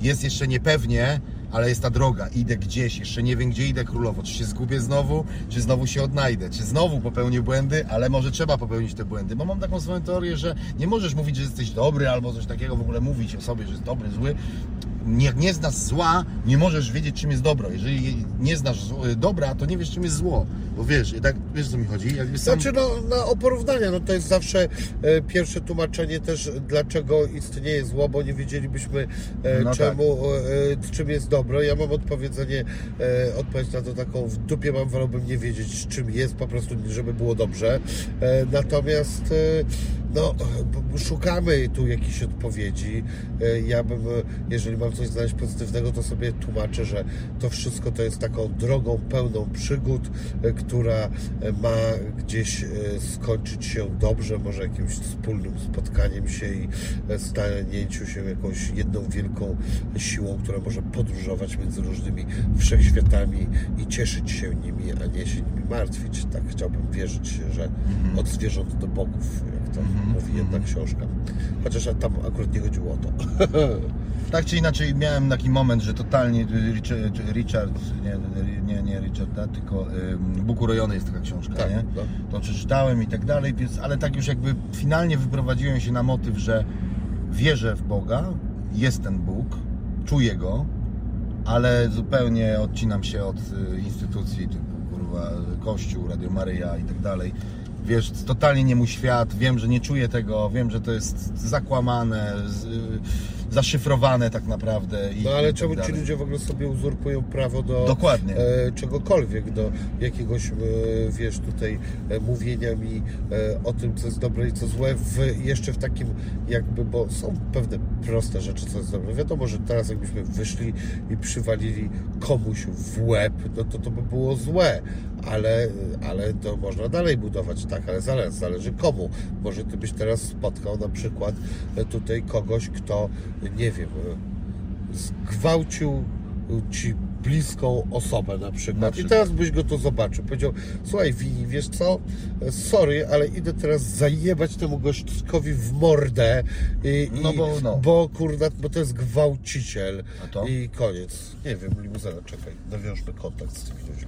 jest jeszcze niepewnie, ale jest ta droga, idę gdzieś, jeszcze nie wiem gdzie idę królowo, czy się zgubię znowu, czy znowu się odnajdę, czy znowu popełnię błędy, ale może trzeba popełnić te błędy, bo mam taką swoją teorię, że nie możesz mówić, że jesteś dobry albo coś takiego, w ogóle mówić o sobie, że jest dobry, zły, jak nie znasz zła, nie możesz wiedzieć, czym jest dobro. Jeżeli nie znasz dobra, to nie wiesz, czym jest zło. Bo wiesz, tak, wiesz, co mi chodzi? Jakby sam... Znaczy, no, no, o porównania, no to jest zawsze e, pierwsze tłumaczenie też, dlaczego istnieje zło, bo nie wiedzielibyśmy, e, no czemu, tak. e, czym jest dobro. Ja mam odpowiedzenie, e, odpowiedź na to taką, w dupie mam, wolałbym nie wiedzieć, czym jest, po prostu, żeby było dobrze. E, natomiast, e, no, szukamy tu jakichś odpowiedzi. ja bym, jeżeli mam coś znaleźć pozytywnego, to sobie tłumaczę, że to wszystko to jest taką drogą pełną przygód, e, która e, ma gdzieś e, skończyć się dobrze, może jakimś wspólnym spotkaniem się i stanięciu się jakąś jedną wielką siłą, która może podróżować między różnymi wszechświatami i cieszyć się nimi, a nie się nimi martwić. Tak chciałbym wierzyć, że mhm. od zwierząt do bogów, jak to mhm. mówi jedna mhm. książka. Chociaż tam akurat nie chodziło o to. Tak czy inaczej miałem taki moment, że totalnie Richard, Richard nie, nie, nie Richarda, tylko Bóg urojony jest taka książka, tak, nie? No. To przeczytałem i tak dalej, więc, ale tak już jakby finalnie wyprowadziłem się na motyw, że wierzę w Boga, jest ten Bóg, czuję Go, ale zupełnie odcinam się od y, instytucji typu kurwa Kościół, Radio Maryja i tak dalej wiesz, totalnie nie mój świat, wiem, że nie czuję tego, wiem, że to jest zakłamane, z, zaszyfrowane tak naprawdę. I, no ale i tak czemu dalej. ci ludzie w ogóle sobie uzurpują prawo do Dokładnie. E, czegokolwiek, do jakiegoś, e, wiesz, tutaj e, mówienia mi e, o tym, co jest dobre i co złe, w, jeszcze w takim jakby, bo są pewne proste rzeczy, co jest dobre. Wiadomo, że teraz jakbyśmy wyszli i przywalili komuś w łeb, no to to by było złe, ale, ale to można dalej budować, tak, ale zależy, zależy komu. Może ty byś teraz spotkał na przykład tutaj kogoś, kto, nie wiem, zgwałcił ci bliską osobę na przykład. na przykład. I teraz byś go tu zobaczył. Powiedział, słuchaj Wini, wiesz co, sorry, ale idę teraz zajebać temu gościowi w mordę i, no bo, no. bo bo to jest gwałciciel. I koniec. Nie wiem, limuzyna, czekaj, nawiążmy kontakt z tymi ludźmi.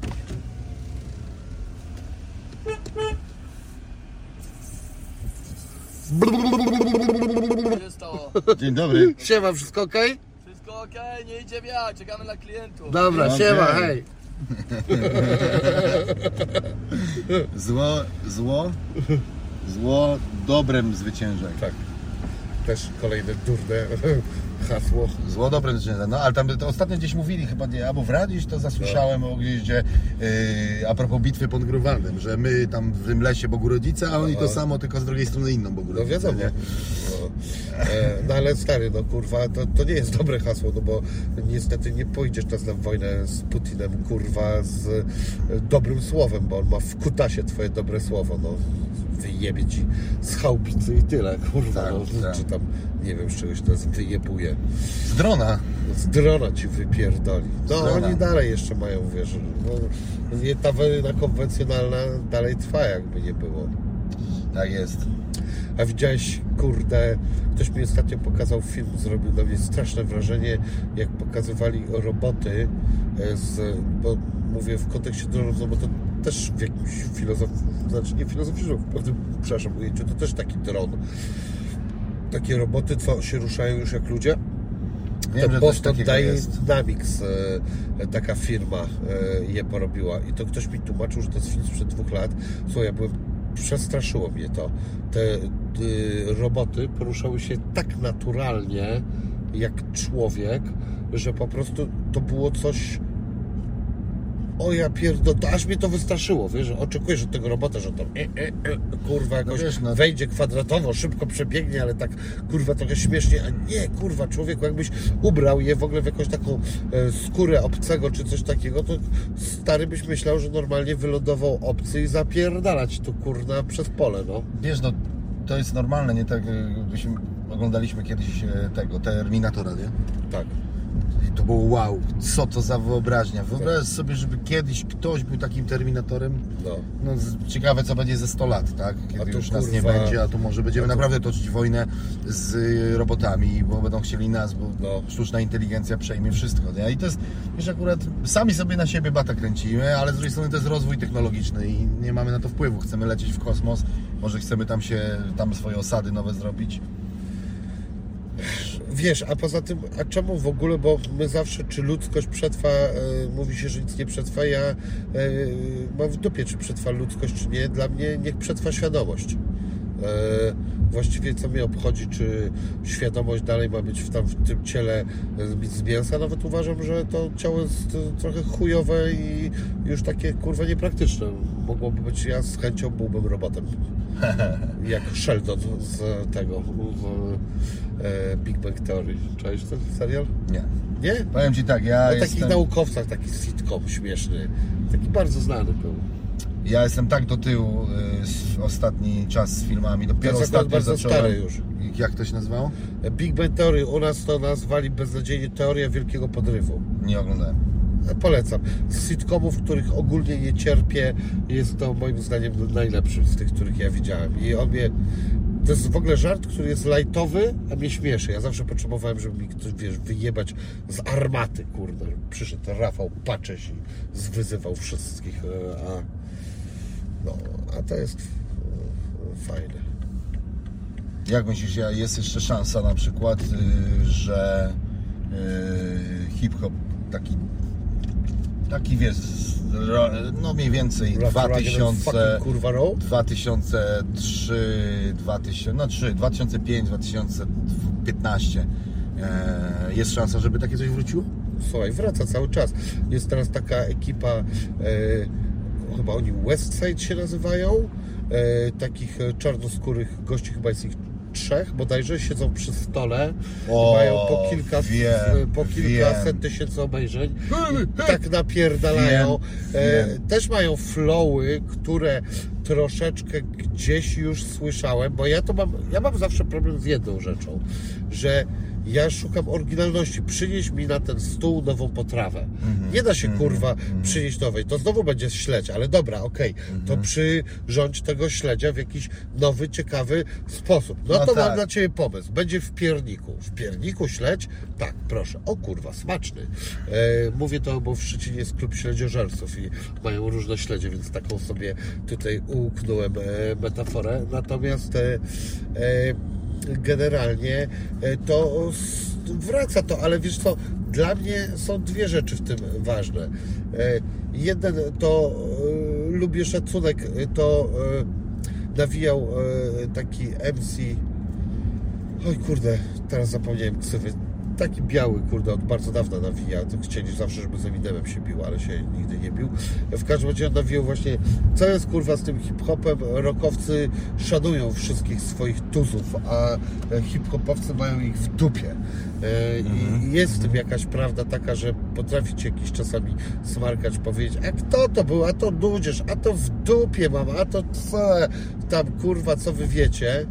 Stało? Dzień dobry. Siema, wszystko ok? Wszystko ok, nie idzie ja, czekamy na klientów. Dobra, okay. siema, hej. Zło, zło, zło dobrem zwycięża. Tak. Też kolejne durne hasło. Zło dobre zwycięstwa. No ale tam to ostatnio gdzieś mówili chyba nie, albo w radiu to zasłyszałem o gdzieś gdzie yy, a propos bitwy pod Grunwaldem, że my tam w tym lesie Bogurodzica, a oni to samo, tylko z drugiej strony inną No Bogurodicę. wiadomo. nie? No, e, no ale stary, no kurwa, to, to nie jest dobre hasło, no bo niestety nie pójdziesz teraz na wojnę z Putinem, kurwa, z e, dobrym słowem, bo on ma w kutasie twoje dobre słowo, no. Wyjebie ci z i tyle, kurwa, Tak, no, tak. czy tam, nie wiem, z czegoś to jest wyjebuje. Z drona. Z drona ci wypierdoli. No oni dalej jeszcze mają, wiesz, no, nie, ta wojna konwencjonalna dalej trwa, jakby nie było. Tak jest. A widziałeś, kurde, ktoś mi ostatnio pokazał film, zrobił na mnie straszne wrażenie, jak pokazywali roboty e, z, bo mówię w kontekście dronów, no bo to też w jakimś filozof, znaczy nie filozoficznym, w pewnym, przepraszam, ujęciu, to też taki dron. Takie roboty, co się ruszają już jak ludzie. Wiem, to Boston. Dynamics, e, taka firma e, je porobiła i to ktoś mi tłumaczył, że to jest film sprzed dwóch lat. Słuchaj, ja byłem, przestraszyło mnie to. Te y, roboty poruszały się tak naturalnie, jak człowiek, że po prostu to było coś o ja pierdolę, aż mnie to wystraszyło, wiesz, że oczekujesz od tego robota, że to e, e, e, kurwa jakoś wiesz, no. wejdzie kwadratowo, szybko przebiegnie, ale tak kurwa trochę śmiesznie, a nie kurwa człowieku, jakbyś ubrał je w ogóle w jakąś taką e, skórę obcego czy coś takiego, to stary byś myślał, że normalnie wylądował obcy i zapierdalać tu kurna przez pole, no. Wiesz, no to jest normalne, nie tak jakbyśmy oglądaliśmy kiedyś e, tego, Terminatora, nie? Tak. To było wow, co to za wyobraźnia. Wyobraź sobie, żeby kiedyś ktoś był takim Terminatorem. No. No, ciekawe co będzie ze 100 lat, tak? Kiedy już nas nie będzie, a tu może będziemy tu- naprawdę toczyć wojnę z y, robotami, bo będą chcieli nas, bo No. sztuczna inteligencja przejmie wszystko. Nie? I to jest, wiesz, akurat sami sobie na siebie bata kręcimy, ale z drugiej strony to jest rozwój technologiczny i nie mamy na to wpływu. Chcemy lecieć w kosmos, może chcemy tam się, tam swoje osady nowe zrobić. Wiesz, a poza tym, a czemu w ogóle, bo my zawsze, czy ludzkość przetrwa, e, mówi się, że nic nie przetrwa, ja e, mam w dupie, czy przetrwa ludzkość, czy nie. Dla mnie niech przetrwa świadomość. E, właściwie co mnie obchodzi, czy świadomość dalej ma być w, tam, w tym ciele e, z mięsa. Nawet uważam, że to ciało jest e, trochę chujowe i już takie kurwa niepraktyczne. Mogłoby być, ja z chęcią byłbym robotem. Jak Sheldon z tego w e, Big Bang Theory. Czaisz ten serial? Nie. Nie? Powiem Ci tak, ja O jestem... takich naukowcach, taki sitcom śmieszny. Taki bardzo znany był. Ja jestem tak do tyłu y, ostatni czas z filmami. Dopiero jest akurat ostatnio bardzo zacząłem. stary już. Jak to się nazywało? Big Bang Theory, u nas to nazwali beznadziejnie teoria wielkiego podrywu. Nie oglądałem. E, Polecam. Z sitcomów, których ogólnie nie cierpię, jest to moim zdaniem najlepszy z tych, których ja widziałem. I on mnie... To jest w ogóle żart, który jest lajtowy, a mnie śmieszy. Ja zawsze potrzebowałem, żeby mi ktoś, wiesz, wyjebać z armaty, kurde. Przyszedł Rafał Paczesz i zwyzywał wszystkich. e, A, no, a to jest fajne. Jak myślisz, jest jeszcze szansa na przykład, y, że y, hip-hop taki, taki wiesz, no mniej więcej Rough Rugged and 2000, fucking Kurwa Row? 2003, 2000, no 3, 2005, 2015 e, jest szansa, żeby takie coś wróciło? Słuchaj, wraca cały czas. Jest teraz taka ekipa, e, chyba oni Westside się nazywają, e, takich e, czarnoskórych gości, chyba jest ich trzech, bodajże siedzą przy stole, O, mają po kilka, wiem, po kilkaset tysięcy obejrzeń i tak napierdalają. Wiem, E, wiem. też mają flowy, które troszeczkę gdzieś już słyszałem, bo ja to mam, ja mam zawsze problem z jedną rzeczą, że ja szukam oryginalności. Przynieś mi na ten stół nową potrawę. Nie da się kurwa przynieść nowej. To znowu będzie śledź, ale dobra, okej. To przyrządź tego śledzia w jakiś nowy, ciekawy sposób. No, No to tak. mam dla Ciebie pomysł. Będzie w pierniku. W pierniku śledź? Tak, proszę. O kurwa, smaczny. E, mówię to, bo w Szczecinie jest klub śledziożerców i mają różne śledzie, więc taką sobie tutaj uknąłem e, metaforę. Natomiast e, e, generalnie e, to wraca to, ale wiesz co, dla mnie są dwie rzeczy w tym ważne. E, Jeden to e, lubię szacunek, to nawijał taki MC Oj kurde, teraz zapomniałem ksywy. Taki biały, kurde, od bardzo dawna nawija. Chcieli zawsze, żeby z Eminemem się bił, ale się nigdy nie bił. W każdym razie on nawijał właśnie, co jest kurwa z tym hip-hopem? Rockowcy szanują wszystkich swoich tuzów, a hip-hopowcy mają ich w dupie. E, I jest w tym jakaś prawda taka, że potrafi ci jakiś czasami smarkacz powiedzieć, a kto to był, a to nudziesz, a to w dupie mam, a to co tam kurwa, co wy wiecie.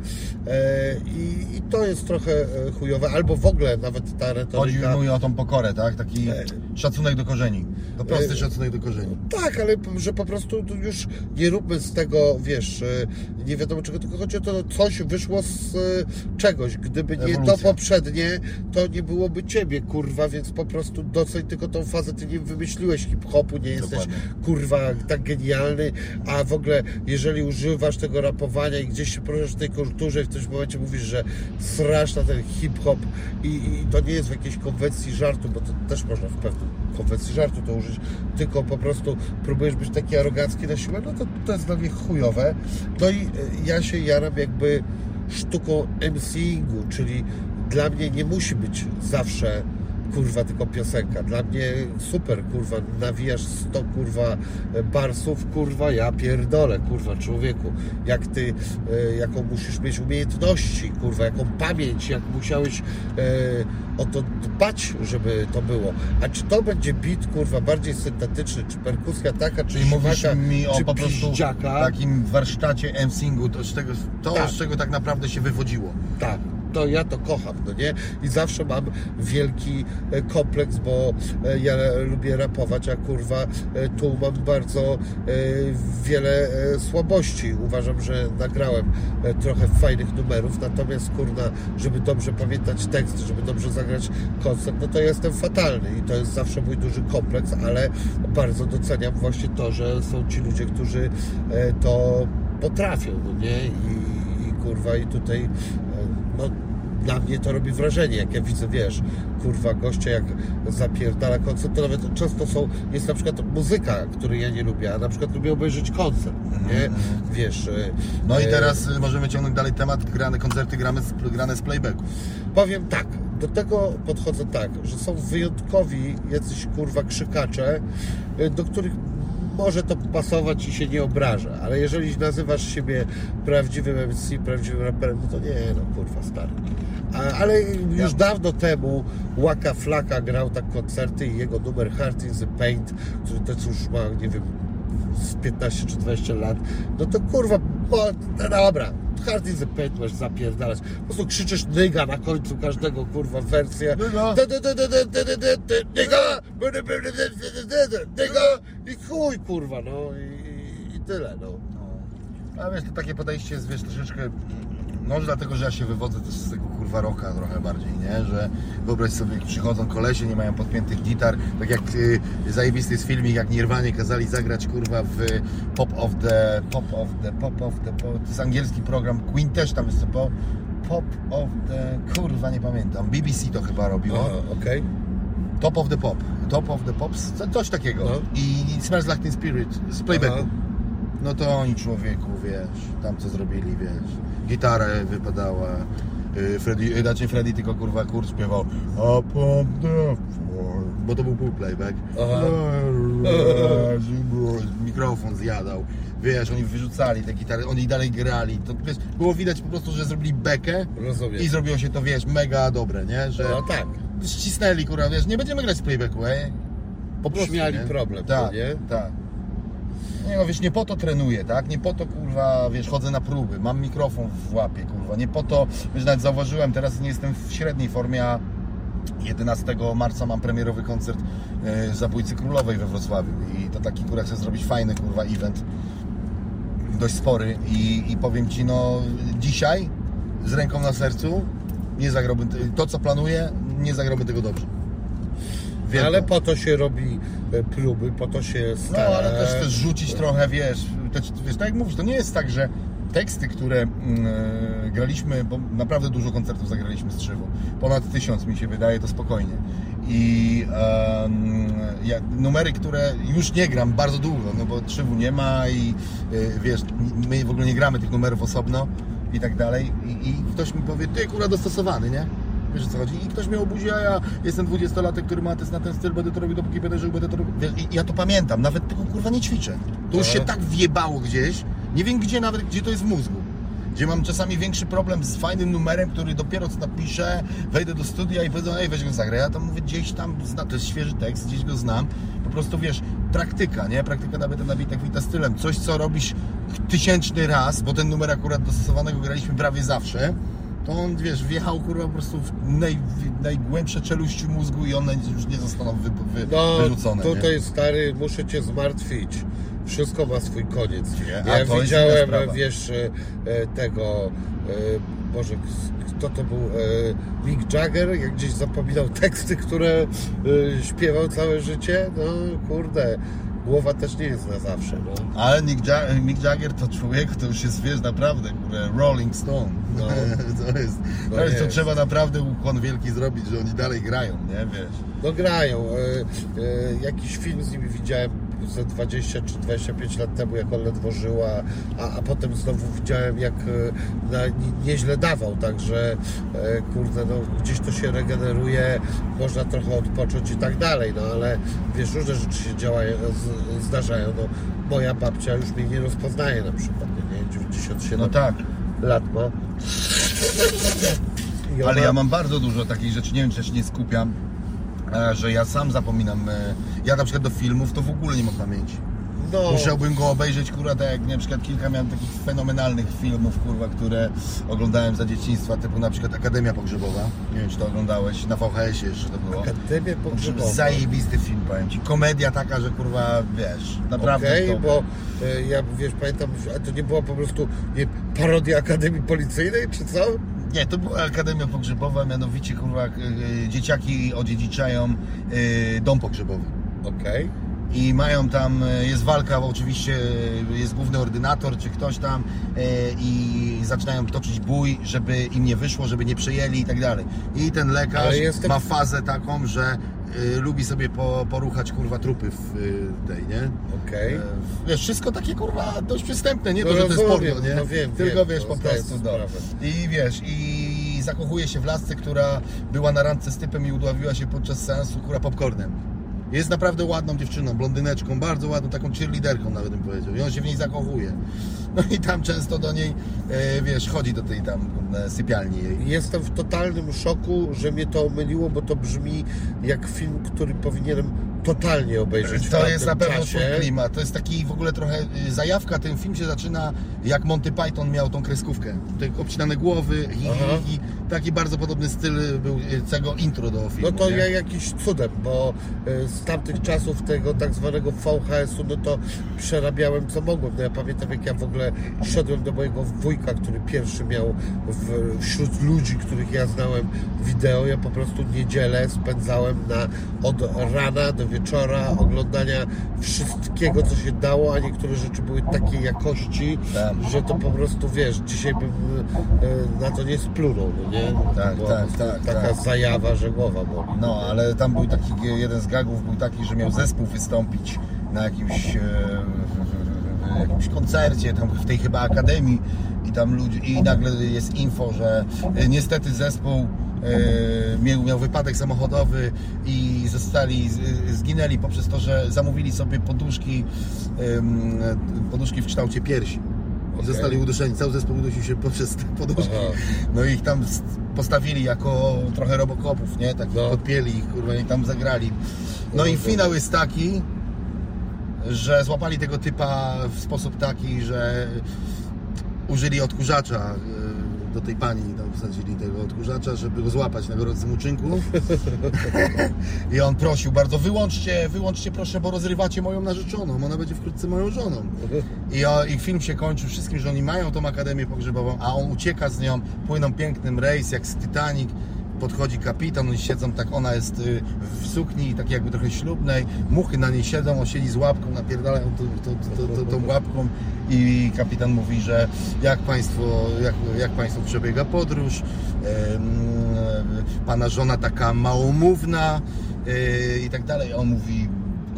E, I, I to jest trochę e, chujowe, albo w ogóle nawet ta Chodzi retoryka. mówi o tą pokorę, tak? Taki szacunek do korzeni. To prosty szacunek do korzeni. Tak, ale że po prostu tu już nie róbmy z tego, wiesz, nie wiadomo czego, tylko chodzi o to, coś wyszło z czegoś. Gdyby nie to Ewolucja. poprzednie, to nie byłoby ciebie, kurwa, więc po prostu doceń tylko tą fazę. Ty nie wymyśliłeś hip-hopu, nie jesteś, Dokładnie. kurwa, tak genialny, a w ogóle, jeżeli używasz tego rapowania i gdzieś się poruszasz w tej kulturze i w którymś momencie mówisz, że srasz na ten hip-hop i, i to nie jest w jakiejś konwencji żartu, bo to też można w pewnym konwencji żartu to użyć, tylko po prostu próbujesz być taki arogancki na siłę, no to, to jest dla mnie chujowe. No i e, ja się jaram jakby sztuką MCingu, czyli dla mnie nie musi być zawsze kurwa tylko piosenka. Dla mnie super, kurwa, nawijasz 100 kurwa barsów, kurwa, ja pierdolę, kurwa, człowieku. Jak ty, e, jaką musisz mieć umiejętności, kurwa, jaką pamięć, jak musiałeś e, o to dbać, żeby to było. A czy to będzie beat, kurwa, bardziej syntetyczny, czy perkusja taka, czy siwaka, mi o czy po prostu piździaka. takim warsztacie emsingu, to, z tego, to Tak. z czego tak naprawdę się wywodziło. Tak, to ja to kocham, no nie? I zawsze mam wielki e, kompleks, bo e, ja lubię rapować, a kurwa e, tu mam bardzo wiele słabości. Uważam, że nagrałem trochę fajnych numerów, natomiast kurna, żeby dobrze pamiętać tekst, żeby dobrze zagrać koncert, no to jestem fatalny i to jest zawsze mój duży kompleks, ale bardzo doceniam właśnie to, że są ci ludzie, którzy to potrafią, no nie? I, i kurwa i tutaj no na mnie to robi wrażenie, jak ja widzę, wiesz, kurwa, gościa jak zapierdala koncert, to nawet często są, jest na przykład muzyka, której ja nie lubię, a na przykład lubię obejrzeć koncert, nie? Wiesz... e, No i e, teraz y, możemy ciągnąć dalej temat, grane koncerty grane z, grane z playbacku. Powiem tak, do tego podchodzę tak, że są wyjątkowi jacyś kurwa krzykacze, y, do których może to pasować i się nie obraża, ale jeżeli nazywasz siebie prawdziwym MC, prawdziwym raperem, no to nie, no kurwa stary. A, ale już dawno temu Łaka Flaka grał tak koncerty i jego numer Heart in the Paint, który to już ma, nie wiem, z 15 czy 20 lat, no to kurwa, no, no dobra, hard is a pain, możesz zapierdalać. Po prostu krzyczysz nyga na końcu każdego kurwa wersję. Nyga! Nyga! I chuj kurwa, no i, i tyle, no. A wiesz, to takie podejście jest, wiesz, troszeczkę może dlatego, że ja się wywodzę też z tego kurwa rocka trochę bardziej, nie? Że wyobraź sobie, przychodzą kolesie, nie mają podpiętych gitar, tak jak y, zajebisty jest filmik, jak Nirwanie kazali zagrać kurwa w Pop of the... Pop of the... Pop of the... Pop, to jest angielski program, Queen też tam jest to po, Pop of the... kurwa nie pamiętam, BBC to chyba robiło. Okej. Top of the Pop, Top of the Pops, co- coś takiego. No. I Smells Like Teen Spirit z playbacku. Aha. No to oni człowieku, wiesz, tam co zrobili, wiesz, gitarę wypadała, y, Freddy, y, znaczy Freddy tylko kurwa kurt śpiewał Up on the floor, bo to był pół playback. Aha. Mikrofon zjadał, wiesz, oni wyrzucali te gitary, oni dalej grali, to wiesz, było widać po prostu, że zrobili bekę Rozumiem. i zrobiło się to, wiesz, mega dobre, nie, że No tak. ścisnęli, kurwa, wiesz, nie będziemy grać z playbacku, ej. Po prostu, Śmiali nie? problem, tak, nie? Tak. Nie no, wiesz, nie po to trenuję, tak? Nie po to, kurwa, wiesz, chodzę na próby, mam mikrofon w łapie, kurwa, nie po to, wiesz, nawet zauważyłem, teraz nie jestem w średniej formie, a 11 marca mam premierowy koncert e, Zabójcy Królowej we Wrocławiu. I to taki, kurwa, chcę zrobić fajny, kurwa, event, dość spory. I, i powiem Ci, no, dzisiaj z ręką na sercu nie zagrałbym, to co planuję, nie zagrałbym tego dobrze. Wielko. Ale po to się robi e, próby, po to się No, stara. ale też też rzucić trochę, wiesz, wiesz, tak jak mówisz, to nie jest tak, że teksty, które e, graliśmy, bo naprawdę dużo koncertów zagraliśmy z Trzywą, ponad tysiąc mi się wydaje, to spokojnie. I em, ja, numery, które już nie gram bardzo długo, no bo Trzywu nie ma i e, wiesz, my w ogóle nie gramy tych numerów osobno i tak dalej. I, i ktoś mi powie, ty kurwa dostosowany, nie? Wiesz o co chodzi? I ktoś mnie obudzi, a ja jestem 20-latek, który ma test na ten styl, będę to robił, dopóki będę żył, będę to robił. Wiesz, I ja to pamiętam, nawet tego kurwa nie ćwiczę. To już Aha. się tak wjebało gdzieś, nie wiem gdzie nawet, gdzie to jest w mózgu. Gdzie mam czasami większy problem z fajnym numerem, który dopiero co napiszę, wejdę do studia i powiedzą, ej weź go zagraj. Ja tam mówię, gdzieś tam, zna, to jest świeży tekst, gdzieś go znam. Po prostu wiesz, praktyka, nie? Praktyka nawet na bitach wita stylem. Coś, co robisz tysięczny raz, bo ten numer akurat dostosowanego graliśmy prawie zawsze, to on, wiesz, wjechał kurwa po prostu w naj, w najgłębsze czeluści mózgu i one już nie zostaną wy, wy, No, wyrzucone. nie? tutaj stary, muszę cię zmartwić. Wszystko ma swój koniec. Nie? Ja to widziałem, wiesz, e, e, tego, e, Boże, kto to był? Mick Jagger, jak gdzieś zapominał teksty, które śpiewał całe życie. No, kurde, głowa też nie jest na zawsze. No. Ale Mick, ja Mick Jagger to człowiek, to już jest, wiesz, naprawdę, kurde, Rolling Stone. No. to jest, No to, jest, to trzeba naprawdę ukłon wielki zrobić, że oni dalej grają, nie, wiesz. No grają. E, e, jakiś film z nimi widziałem ze 20 czy 25 lat temu, jak on ledwo żyła, a, a potem znowu widziałem, jak e, na, nie- nieźle dawał, także e, kurde, no gdzieś to się regeneruje, można trochę odpocząć i tak dalej, no ale wiesz, różne rzeczy się działają, z, zdarzają, no moja babcia już mnie nie rozpoznaje na przykład, nie, 97 No tak, lat ma. I ale ona- ja mam bardzo dużo takich rzeczy, nie wiem, czy ja się nie skupiam, że ja sam zapominam. e, Ja na przykład do filmów to w ogóle nie mam pamięci. no, Musiałbym go obejrzeć, kurwa, tak jak na przykład kilka miałem takich fenomenalnych filmów, kurwa, które oglądałem za dzieciństwa, typu na przykład Akademia Pogrzebowa. Nie wiem, czy to oglądałeś, na VHS-ie jeszcze to było. Akademię Pogrzebową. Zajebisty film, powiem Ci. Komedia taka, że kurwa, wiesz, naprawdę Okej, bo e, ja wiesz, pamiętam, a to nie była po prostu nie, parodia Akademii Policyjnej, czy co? Nie, to była Akademia Pogrzebowa, mianowicie, kurwa, e, e, dzieciaki odziedziczają e, dom pogrzebowy. Okej. I mają tam, jest walka, bo oczywiście jest główny ordynator czy ktoś tam i zaczynają toczyć bój, żeby im nie wyszło, żeby nie przejęli i tak dalej. I ten lekarz ma fazę taką, że e, lubi sobie po, poruchać kurwa trupy w e, tej, nie? Okej. E, Wiesz, wszystko takie kurwa dość przystępne, nie No to, że to jest porno, nie? no wiem, Tylko wiem, wiesz, no po prostu, no. I wiesz, i zakochuje się w lasce, która była na randce z typem i udławiła się podczas seansu kurwa popcornem. Jest naprawdę ładną dziewczyną, blondyneczką, bardzo ładną, taką cheerleaderką nawet bym powiedział. I on się w niej zakochuje. No i tam często do niej, e, wiesz, chodzi do tej tam e, sypialni jej. Jestem w totalnym szoku, że mnie to omyliło, bo to brzmi jak film, który powinienem totalnie obejrzeć To jest na pewno czasie. twój klimat. To jest taki w ogóle trochę y, zajawka. Ten film się zaczyna jak Monty Python miał tą kreskówkę. Te obcinane głowy, Aha. hi, hi. Taki bardzo podobny styl był y, całego intro do filmu. No to nie? ja jakiś cudem, bo e, z tamtych czasów tego tak zwanego VHS-u, no to przerabiałem co mogłem. No ja pamiętam jak ja w ogóle szedłem do mojego wujka, który pierwszy miał w, wśród ludzi, których ja znałem wideo. Ja po prostu niedzielę spędzałem na, od rana do wieczora oglądania wszystkiego, co się dało, a niektóre rzeczy były takiej jakości, Tak. że to po prostu, wiesz, dzisiaj bym e, na to nie splunął, no nie? Tak, Była tak, tak, Taka tak. zajawa, że głowa boli. No, ale tam był taki, jeden z gagów był taki, że miał zespół wystąpić na jakimś, e, jakimś koncercie, tam w tej chyba akademii i tam ludzie, i nagle jest info, że e, niestety zespół e, miał, miał wypadek samochodowy i zostali, z- zginęli poprzez to, że zamówili sobie poduszki, poduszki w kształcie piersi. I Okej. Zostali uduszeni, cały zespół udusił się poprzez te poduszki. Aha. No i ich tam postawili jako trochę robokopów, nie? Tak No. podpięli ich, kurwa, i tam zagrali. No i Rozumiem. finał jest taki, że złapali tego typa w sposób taki, że użyli odkurzacza y, do tej pani, tam wsadzili tego odkurzacza, żeby go złapać na gorącym uczynku. I on prosił bardzo, wyłączcie, wyłączcie proszę, bo rozrywacie moją narzeczoną, ona będzie wkrótce moją żoną. I, o, I film się kończy wszystkim, że oni mają tą akademię pogrzebową, a on ucieka z nią, płyną pięknym rejs jak z Titanic. Podchodzi kapitan, oni siedzą tak, ona jest y, w sukni takiej jakby trochę ślubnej, muchy na niej siedzą, on siedzi z łapką, napierdalają tą, tą, tą, tą, łapką i kapitan mówi, że jak państwo, jak, jak państwo przebiega podróż, pana żona taka małomówna y, i tak dalej. On mówi,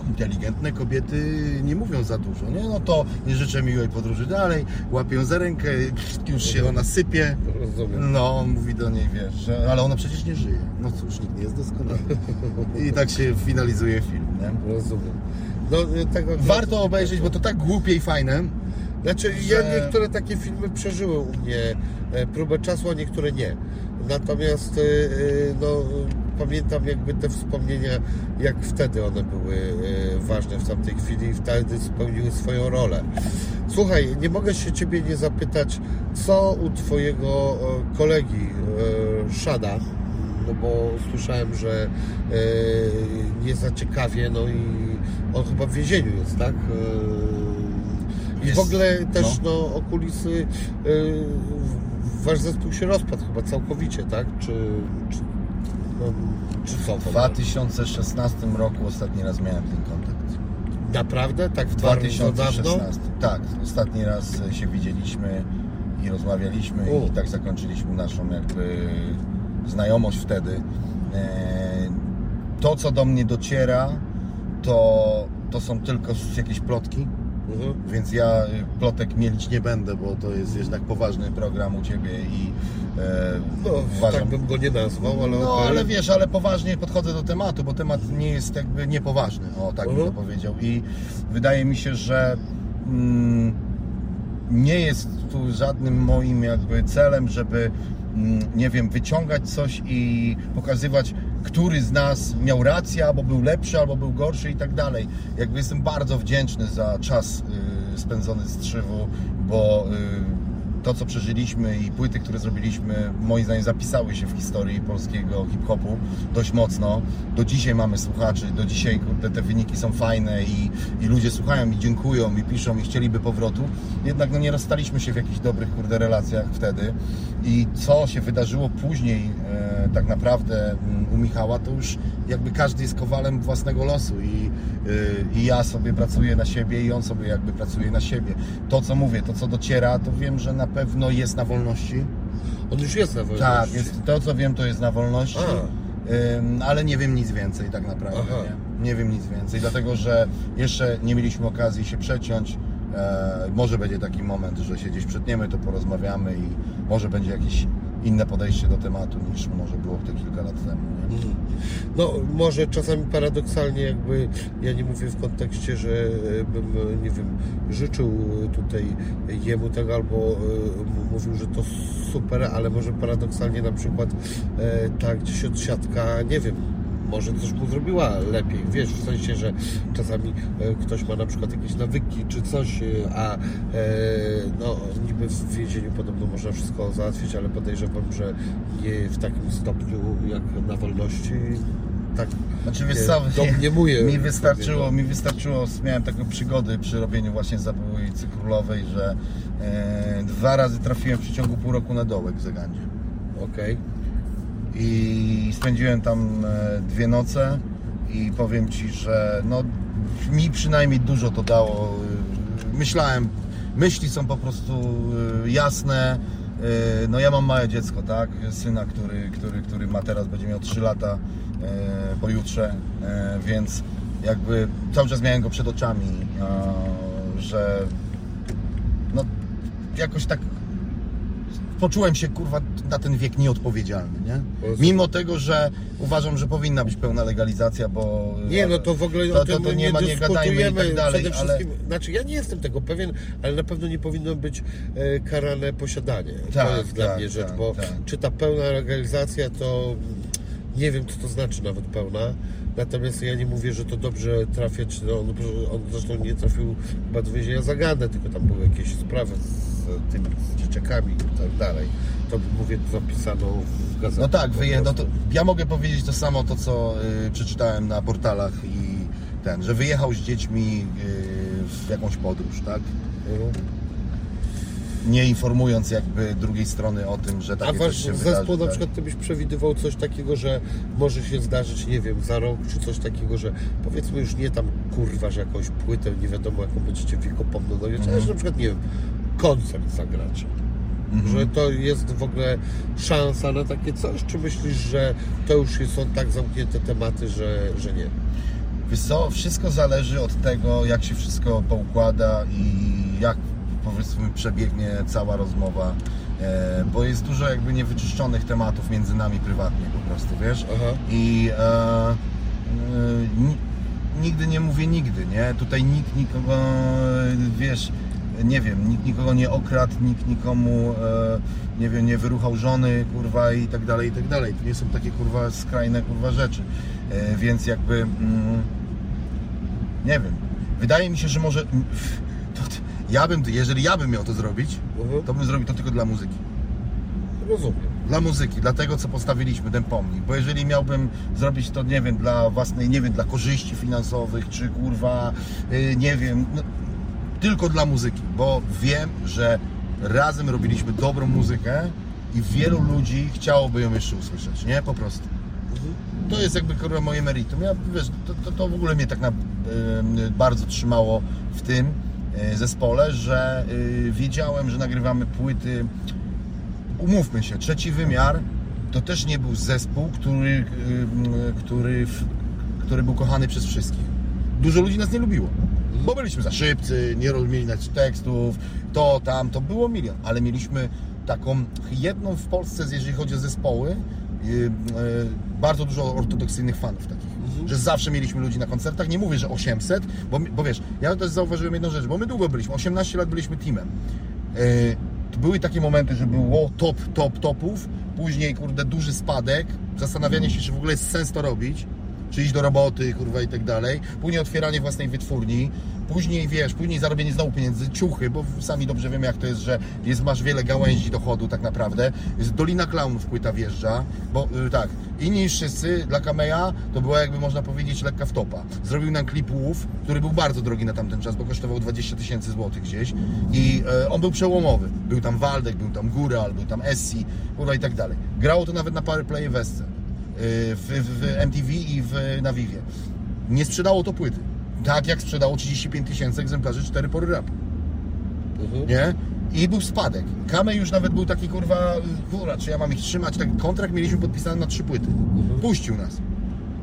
inteligentne kobiety nie mówią za dużo, nie? No to nie życzę miłej podróży dalej, łapią za rękę, już się ona sypie. Rozumiem. No, on mówi do niej, wiesz, że, ale ona przecież nie żyje. No cóż, nikt nie jest doskonały. I tak się finalizuje film, nie? Rozumiem. No, y, tego, Warto obejrzeć, bo to tak głupie i fajne. Znaczy, że- ja niektóre takie filmy przeżyły u mnie e, próbę czasu, a niektóre nie. Natomiast e, e, no, pamiętam jakby te wspomnienia, jak wtedy one były e, ważne w tamtej chwili i wtedy spełniły swoją rolę. Słuchaj, nie mogę się Ciebie nie zapytać, co u Twojego e, kolegi e, Szada, no bo słyszałem, że nie za ciekawie, no i on chyba w więzieniu jest, tak? I Jest, w ogóle też no. no, okulisy, wasz zespół się rozpadł chyba całkowicie, tak? Czy, czy, czy co? W w ogóle? 2016 roku ostatni raz miałem ten kontakt. Naprawdę? Tak W bardzo dawno? 2016. Tak, ostatni raz się widzieliśmy i rozmawialiśmy U. i tak zakończyliśmy naszą jakby znajomość wtedy. E, To, co do mnie dociera, to, to są tylko jakieś plotki, Mhm. więc ja y, plotek mielić nie będę, bo to jest jednak poważny program u Ciebie i e, No, uważam... tak bym go nie nazwał, ale No, ale wiesz, ale poważnie podchodzę do tematu, bo temat nie jest jakby niepoważny, o tak bym Mhm. to powiedział. I wydaje mi się, że mm, nie jest tu żadnym moim jakby celem, żeby mm, nie wiem, wyciągać coś i pokazywać, który z nas miał rację, albo był lepszy, albo był gorszy i tak dalej. Jakby jestem bardzo wdzięczny za czas y, spędzony z Trzywu, bo y, to, co przeżyliśmy i płyty, które zrobiliśmy, moim zdaniem zapisały się w historii polskiego hip-hopu dość mocno. Do dzisiaj mamy słuchaczy, do dzisiaj kurde, te wyniki są fajne i, i ludzie słuchają i dziękują i piszą i chcieliby powrotu. Jednak no, nie rozstaliśmy się w jakichś dobrych kurde relacjach wtedy. I co się wydarzyło później e, tak naprawdę mm, u Michała, to już jakby każdy jest kowalem własnego losu i, i ja sobie pracuję na siebie i on sobie jakby pracuje na siebie. To co mówię, to co dociera, to wiem, że na pewno jest na wolności. On już jest na wolności. Tak, jest, to co wiem, to jest na wolności. Ym, ale nie wiem nic więcej tak naprawdę. Nie? nie wiem nic więcej, dlatego że jeszcze nie mieliśmy okazji się przeciąć. E, może będzie taki moment, że się gdzieś przetniemy, to porozmawiamy i może będzie jakieś inne podejście do tematu niż może było te kilka lat temu. Nie? Mhm. No może czasami paradoksalnie jakby, ja nie mówię w kontekście, że e, bym, e, nie wiem, życzył tutaj jemu tego albo e, mówił, że to super, ale może paradoksalnie na przykład e, ta gdzieś odsiadka, nie wiem, może coś mu zrobiła lepiej, wiesz, w sensie, że czasami e, ktoś ma na przykład jakieś nawyki czy coś, e, a e, no niby w więzieniu podobno można wszystko załatwić, ale podejrzewam, że nie w takim stopniu jak na wolności. Tak Znaczy wiesz Nie, co, domniemuję mi wystarczyło, sobie, no. mi wystarczyło, miałem taką przygody przy robieniu właśnie zabójcy królowej, że e, dwa razy trafiłem w przeciągu pół roku na dołek w Zagandzie. okej. I spędziłem tam e, dwie noce i powiem Ci, że no, mi przynajmniej dużo to dało. E, Myślałem, myśli są po prostu e, jasne. No ja mam małe dziecko, tak? Syna, który, który, który ma teraz, będzie miał 3 lata pojutrze, więc jakby cały czas miałem go przed oczami, że no jakoś tak poczułem się kurwa na ten wiek nieodpowiedzialny, nie? Mimo tego, że uważam, że powinna być pełna legalizacja, bo Nie, no to w ogóle to, o tym to, to nie, nie ma, nie gadajmy i tak dalej, przede ale wszystkim. Znaczy ja nie jestem tego pewien, ale na pewno nie powinno być e, karane posiadanie. Tak, to jest dla tak, mnie rzecz, tak, bo tak. czy ta pełna legalizacja to nie wiem co to znaczy nawet pełna. Natomiast ja nie mówię, że to dobrze trafiać, no, on, on zresztą nie trafił chyba do więzienia za Gandę, tylko tam były jakieś sprawy z tymi z dzieciakami i tak dalej. To mówię, zapisano w gazecie. no tak, wyje, no to ja mogę powiedzieć to samo, to co y, przeczytałem na portalach i ten, że wyjechał z dziećmi y, w jakąś podróż, tak? Mhm. Nie informując jakby drugiej strony o tym, że takie A coś wasz się zespół wydarzy. na tak? przykład ty byś przewidywał coś takiego, że może się zdarzyć, nie wiem, za rok, czy coś takiego, że powiedzmy już nie tam kurwa, że jakąś płytę, nie wiadomo jaką będziecie wiekopomną dowiedzieć, ale że na przykład, nie wiem, koncert zagracie. Mhm. Że to jest w ogóle szansa na takie coś, czy myślisz, że to już są tak zamknięte tematy, że, że nie? Wiesz co, wszystko zależy od tego, jak się wszystko poukłada i jak powiedzmy przebiegnie cała rozmowa, e, bo jest dużo jakby niewyczyszczonych tematów między nami prywatnie po prostu, wiesz? Aha. I e, e, ni- nigdy nie mówię nigdy, nie? Tutaj nikt nikogo, e, wiesz, nie wiem, nikt nikogo nie okradł, nikt nikomu, e, nie wiem, nie wyruchał żony, kurwa i tak dalej, i tak dalej. To nie są takie, kurwa, skrajne, kurwa, rzeczy. E, więc jakby, mm, nie wiem, wydaje mi się, że może, to, to, ja bym, jeżeli ja bym miał to zrobić, Mhm. to bym zrobił to tylko dla muzyki Rozumiem. dla muzyki, dla tego co postawiliśmy ten pomnik, bo jeżeli miałbym zrobić to, nie wiem, dla własnej, nie wiem, dla korzyści finansowych, czy kurwa, y, nie wiem, no, tylko dla muzyki, bo wiem, że razem robiliśmy dobrą muzykę i wielu ludzi chciałoby ją jeszcze usłyszeć, nie? Po prostu. To jest jakby moje meritum. Ja, wiesz, to, to, to w ogóle mnie tak na, y, bardzo trzymało w tym y, zespole, że y, wiedziałem, że nagrywamy płyty umówmy się, trzeci wymiar to też nie był zespół, który, y, który, który był kochany przez wszystkich. Dużo ludzi nas nie lubiło. Bo byliśmy za szybcy, nie rozumieli nas tekstów, to, tam, to było milion, ale mieliśmy taką jedną w Polsce, jeżeli chodzi o zespoły, y, y, bardzo dużo ortodoksyjnych fanów takich. Że zawsze mieliśmy ludzi na koncertach, nie mówię, że 800, bo, bo wiesz, ja też zauważyłem jedną rzecz, bo my długo byliśmy, 18 lat byliśmy teamem. Y, były takie momenty, że było top, top, topów, później, kurde, duży spadek, zastanawianie się, czy w ogóle jest sens to robić, czy iść do roboty, kurwa, i tak dalej, później otwieranie własnej wytwórni, później, wiesz, później zarobienie znowu pieniędzy, ciuchy, bo sami dobrze wiemy, jak to jest, że jest, masz wiele gałęzi dochodu tak naprawdę, jest Dolina Klaunów płyta wjeżdża, bo y, tak, inni wszyscy, dla Kameja to była jakby można powiedzieć lekka wtopa. Zrobił nam klip Łów, który był bardzo drogi na tamten czas, bo kosztował 20 tysięcy złotych gdzieś i e, on był przełomowy. Był tam Waldek, był tam Góral, był tam Essi, kurwa i tak dalej. Grało to nawet na Power Play Wesce, w, w, w MTV i w, na Vivie. Nie sprzedało to płyty. Tak jak sprzedało 35 tysięcy egzemplarzy 4 pory rapu Mhm. nie? I był spadek. Kamej już nawet był taki kurwa, kurwa, czy ja mam ich trzymać? Taki kontrakt mieliśmy podpisany na trzy płyty. Puścił nas.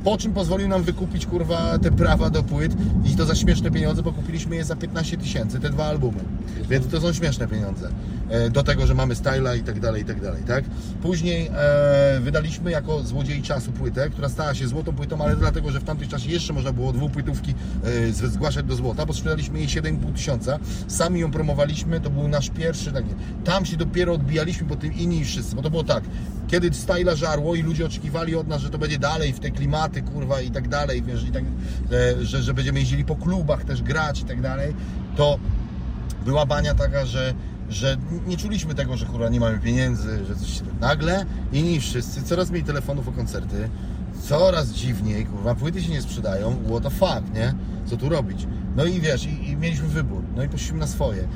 Po czym pozwolił nam wykupić kurwa te prawa do płyt i to za śmieszne pieniądze, bo kupiliśmy je za 15 tysięcy, te dwa albumy. Więc to są śmieszne pieniądze. E, Do tego, że mamy styla i tak dalej, i tak dalej, tak? Później e, wydaliśmy jako Złodziei Czasu płytę, która stała się złotą płytą, ale dlatego, że w tamtym czasie jeszcze można było dwupłytówki e, zgłaszać do złota, bo sprzedaliśmy jej 7,5 tysiąca. Sami ją promowaliśmy, to był nasz pierwszy taki. Tam się dopiero odbijaliśmy po tym inni wszyscy, bo to było tak, kiedy styla żarło i ludzie oczekiwali od nas, że to będzie dalej w te klimaty, kurwa i tak dalej, wiesz, i tak, e, że, że będziemy jeździli po klubach też grać i tak dalej, to była bania taka, że, że nie czuliśmy tego, że kurwa nie mamy pieniędzy, że coś się... Nagle inni wszyscy coraz mniej telefonów o koncerty, coraz dziwniej, kurwa, płyty się nie sprzedają, what the fuck, nie? Co tu robić? No i wiesz, i, i mieliśmy wybór, no i poszliśmy na swoje.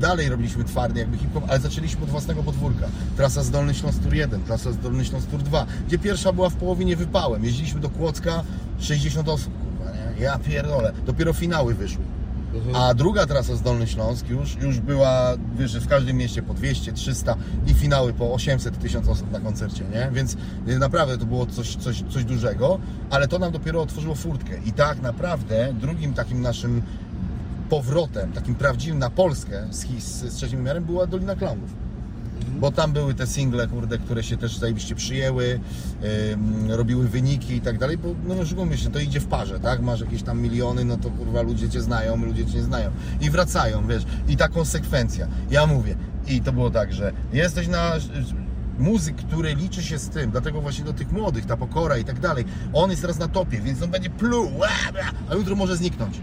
Dalej robiliśmy twardy jakby hip-hop, ale zaczęliśmy od własnego podwórka. Trasa z Dolny Śląsk Tour 1, trasa z Dolny Śląsk Tour 2, gdzie pierwsza była w połowie wypałem. Jeździliśmy do Kłodzka, 60 osób, kurwa, nie? Ja pierdolę. Dopiero finały wyszły. A druga trasa z Dolny Śląsk już, już była, że w każdym mieście po 200, 300 i finały po 800 tysiąc osób na koncercie, nie? Więc y, naprawdę to było coś, coś, coś dużego, ale to nam dopiero otworzyło furtkę. I tak naprawdę drugim takim naszym powrotem, takim prawdziwym na Polskę z, his- z trzecim wymiarem była Dolina Klaunów. Bo tam były te single, kurde, które się też zajebiście przyjęły, ym, robiły wyniki i tak dalej, bo no oszukujmy się, to idzie w parze, tak? Masz jakieś tam miliony, no to kurwa ludzie Cię znają, ludzie Cię nie znają. I wracają, wiesz, i ta konsekwencja. Ja mówię, i to było tak, że jesteś na muzyk, który liczy się z tym, dlatego właśnie do tych młodych, ta pokora i tak dalej, on jest teraz na topie, więc on będzie pluł, a jutro może zniknąć.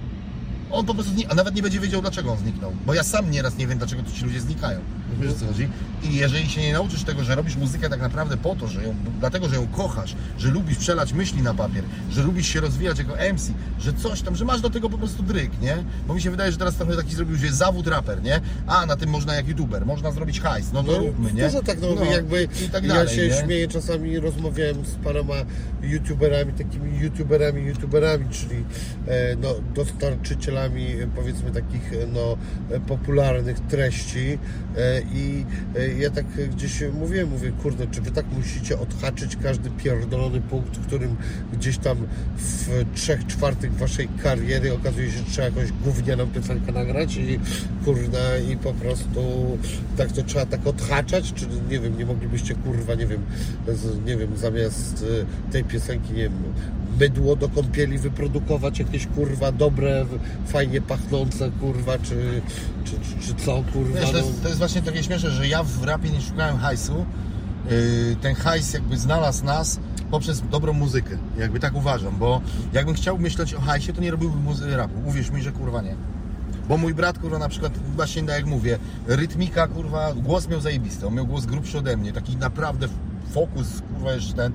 On po prostu a nawet nie będzie wiedział, dlaczego on zniknął. Bo ja sam nieraz nie wiem, dlaczego ci ludzie znikają. Wiesz o co chodzi? I jeżeli się nie nauczysz tego, że robisz muzykę tak naprawdę po to, że ją, dlatego, że ją kochasz, że lubisz przelać myśli na papier, że lubisz się rozwijać jako MC, że coś tam, że masz do tego po prostu dryk, nie? Bo mi się wydaje, że teraz trochę taki zrobił, jest zawód raper, nie? A, na tym można jak youtuber, można zrobić hajs, no to No, róbmy, nie? Dużo tak, no, jakby i tak ja dalej, się nie? śmieję czasami, rozmawiałem z paroma youtuberami, takimi youtuberami, youtuberami, czyli e, no, dostarczycielami e, powiedzmy takich e, no, popularnych treści I e, ja tak gdzieś mówiłem, mówię, kurde, czy wy tak musicie odhaczyć każdy pierdolony punkt, którym gdzieś tam w trzech czwartych waszej kariery okazuje się, że trzeba jakąś gównianą piosenkę nagrać i kurna i po prostu tak to trzeba tak odhaczać, czy nie wiem, nie moglibyście kurwa, nie wiem, nie wiem, zamiast e, tej piosenki, nie wiem, bydło do kąpieli wyprodukować jakieś kurwa dobre, fajnie pachnące kurwa, czy, czy, czy, czy co kurwa. Wiesz, to, no. jest, to jest właśnie takie śmieszne, że ja w rapie nie szukałem hajsu. Yy, ten hajs jakby znalazł nas poprzez dobrą muzykę. Jakby tak uważam, bo jakbym chciał myśleć o hajsie, to nie robiłbym muzy- rapu. Uwierz mi, że kurwa nie. Bo mój brat, kurwa, na przykład, właśnie tak jak mówię, rytmika, kurwa, głos miał zajebisty. On miał głos grubszy ode mnie, taki naprawdę fokus, kurwa, jeszcze ten.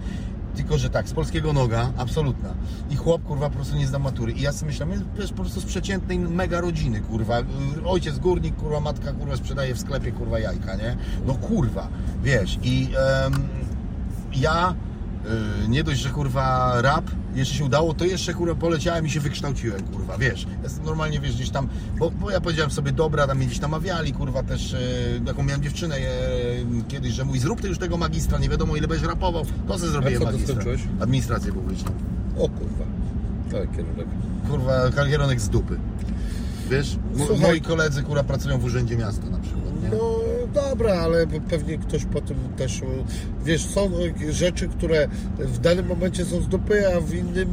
Tylko, że tak, z polskiego noga, absolutna. I chłop, kurwa, po prostu nie zna matury. I ja sobie myślałem, jest po prostu z przeciętnej mega rodziny, kurwa. Ojciec górnik, kurwa, matka, kurwa, sprzedaje w sklepie, kurwa, jajka, nie? No kurwa, wiesz. I em, ja y, nie dość, że kurwa rap jeszcze się udało, to jeszcze kurwa poleciałem i się wykształciłem, kurwa, wiesz. Jestem normalnie, wiesz, gdzieś tam, bo, bo ja powiedziałem sobie, dobra, tam mnie gdzieś namawiali, kurwa, też y, taką miałem dziewczynę y, kiedyś, że mój zrób ty już tego magistra, nie wiadomo ile będziesz rapował, to sobie zrobiłem magistra. Administrację publiczną. O kurwa. Ale kierunek. Kurwa, kierunek z dupy. Wiesz, Mo- Słuchaj. moi koledzy, kurwa, pracują w urzędzie miasta na przykład, nie? No dobra, ale pewnie ktoś po tym też, wiesz, są rzeczy, które w danym momencie są z dupy, a w innym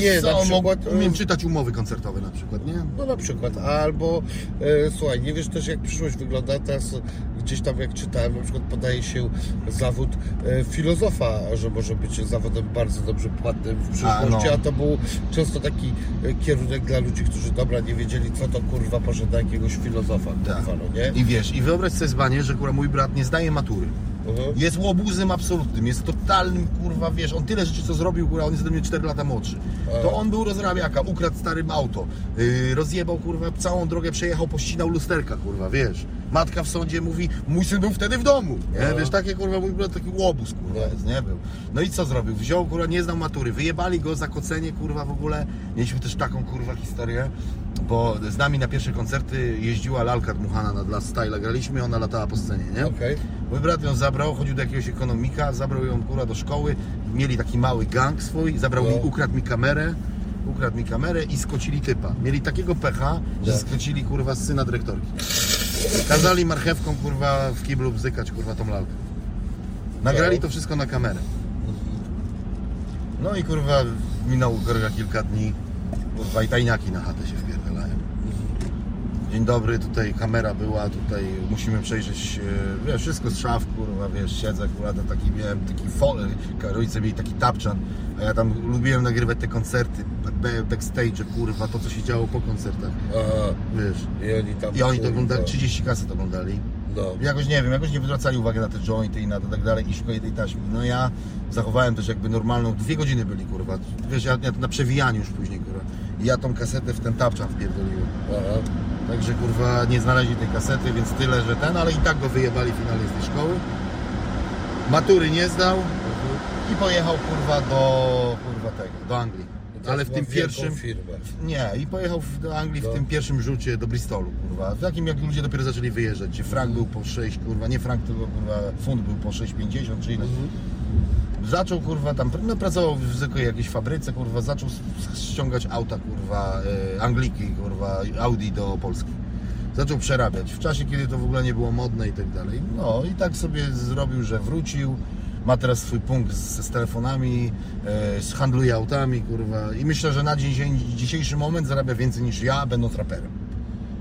nie, Co, na przykład... Umiem czytać umowy koncertowe na przykład, nie? No na przykład, albo e, słuchaj, nie wiesz też jak przyszłość wygląda, teraz gdzieś tam jak czytałem, na przykład podaje się zawód e, filozofa, że może być zawodem bardzo dobrze płatnym w przyszłości, a, no. to był często taki e, kierunek dla ludzi, którzy dobra, nie wiedzieli co to kurwa poszedł na jakiegoś filozofa, Tak. kurwa, no nie? I wiesz, i wyobraź sobie zbanie, że kurwa mój brat nie zdaje matury. Mhm. Jest łobuzem absolutnym, jest totalnym, kurwa, wiesz, on tyle rzeczy co zrobił, kurwa, on jest ode mnie 4 lata młodszy. To on był rozrabiaka, ukradł starym auto, yy, rozjebał, kurwa, całą drogę przejechał, pościnał lusterka, kurwa, wiesz. Matka w sądzie mówi, mój syn był wtedy w domu, nie? No. Wiesz, takie, kurwa, mój brat taki łobuz, kurwa, jest, nie? Był. No i co zrobił? Wziął, kurwa, nie znał matury, wyjebali go za kocenie, kurwa, w ogóle. Mieliśmy też taką, kurwa, historię, bo z nami na pierwsze koncerty jeździła lalka dmuchana na dla Style, graliśmy, ona latała po scenie, nie? Okej. Mój brat ją zabrał, chodził do jakiegoś ekonomika, zabrał ją kurwa do szkoły, mieli taki mały gang swój, zabrał No. mi, ukradł mi kamerę, ukradł mi kamerę i skocili typa. Mieli takiego pecha, że Tak. skocili kurwa syna dyrektorki. Kazali marchewką kurwa w kiblu bzykać kurwa tą lalkę. Nagrali to wszystko na kamerę. No i kurwa minął kurwa kilka dni, kurwa i tajniaki na chatę się. Dzień dobry, tutaj kamera była, tutaj musimy przejrzeć, e, wiesz, wszystko z szaf, kurwa, wiesz, siedzę, kurwa, to taki miałem taki fol, rodzice mieli taki tapczan, a ja tam lubiłem nagrywać te koncerty, b- backstage, kurwa, to co się działo po koncertach, Aha. wiesz. I oni tam... I oni to oglądali, 30 kaset oglądali. No. Jakoś nie wiem, jakoś nie zwracali uwagi na te jointy i na to tak dalej i szukali tej taśmy. No ja zachowałem też jakby normalną, dwie godziny byli kurwa. Wiesz, ja, ja na przewijaniu już później kurwa. I ja tą kasetę w ten tapczan wpierdoliłem. Aha. Także kurwa nie znaleźli tej kasety, więc tyle, że ten, ale i tak go wyjebali finalnie z tej szkoły. Matury nie zdał i pojechał kurwa do kurwa tego, do Anglii. Ale w tym pierwszym. firmę. Nie, i pojechał do Anglii w tym pierwszym rzucie do Bristolu, kurwa. W takim jak ludzie dopiero zaczęli wyjeżdżać, gdzie frank był po 6, kurwa, nie frank, tylko kurwa funt był po 6,50 czy ile. Zaczął kurwa tam, no pracował w zwykłej jakiejś fabryce, kurwa, zaczął ściągać auta, kurwa, e, Angliki, kurwa, Audi do Polski. Zaczął przerabiać w czasie, kiedy to w ogóle nie było modne i tak dalej. No i tak sobie zrobił, że wrócił. Ma teraz swój punkt z, z telefonami, e, handluje autami, kurwa. I myślę, że na dzień, dzisiejszy moment zarabia więcej niż ja, będąc raperem.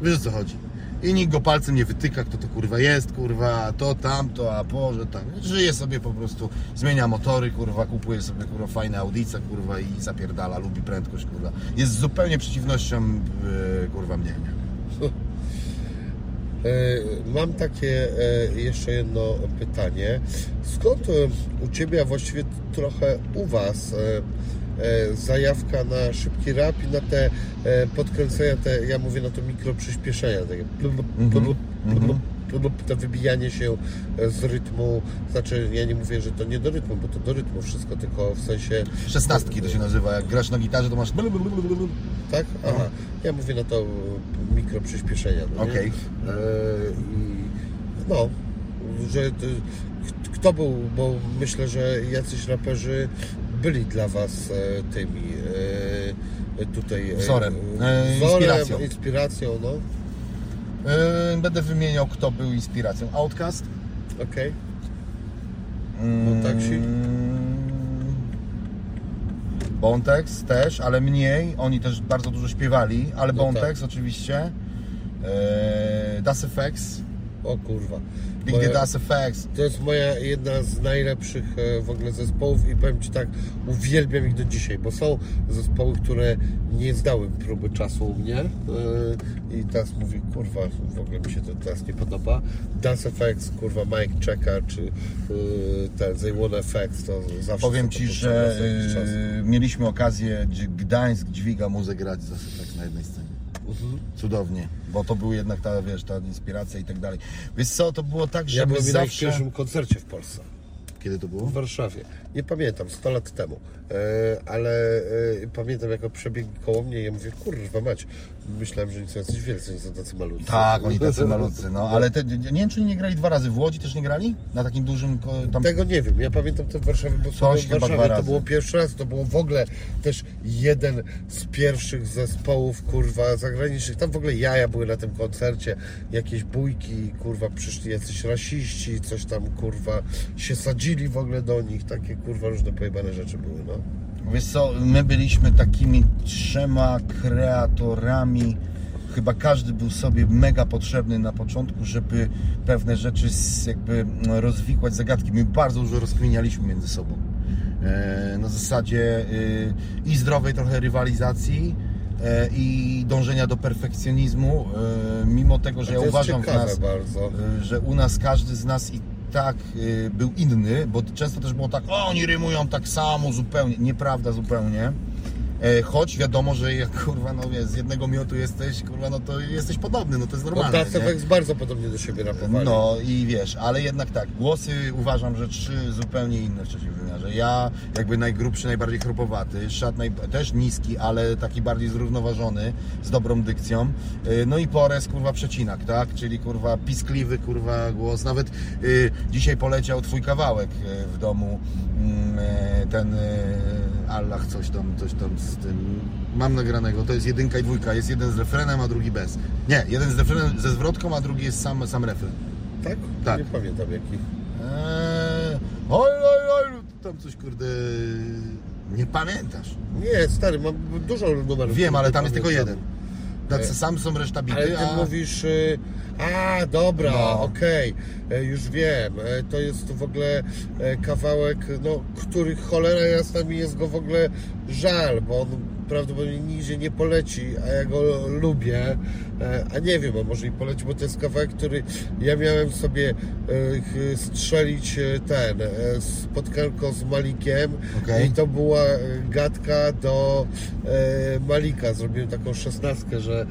Wiesz o co chodzi? I nikt go palcem nie wytyka, kto to kurwa jest, kurwa, to, tamto, a Boże, tak. Żyje sobie po prostu, zmienia motory, kurwa, kupuje sobie kurwa fajne audice, kurwa i zapierdala, lubi prędkość, kurwa. Jest zupełnie przeciwnością, e, kurwa, mnie, nie? E, Mam takie e, jeszcze jedno pytanie. Skąd u Ciebie, a właściwie trochę u Was, zajawka na szybki rap i na te e, podkręcenia, te, ja mówię na to mikroprzyspieszenia, takie blub, blub, Mhm, blub, blub, blub, to wybijanie się e, z rytmu, znaczy ja nie mówię, że to nie do rytmu, bo to do rytmu wszystko, tylko w sensie... Szesnastki to się nazywa, jak grasz na gitarze, to masz... Tak? Aha. Ja mówię na to e, mikroprzyspieszenia. No? Okej. E, I No, że kto był, bo myślę, że jacyś raperzy byli dla Was e, tymi e, tutaj e, Wzorem, wzorem, inspiracją. inspiracją, no, będę wymieniał, kto był inspiracją. Outcast. okej. Mm, Taxi? Bontex też, ale mniej. Oni też bardzo dużo śpiewali, ale No Bontex oczywiście. Eee, Das FX. O kurwa. Big Moja-. To jest moja jedna z najlepszych e, w ogóle zespołów i powiem Ci tak, uwielbiam ich do dzisiaj, bo są zespoły, które nie zdały próby czasu u mnie e, i teraz mówię, kurwa, w ogóle mi się to teraz nie podoba. Dance Effects, kurwa, Mike Checker czy e, ten They Want Effects, to zawsze Powiem Ci, że mieliśmy okazję, gdzie Gdańsk dźwiga muzę grać z FX na jednej scenie. Mhm. Cudownie, bo to był jednak ta, wiesz, ta inspiracja i tak dalej. Wiesz co, to było tak, że Ja byłem na ich zawsze... pierwszym koncercie w Polsce. Kiedy to było? W Warszawie. Nie pamiętam, 100 lat temu. E, ale e, pamiętam, jako przebiegli koło mnie ja mówię, kurwa mać. Myślałem, że oni są jacyś wielcy, oni są tacy malutcy. Tak, oni tacy malutcy, no, ale te, nie wiem, czy nie grali dwa razy. W Łodzi też nie grali? Na takim dużym, tam... Tego nie wiem, ja pamiętam to w Warszawie, bo Coś w Warszawie to było pierwszy raz, to było w ogóle też jeden z pierwszych zespołów, kurwa, zagranicznych. Tam w ogóle jaja były na tym koncercie, jakieś bójki, kurwa, przyszli jacyś rasiści, coś tam, kurwa, się sadzili w ogóle do nich, takie, kurwa, różne pojebane rzeczy były, no. Wiesz co, my byliśmy takimi trzema kreatorami. Chyba każdy był sobie mega potrzebny na początku, żeby pewne rzeczy jakby mm, rozwikłać zagadki. My bardzo dużo rozkminialiśmy między sobą. E, Na zasadzie y, i zdrowej trochę rywalizacji e, i dążenia do perfekcjonizmu, e, mimo tego, że ja uważam nas, że u nas każdy z nas i tak y, był inny, bo często też było tak, o oni rymują tak samo zupełnie, nieprawda zupełnie. E, Choć wiadomo, że jak kurwa, no wiesz, z jednego miotu jesteś, kurwa, no to jesteś podobny, no to jest No, normalne. Nie? Effects bardzo podobnie do siebie rapowali. No i wiesz, ale jednak tak, głosy uważam, że trzy zupełnie inne w trzecim wymiarze. Ja jakby najgrubszy, najbardziej chropowaty, szat naj... też niski, ale taki bardziej zrównoważony, z dobrą dykcją. Y, No i Pores, kurwa, przecinak, tak? Czyli kurwa piskliwy, kurwa głos. Nawet y, dzisiaj poleciał twój kawałek y, w domu, y, ten y, Allah coś tam, coś tam z tym. Mam nagranego, to jest jedynka i dwójka, jest jeden z refrenem, a drugi bez. Nie, jeden z refrenem ze zwrotką, a drugi jest sam, sam refren. Tak? Tak. Nie pamiętam jaki. Eee, oj, oj, oj, tam coś kurde. Nie pamiętasz. Nie, stary, mam dużo numerów. Wiem, ale tam jest tylko jeden. Tacy sam są reszta Ale bity, ty a... mówisz, y, a dobra, No. okej, e, już wiem, e, to jest w ogóle e, kawałek, no, który cholera jasna mi jest go w ogóle żal, bo on prawdopodobnie nigdzie nie poleci, a ja go lubię, e, a nie wiem, a może i poleci, bo to jest kawałek, który ja miałem sobie e, strzelić e, ten, spotkanko z Malikiem Okej. i to była gadka do Malika. Zrobiłem taką szesnastkę, że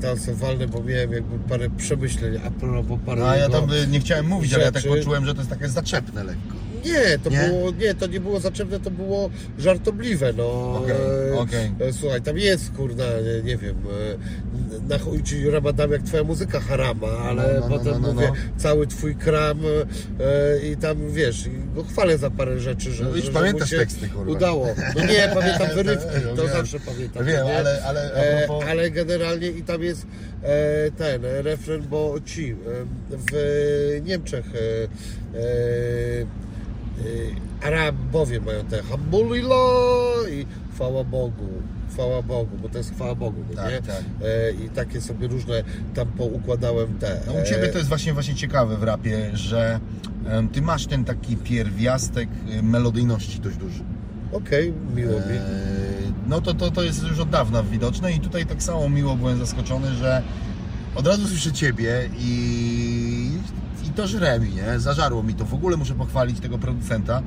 tam sobie walnę, bo miałem jakby parę przemyśleń a propos parę No, a ja tam y, nie chciałem mówić, ale ja tak rzeczy. poczułem, że to jest takie zaczepne lekko. Nie, to Nie? było, nie, to nie było zaczepne, to było żartobliwe, no. Okej, E, okej. e, Słuchaj, tam jest, kurna, nie, nie wiem, e, na chuj ci ramadam jak twoja muzyka harama, ale No, no, no, potem no, no, mówię, no. cały twój kram i tam, wiesz, go chwalę za parę rzeczy, że, No że, pamiętasz że mu się teksty, kurwa. udało. No nie, pamiętam wyrywki, No to wiem. zawsze pamiętam. Wiem, nie? ale- ale propos- ale generalnie i tam jest ten refren, bo ci w Niemczech Arabowie mają te Hamdulillah i chwała Bogu, chwała Bogu, bo to jest chwała Bogu, no Tak, nie? tak. E, I takie sobie różne tam poukładałem te. No u Ciebie to jest właśnie, właśnie ciekawe w rapie, że Ty masz ten taki pierwiastek y, melodyjności dość duży. Okej, miło mi. Eee, No to, to, to jest już od dawna widoczne i tutaj tak samo miło byłem zaskoczony, że od razu słyszę Ciebie i to żre mi, nie? Zażarło mi to. W ogóle muszę pochwalić tego producenta.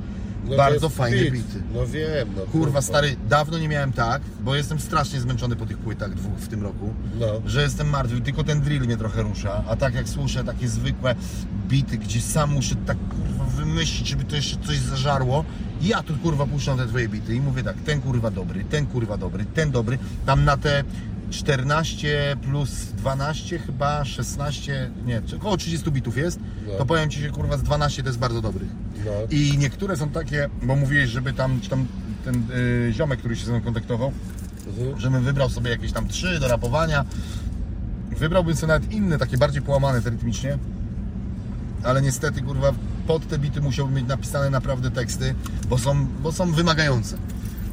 No Bardzo fajne bity. No wiem, no Kurwa stary, dawno nie miałem tak, bo jestem strasznie zmęczony po tych płytach dwóch w tym roku, No. że jestem martwy, tylko ten drill mnie trochę rusza, a tak jak słyszę takie zwykłe bity, gdzie sam muszę tak kurwa wymyślić, żeby to jeszcze coś zażarło, ja tu kurwa puszczam te twoje bity i mówię tak, ten kurwa dobry, ten kurwa dobry, ten dobry, tam na te 14 plus 12 chyba 16, nie, około 30 bitów jest, No. to powiem Ci, że kurwa z 12 to jest bardzo dobrych. No. I niektóre są takie, bo mówiłeś, żeby tam, tam ten y, ziomek, który się ze mną kontaktował, Mhm. żebym wybrał sobie jakieś tam trzy do rapowania. Wybrałbym sobie nawet inne, takie bardziej połamane te rytmicznie. Ale niestety, kurwa, pod te bity musiałbym mieć napisane naprawdę teksty, bo są, bo są wymagające.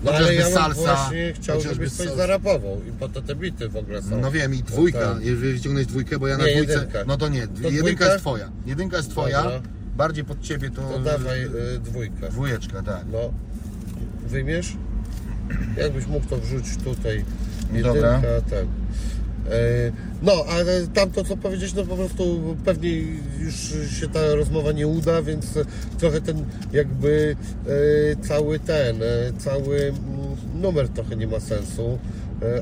No ale ja bym salsa, właśnie chciał, żebyś coś salsa. zarapował i po to te bity w ogóle są. No wiem, i dwójka, tak. jeżeli ściągnąć dwójkę, bo ja na Nie, dwójce... jedynka. No to nie, To jedynka dwójka? jest twoja. Jedynka jest twoja, Dobra. bardziej pod ciebie to... To dawaj y, dwójkę. Dwójeczka, tak. No. Wyjmiesz? Jakbyś mógł to wrzucić tutaj. Dobra. Jedynka, tak. E, No, ale tamto co powiedzieć, no po prostu pewnie już się ta rozmowa nie uda, więc trochę ten jakby e, cały ten, e, cały mm, numer trochę nie ma sensu.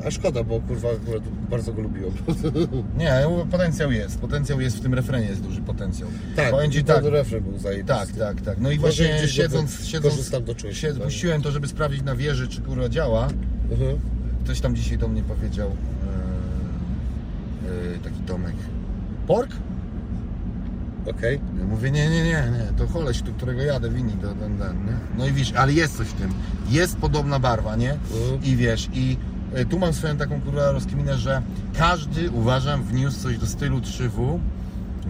A szkoda, bo kurwa akurat bardzo go lubiłem. Nie, potencjał jest. Potencjał jest w tym refrenie, jest duży potencjał. Tak, Powiem tak, ten refren był zajebisty. Tak, tak, tak. No i Może właśnie gdzieś siedząc, siedząc, do czegoś takiego. puściłem to, żeby sprawdzić na wieży, czy kurwa działa. Mhm. Ktoś tam dzisiaj do mnie powiedział, taki Tomek, pork? Okej. Ja mówię, nie, nie, nie, nie, to koleś, do którego jadę, wini, to ten, ten, nie? No i wiesz, ale jest coś w tym, jest podobna barwa, nie? Mhm. I wiesz, i e, tu mam swoją taką kurwa rozkminę, że każdy, uważam, wniósł coś do stylu 3W,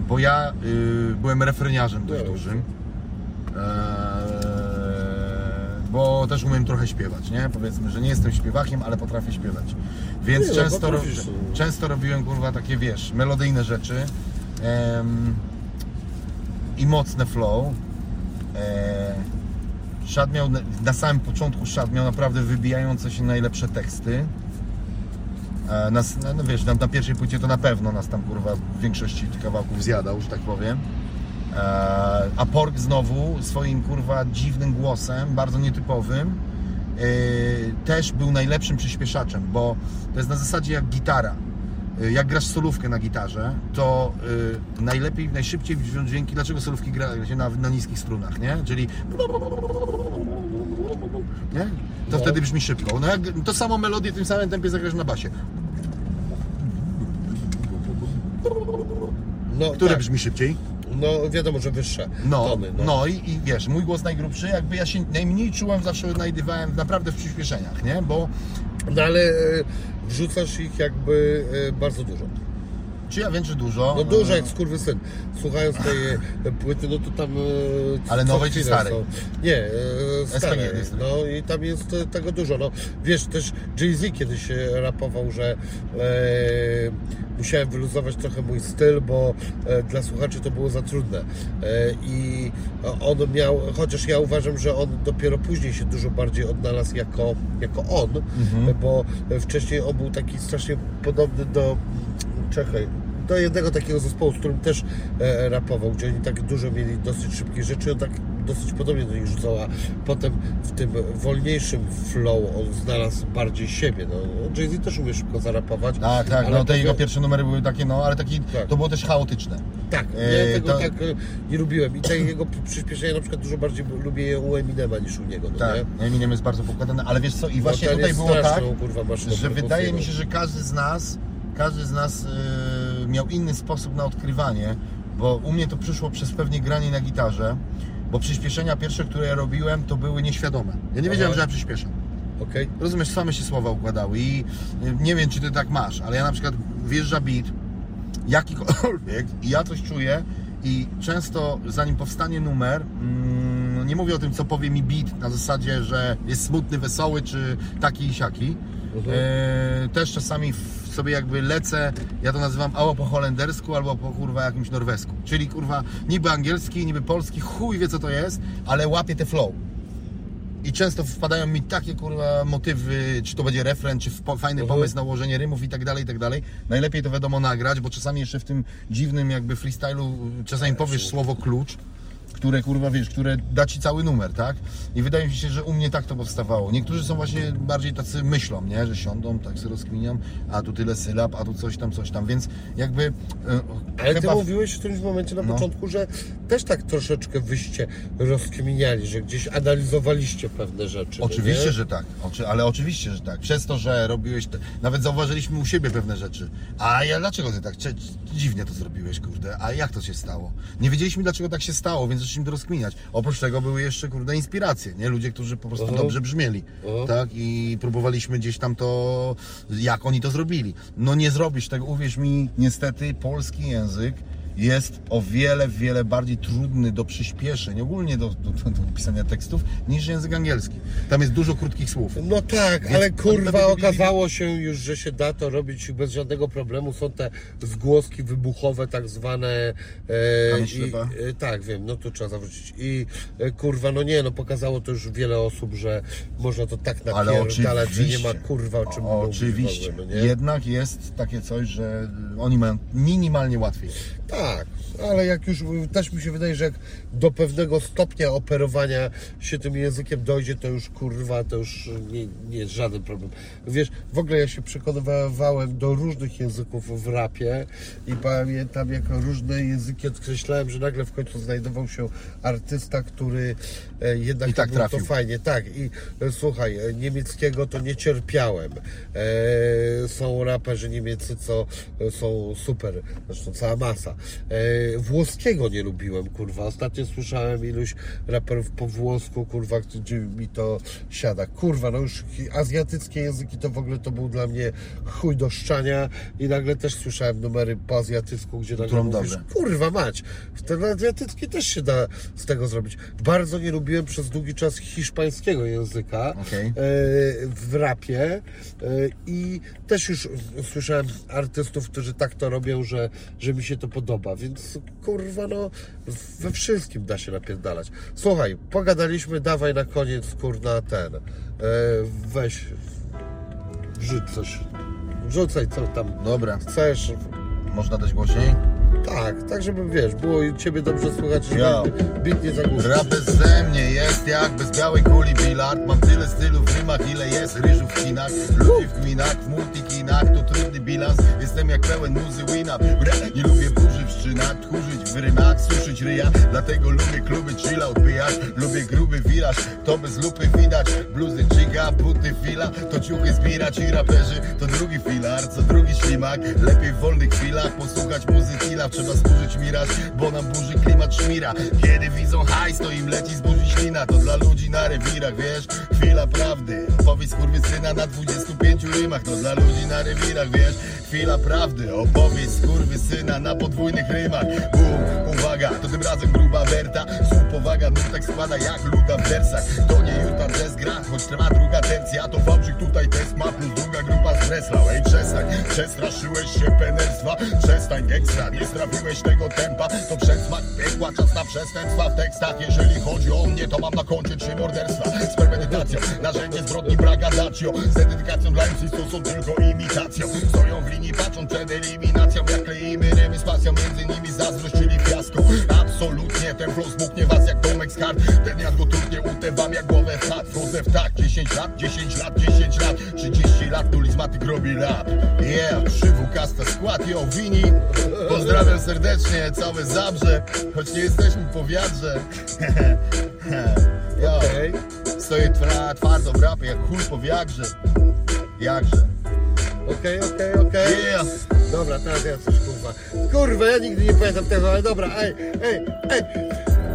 bo ja y, byłem refreniarzem dość dużym. Bo też umiem trochę śpiewać, nie? Powiedzmy, że nie jestem śpiewakiem, ale potrafię śpiewać. Więc Nie, no, często, potrafisz. często robiłem kurwa takie, wiesz, melodyjne rzeczy em, i mocne flow. Eee, Szad miał, na- na samym początku Szad miał naprawdę wybijające się najlepsze teksty. E, Nas, no, no wiesz, tam na pierwszej płycie to na pewno nas tam kurwa w większości kawałków zjadał, że tak powiem. E, a Pork znowu swoim kurwa dziwnym głosem, bardzo nietypowym, e, też był najlepszym przyspieszaczem, bo to jest na zasadzie jak gitara. E, Jak grasz solówkę na gitarze, to najlepiej, najszybciej brzmią dźwięki. Dlaczego solówki gra się na, na niskich strunach, nie? Czyli nie? To No. wtedy brzmi szybko. No jak to samo melodię w tym samym tempie zagrasz na basie. No, Które tak. brzmi szybciej? No wiadomo, że wyższe No, tony. no, i, i wiesz, mój głos najgrubszy, jakby ja się najmniej czułem, zawsze znajdowałem naprawdę w przyspieszeniach, nie? Bo No ale e, wrzucasz ich jakby e, bardzo dużo. Czy ja wiem, czy dużo? No dużo jak skurwysyn. Słuchając tej e, płyty, no to tam... e, Ale nowej czy starej? są. Nie, e, starej. No i tam jest tego dużo. No wiesz, też Jay-Z kiedyś rapował, że musiałem wyluzować trochę mój styl, bo dla słuchaczy to było za trudne. I on miał, chociaż ja uważam, że on dopiero później się dużo bardziej odnalazł jako, jako on, Mhm. bo wcześniej on był taki strasznie podobny do czekaj, do jednego takiego zespołu, z którym też e, rapował, gdzie oni tak dużo mieli dosyć szybkie rzeczy, on tak dosyć podobnie do nich rzucał, a potem w tym wolniejszym flow on znalazł bardziej siebie. No, Jay-Z też umie szybko zarapować. Tak, tak, no te jego pierwsze numery były takie, no ale taki, Tak. to było też chaotyczne. Tak, E, ja tego to- tak e, nie lubiłem i te jego przyspieszenia na przykład dużo bardziej lubię je u Eminema niż u niego, no Tak, nie? Eminem jest bardzo pokładany, ale wiesz co, i właśnie ten tutaj było tak, kurwa, że wydaje mi się, że każdy z nas, każdy z nas yy, miał inny sposób na odkrywanie, bo u mnie to przyszło przez pewnie granie na gitarze, bo przyspieszenia pierwsze, które ja robiłem, to były nieświadome. Ja nie wiedziałem, że ja przyspieszam. Okej? Rozumiesz, same się słowa układały i y, nie wiem, czy ty tak masz, ale ja na przykład wjeżdża beat, jakikolwiek i ja coś czuję i często zanim powstanie numer, mm, nie mówię o tym, co powie mi beat na zasadzie, że jest smutny, wesoły, czy taki i siaki. Mhm. E, też czasami w sobie jakby lecę, ja to nazywam albo po holendersku, albo po kurwa jakimś norwesku. Czyli kurwa niby angielski, niby polski, chuj wie co to jest, ale łapię te flow. I często wpadają mi takie kurwa motywy, czy to będzie refren, czy fajny Mhm. pomysł na ułożenie rymów i tak dalej, i tak dalej. Najlepiej to wiadomo nagrać, bo czasami jeszcze w tym dziwnym jakby freestylu czasami powiesz słowo klucz które kurwa wiesz, które da ci cały numer, tak? I wydaje mi się, że u mnie tak to powstawało. Niektórzy są właśnie bardziej tacy myślą, nie? Że siądą, tak sobie rozkminią, a tu tyle sylab, a tu coś tam, coś tam, więc jakby... e, Ale ty chyba w- mówiłeś w którymś momencie na No. początku, że też tak troszeczkę wyście rozkminiali, że gdzieś analizowaliście pewne rzeczy. no Oczywiście, nie? że tak, Oczy, ale oczywiście, że tak. Przez to, że robiłeś, te, nawet zauważyliśmy u siebie pewne rzeczy. A ja dlaczego ty tak cze- dziwnie to zrobiłeś, kurde? A jak to się stało? Nie wiedzieliśmy, dlaczego tak się stało, więc zaczęliśmy to rozkminiać. Oprócz tego były jeszcze, kurde, inspiracje, nie? Ludzie, którzy po prostu Aha. dobrze brzmieli, Aha. tak? I próbowaliśmy gdzieś tam to, jak oni to zrobili. No nie zrobisz tego, uwierz mi, niestety polski język jest o wiele, wiele bardziej trudny do przyspieszeń, ogólnie do, do, do, pisania tekstów, niż język angielski. Tam jest dużo krótkich słów. No tak, Więc ale kurwa okazało się już, że się da to robić bez żadnego problemu. Są te zgłoski wybuchowe, tak zwane. E, i, e, tak, wiem, no tu trzeba zawrócić. I e, kurwa, no nie, no pokazało to już wiele osób, że można to tak napierdalać, że nie ma kurwa o czym mówić. Oczywiście. Ogóle, no? Jednak jest takie coś, że oni mają minimalnie łatwiej. Tak, ale jak już też mi się wydaje, że jak do pewnego stopnia operowania się tym językiem dojdzie, to już kurwa, to już nie, nie jest żaden problem. Wiesz, w ogóle ja się przekonywałem do różnych języków w rapie i pamiętam jak różne języki odkreślałem, że nagle w końcu znajdował się artysta, który jednak I tak to trafił. fajnie. Tak, i e, słuchaj, e, niemieckiego to nie cierpiałem. E, są raperzy niemieccy, co e, są super, zresztą cała masa. E, włoskiego nie lubiłem, kurwa. Ostatnio słyszałem iluś raperów po włosku, kurwa, gdzie mi to siada. Kurwa, no już azjatyckie języki to w ogóle to był dla mnie chuj do szczania i nagle też słyszałem numery po azjatycku, gdzie nagle Którą mówisz, dobrze. kurwa mać, ten azjatycki też się da z tego zrobić. Bardzo nie lubiłem przez długi czas hiszpańskiego języka Okej. e, w rapie e, i też już słyszałem artystów, którzy tak to robią, że, że mi się to podoba, więc kurwa no we wszystkim da się napierdalać. Słuchaj, pogadaliśmy, dawaj na koniec kurna ten, e, weź wrzuć coś, wrzucaj co tam Dobra, chcesz, można dać głośniej? tak, tak żeby wiesz, było i Ciebie dobrze słychać, żeby bit nie zagłuszyć. Rap ze mnie jest jak bez białej kuli bilard. Mam tyle stylu w rymach, ile jest ryżu w kinach. Ludzi w gminach, w multikinach, to trudny bilans. Jestem jak pełen muzy wina Nie lubię burzy w szczynach, tchórzyć w rymach, suszyć ryja. Dlatego lubię kluby chilla odbijać Lubię gruby wiraż, to bez lupy widać. Bluzy chiga, buty fila, to ciuchy zbierać I raperzy. To drugi filar, co drugi ślimak. Lepiej w wolnych chwilach posłuchać muzy tila Trzeba służyć miraż, bo nam burzy klimat szmira. Kiedy widzą hajs, to im leci z burzy ślina. To dla ludzi na rewirach, wiesz, chwila prawdy. Opowiedz syna na 25 rymach. To dla ludzi na rewirach, wiesz, chwila prawdy. Opowiedz syna na podwójnych rymach. Bum, uwaga, to tym razem gruba werta Słów powaga, nutek składa jak luda w wersach To nie Utah Jazz gra, choć trwa druga tercja. To Wałbrzych tutaj test ma plus druga grupa z Breslau. Ej, przestań, przestraszyłeś się penerstwa. Przestań gangsta, nie strafiłeś tego tempa. To przesmak piekła, czas na przestępstwa. W tekstach Jeżeli chodzi o mnie, to mam na koncie trzy morderstwa. Z premedytacją, narzędzie zbrodni bragadatio Z dedykacją dla MCs, to są tylko imitacją. Stoją w linii, patrzą przed eliminacją Jak kleimy rymy z pasją, między nimi zazdrość, czyli fiasko. Absolutnie, ten flow zmuknie was jak Tomek z kart. Ten jak go trudnie utewam jak głowę w chat. Wchodzę w tak, 10 lat, 10 lat, 10 lat. 30 lat, tulizmatyk robi rap. Yeah, 3W kasta skład, yo, Wini. Pozdrawiam serdecznie, całe Zabrze Choć nie jesteśmy w powiadrze Yo, Okej. stoję twa- twardo w rapie jak chuj po wiagrze Jakże Okej, okej, okej. Yeah Dobra, teraz ja coś kurwa. Kurwa, ja nigdy nie pamiętam tego, ale dobra, ej, ej, ej.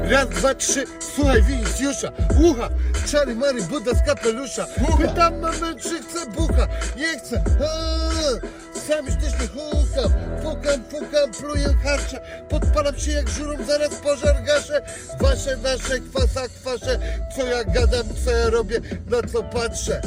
Raz, dwa, trzy, słuchaj Winicjusza, ucha, czary mary, Buda z kapelusza. Pytam mamę, czy chce bucha, nie chcę. Eee, Sam już też nie hukam, pukam, pukam, pluję harcze, podpalam się jak żurą, zaraz pożar gaszę. Wasze, nasze, kwasa, kwasze, co ja gadam, co ja robię, na co patrzę.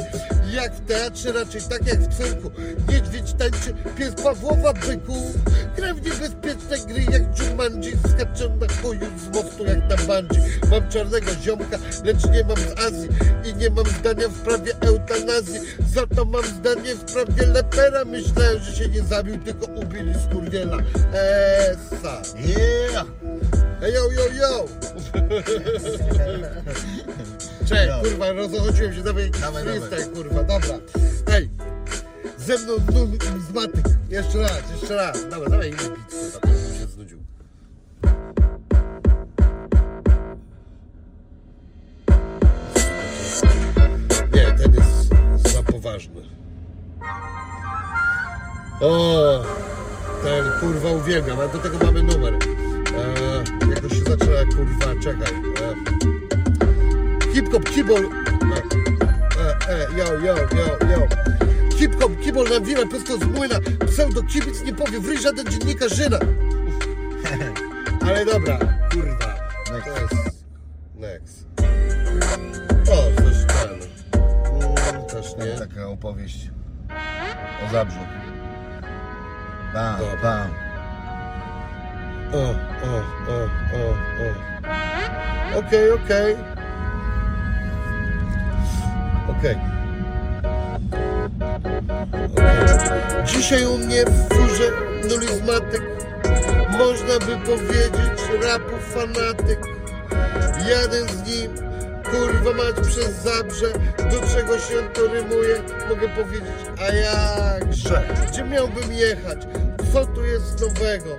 Jak w teatrze, raczej tak jak w cyrku. Niedźwiedź tańczy, pies Pawłowa byku. Gram niebezpieczne gry jak Jumanji. Skaczę na chuju z mostu jak bungee. Mam czarnego ziomka, lecz nie mam z Azji. I nie mam zdania w sprawie eutanazji. Za to mam zdanie w sprawie lepera. Myślałem, że się nie zabił, tylko ubili skurwiela. Esa. Yeah Ej, yo, yo, yo! Cześć, Yo. kurwa, rozochodziłem się, dawaj jakiś Dawaj, freestyle, dawaj. kurwa, dobra. Ej, ze mną numizmatyk, jeszcze raz, jeszcze raz. Dawaj inny beat, kurwa, poważny. O, ten kurwa uwielbiam, a do tego mamy numer. E, jak to się zaczyna, kurwa, czekaj. E, Hip-hop, kibol. E, e, yo, yo, yo, yo. Hip-hop, kibol na winę, prosto z młyna. Pseudo kibic nie powie, wryj żaden dziennikarzyna. Ale dobra, kurwa. Next. To jest next. Mm, też nie. Taka opowieść o Zabrzu. Bam, Dobra. bam. O, o, o, o, o. Okej, okej. Okej. Okej. Dzisiaj u mnie w furze nulizmatyk. Można by powiedzieć rapu fanatyk. Jadę z nim, kurwa mać przez Zabrze Do czego się to rymuje, mogę powiedzieć A jakże, gdzie miałbym jechać? Co tu jest nowego?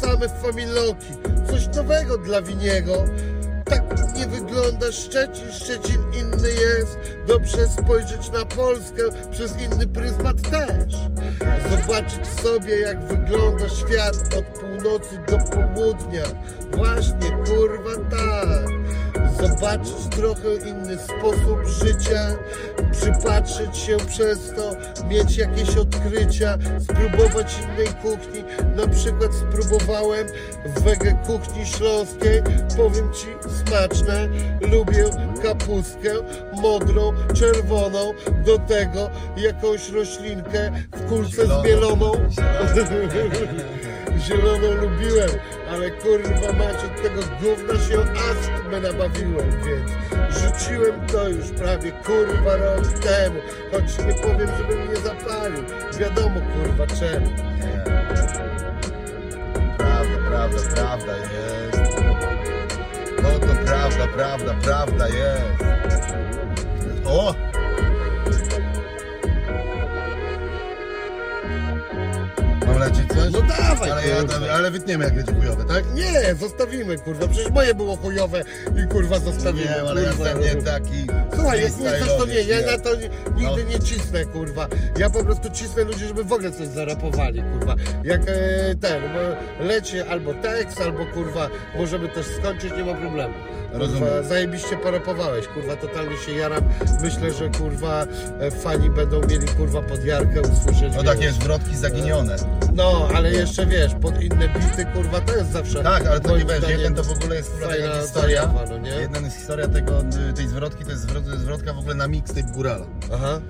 Same familoki, coś nowego dla Winiego. Tak nie wygląda Szczecin, Szczecin inny jest. Dobrze spojrzeć na Polskę przez inny pryzmat też. Zobaczyć sobie jak wygląda świat od północy do południa. Właśnie kurwa tak Zobaczyć trochę inny sposób życia Przypatrzeć się przez to Mieć jakieś odkrycia Spróbować innej kuchni. Na przykład spróbowałem wege kuchni śląskiej Powiem Ci smaczne. Lubię kapustkę Modrą, czerwoną Do tego jakąś roślinkę W kulce Zieloną. zmieloną Zieloną lubiłem, ale kurwa mać od tego gówna się astmę nabawiłem, więc rzuciłem to już prawie kurwa rok temu. Choć nie powiem, żebym nie zapalił. Wiadomo kurwa czemu. Nie. Prawda, prawda, prawda jest. No to prawda, prawda, prawda jest. O! Coś? No dawaj, ale, ja, kurwa. ale wytniemy jak będzie chujowe, tak? Nie, zostawimy kurwa, przecież moje było chujowe i kurwa zostawimy. Nie, ale ja kurwa. jestem nie taki Słuchaj, chcesz, to nie, ja na to ni- nigdy No. nie cisnę, kurwa. Ja po prostu cisnę ludzi, żeby w ogóle coś zarapowali, kurwa. Jak e, ten, bo leci albo tekst, albo kurwa, możemy też skończyć, nie ma problemu. Rozumiem. zajebiście porapowałeś, kurwa, totalnie się jaram. Myślę, że kurwa e, fani będą mieli kurwa podjarkę usłyszeć. No takie zwrotki zaginione. No, ale jeszcze wiesz, pod inne bity, kurwa, to jest zawsze. Tak, ale to nie wiesz, jeden to w ogóle jest kurwa fajna taka historia. zabawa, no? Jedna jest historia tego, tej zwrotki, to jest zwrot, zwrotka w ogóle na mixtape Górala. Aha.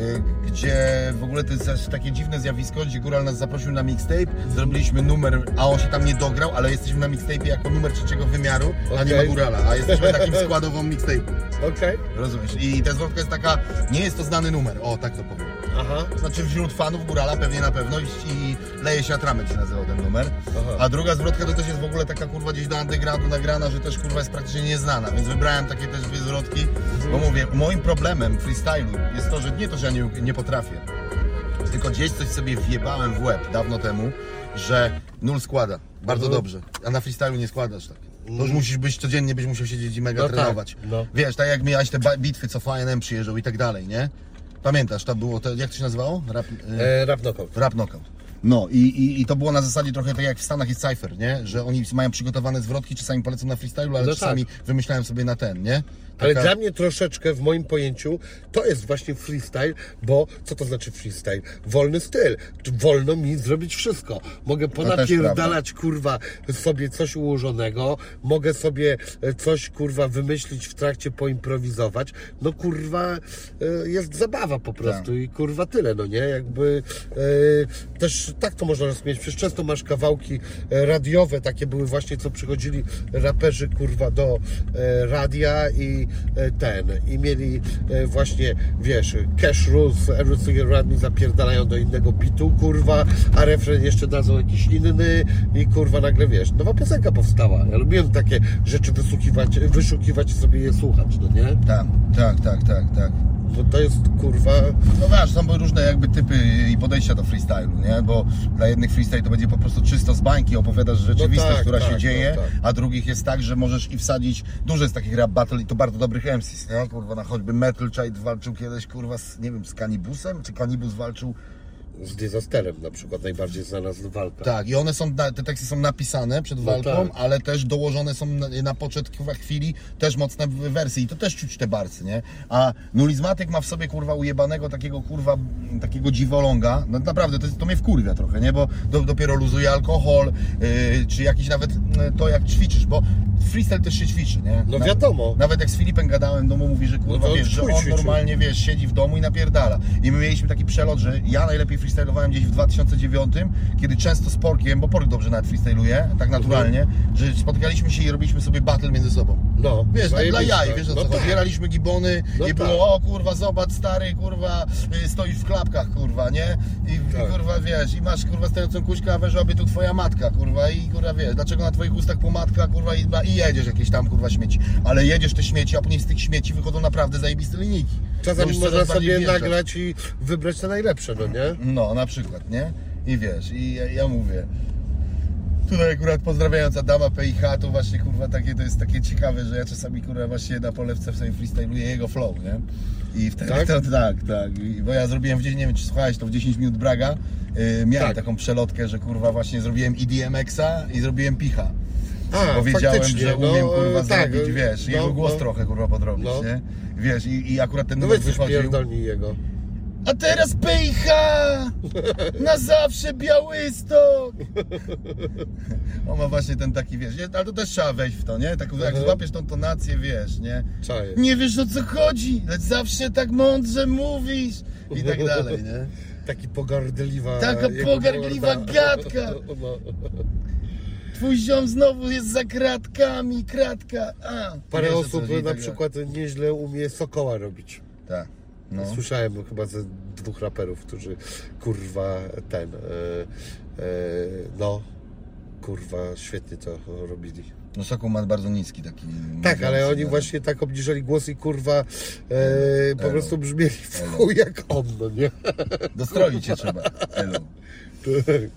Y, gdzie w ogóle to jest takie dziwne zjawisko, gdzie Góral nas zaprosił na mixtape, zrobiliśmy numer, a on się tam nie dograł, ale jesteśmy na mixtape jako numer trzeciego wymiaru, a nie ma. Górala, a jesteśmy takim składową mixtape'u, Okej. rozumiesz? I ta zwrotka jest taka, nie jest to znany numer, o tak to powiem. Aha. Znaczy wśród fanów Górala pewnie na pewno i, i leje się atramet się nazywał ten numer. Aha. A druga zwrotka to też jest w ogóle taka kurwa gdzieś do undergroundu nagrana, że też kurwa jest praktycznie nieznana, więc wybrałem takie też dwie zwrotki, bo mówię, moim problemem freestylu jest to, że nie to, że ja nie, nie potrafię, tylko gdzieś coś sobie wjebałem w łeb dawno temu, że nul składa, bardzo Mhm. dobrze, a na freestylu nie składasz tak. To już musisz być codziennie, byś musiał siedzieć i mega No tak, trenować. no. Wiesz, tak jak miałeś te ba- bitwy, co FNM przyjeżdżał i tak dalej, nie? Pamiętasz, to było, to, jak to się nazywało? Rap, y, E, rap knockout. Rap knockout. No i, i, i to było na zasadzie trochę tak jak w Stanach jest Cypher, nie? Że oni mają przygotowane zwrotki, czasami polecą na freestylu, ale No czasami wymyślałem sobie na ten, nie? Ale Taka- dla mnie troszeczkę w moim pojęciu to jest właśnie freestyle, bo co to znaczy freestyle? Wolny styl. Wolno mi zrobić wszystko. Mogę ponapierdalać kurwa sobie coś ułożonego, mogę sobie e, coś kurwa wymyślić w trakcie poimprowizować. No kurwa e, jest zabawa po prostu Tak. i kurwa tyle, no nie? Jakby e, też tak to można rozumieć. Przecież często masz kawałki radiowe, takie były właśnie co przychodzili raperzy kurwa do e, radia i ten, i mieli e, właśnie, wiesz, cash rules, everything around me zapierdalają do innego bitu, kurwa, a refren jeszcze dadzą jakiś inny i kurwa nagle, wiesz, nowa piosenka powstała. Ja lubiłem takie rzeczy wysłuchiwać, wyszukiwać i sobie je słuchać, no nie? Tak, tak, tak, tak, tak. Bo to jest, kurwa, No wiesz, są różne jakby typy i podejścia do freestylu, nie? Bo dla jednych freestyle to będzie po prostu czysto z bańki, opowiadasz rzeczywistość, tak, która się tak, dzieje, no tak. a drugich jest tak, że możesz i wsadzić, dużo jest takich rap battle i to bardzo dobrych MCs, nie? Kurwa, na choćby Metal Child walczył kiedyś, kurwa, z, nie wiem, z Kanibusem, czy Kanibus walczył z disasterem na przykład najbardziej znana z walka. Tak, i one są, te teksty są napisane przed walką, tak. ale też dołożone są na, na poczet chwili też mocne wersje i to też czuć te barcy, nie? A nulizmatyk ma w sobie kurwa ujebanego takiego kurwa, takiego dziwoląga, no naprawdę to, to mnie wkurwia trochę, nie? Bo do, dopiero luzuje alkohol, yy, czy jakiś nawet yy, to jak ćwiczysz, bo freestyle też się ćwiczy, nie? No wiadomo. Nawet jak z Filipem gadałem domu, mówi, że kurwa, No wiesz, że on ćwiczył. normalnie, wiesz, siedzi w domu i napierdala. I my mieliśmy taki przelot, że ja najlepiej freestylowałem gdzieś w 2009, kiedy często z Porkiem, bo Pork dobrze nawet freestyluje, tak naturalnie, że spotykaliśmy się i robiliśmy sobie battle między sobą. No, Wiesz, tak dla jaj, wiesz o co no chodzi. tak. Bieraliśmy gibony No i tak. było, o kurwa, zobacz stary, kurwa, y, stoisz w klapkach, kurwa, nie? I Tak. kurwa, wiesz, i masz kurwa stojącą kuśkę, a wężoby tu twoja matka, kurwa, i kurwa, wiesz, dlaczego na twoich ustach pomadka, kurwa, i, i jedziesz jakieś tam, kurwa, śmieci. Ale jedziesz te śmieci, a później z tych śmieci wychodzą naprawdę zajebiste linijki. Czasami można sobie nagrać i wybrać te najlepsze, no nie? No, na przykład, nie? I wiesz, i ja, ja mówię. Tutaj akurat pozdrawiając Adama PIH, to właśnie kurwa takie to jest takie ciekawe, że ja czasami kurwa właśnie na polewce w sobie freestyluję jego flow, nie? I wtedy Tak? to tak, tak. I, bo ja zrobiłem w 10, nie wiem czy słuchałeś, to w 10 minut Braga yy, miałem Tak. taką przelotkę, że kurwa właśnie zrobiłem IDMX-a i zrobiłem Picha. A, Bo wiedziałem, faktycznie, że umiem no, kurwa tak, zrobić, wiesz, no, jego głos no. trochę kurwa podrobić, No. nie? Wiesz, i, i akurat ten No numer coś wychodził. jego. A teraz pejcha! Na zawsze Białystok! On ma właśnie ten taki, wiesz, nie? ale to też trzeba wejść w to, nie? Tak, jak Mhm. złapiesz tą tonację, wiesz, nie? Czaję. Nie wiesz o co chodzi, lecz zawsze tak mądrze mówisz i tak dalej, nie? Taki pogardliwa... Taka jego pogardliwa morda. gadka. No. Twój ziom znowu jest za kratkami, kratka, a. Parę Wiesz, o co osób chodzi i na tak przykład nieźle umie sokoła robić. Tak, no. Słyszałem chyba ze dwóch raperów, którzy kurwa ten... E, e, no... Kurwa, świetnie to robili. No Sokół ma bardzo niski taki... Tak, ale oni właśnie tak obniżali głos i kurwa e, po prostu brzmieli w chuj jak on, no nie? Dostroić się trzeba, elu.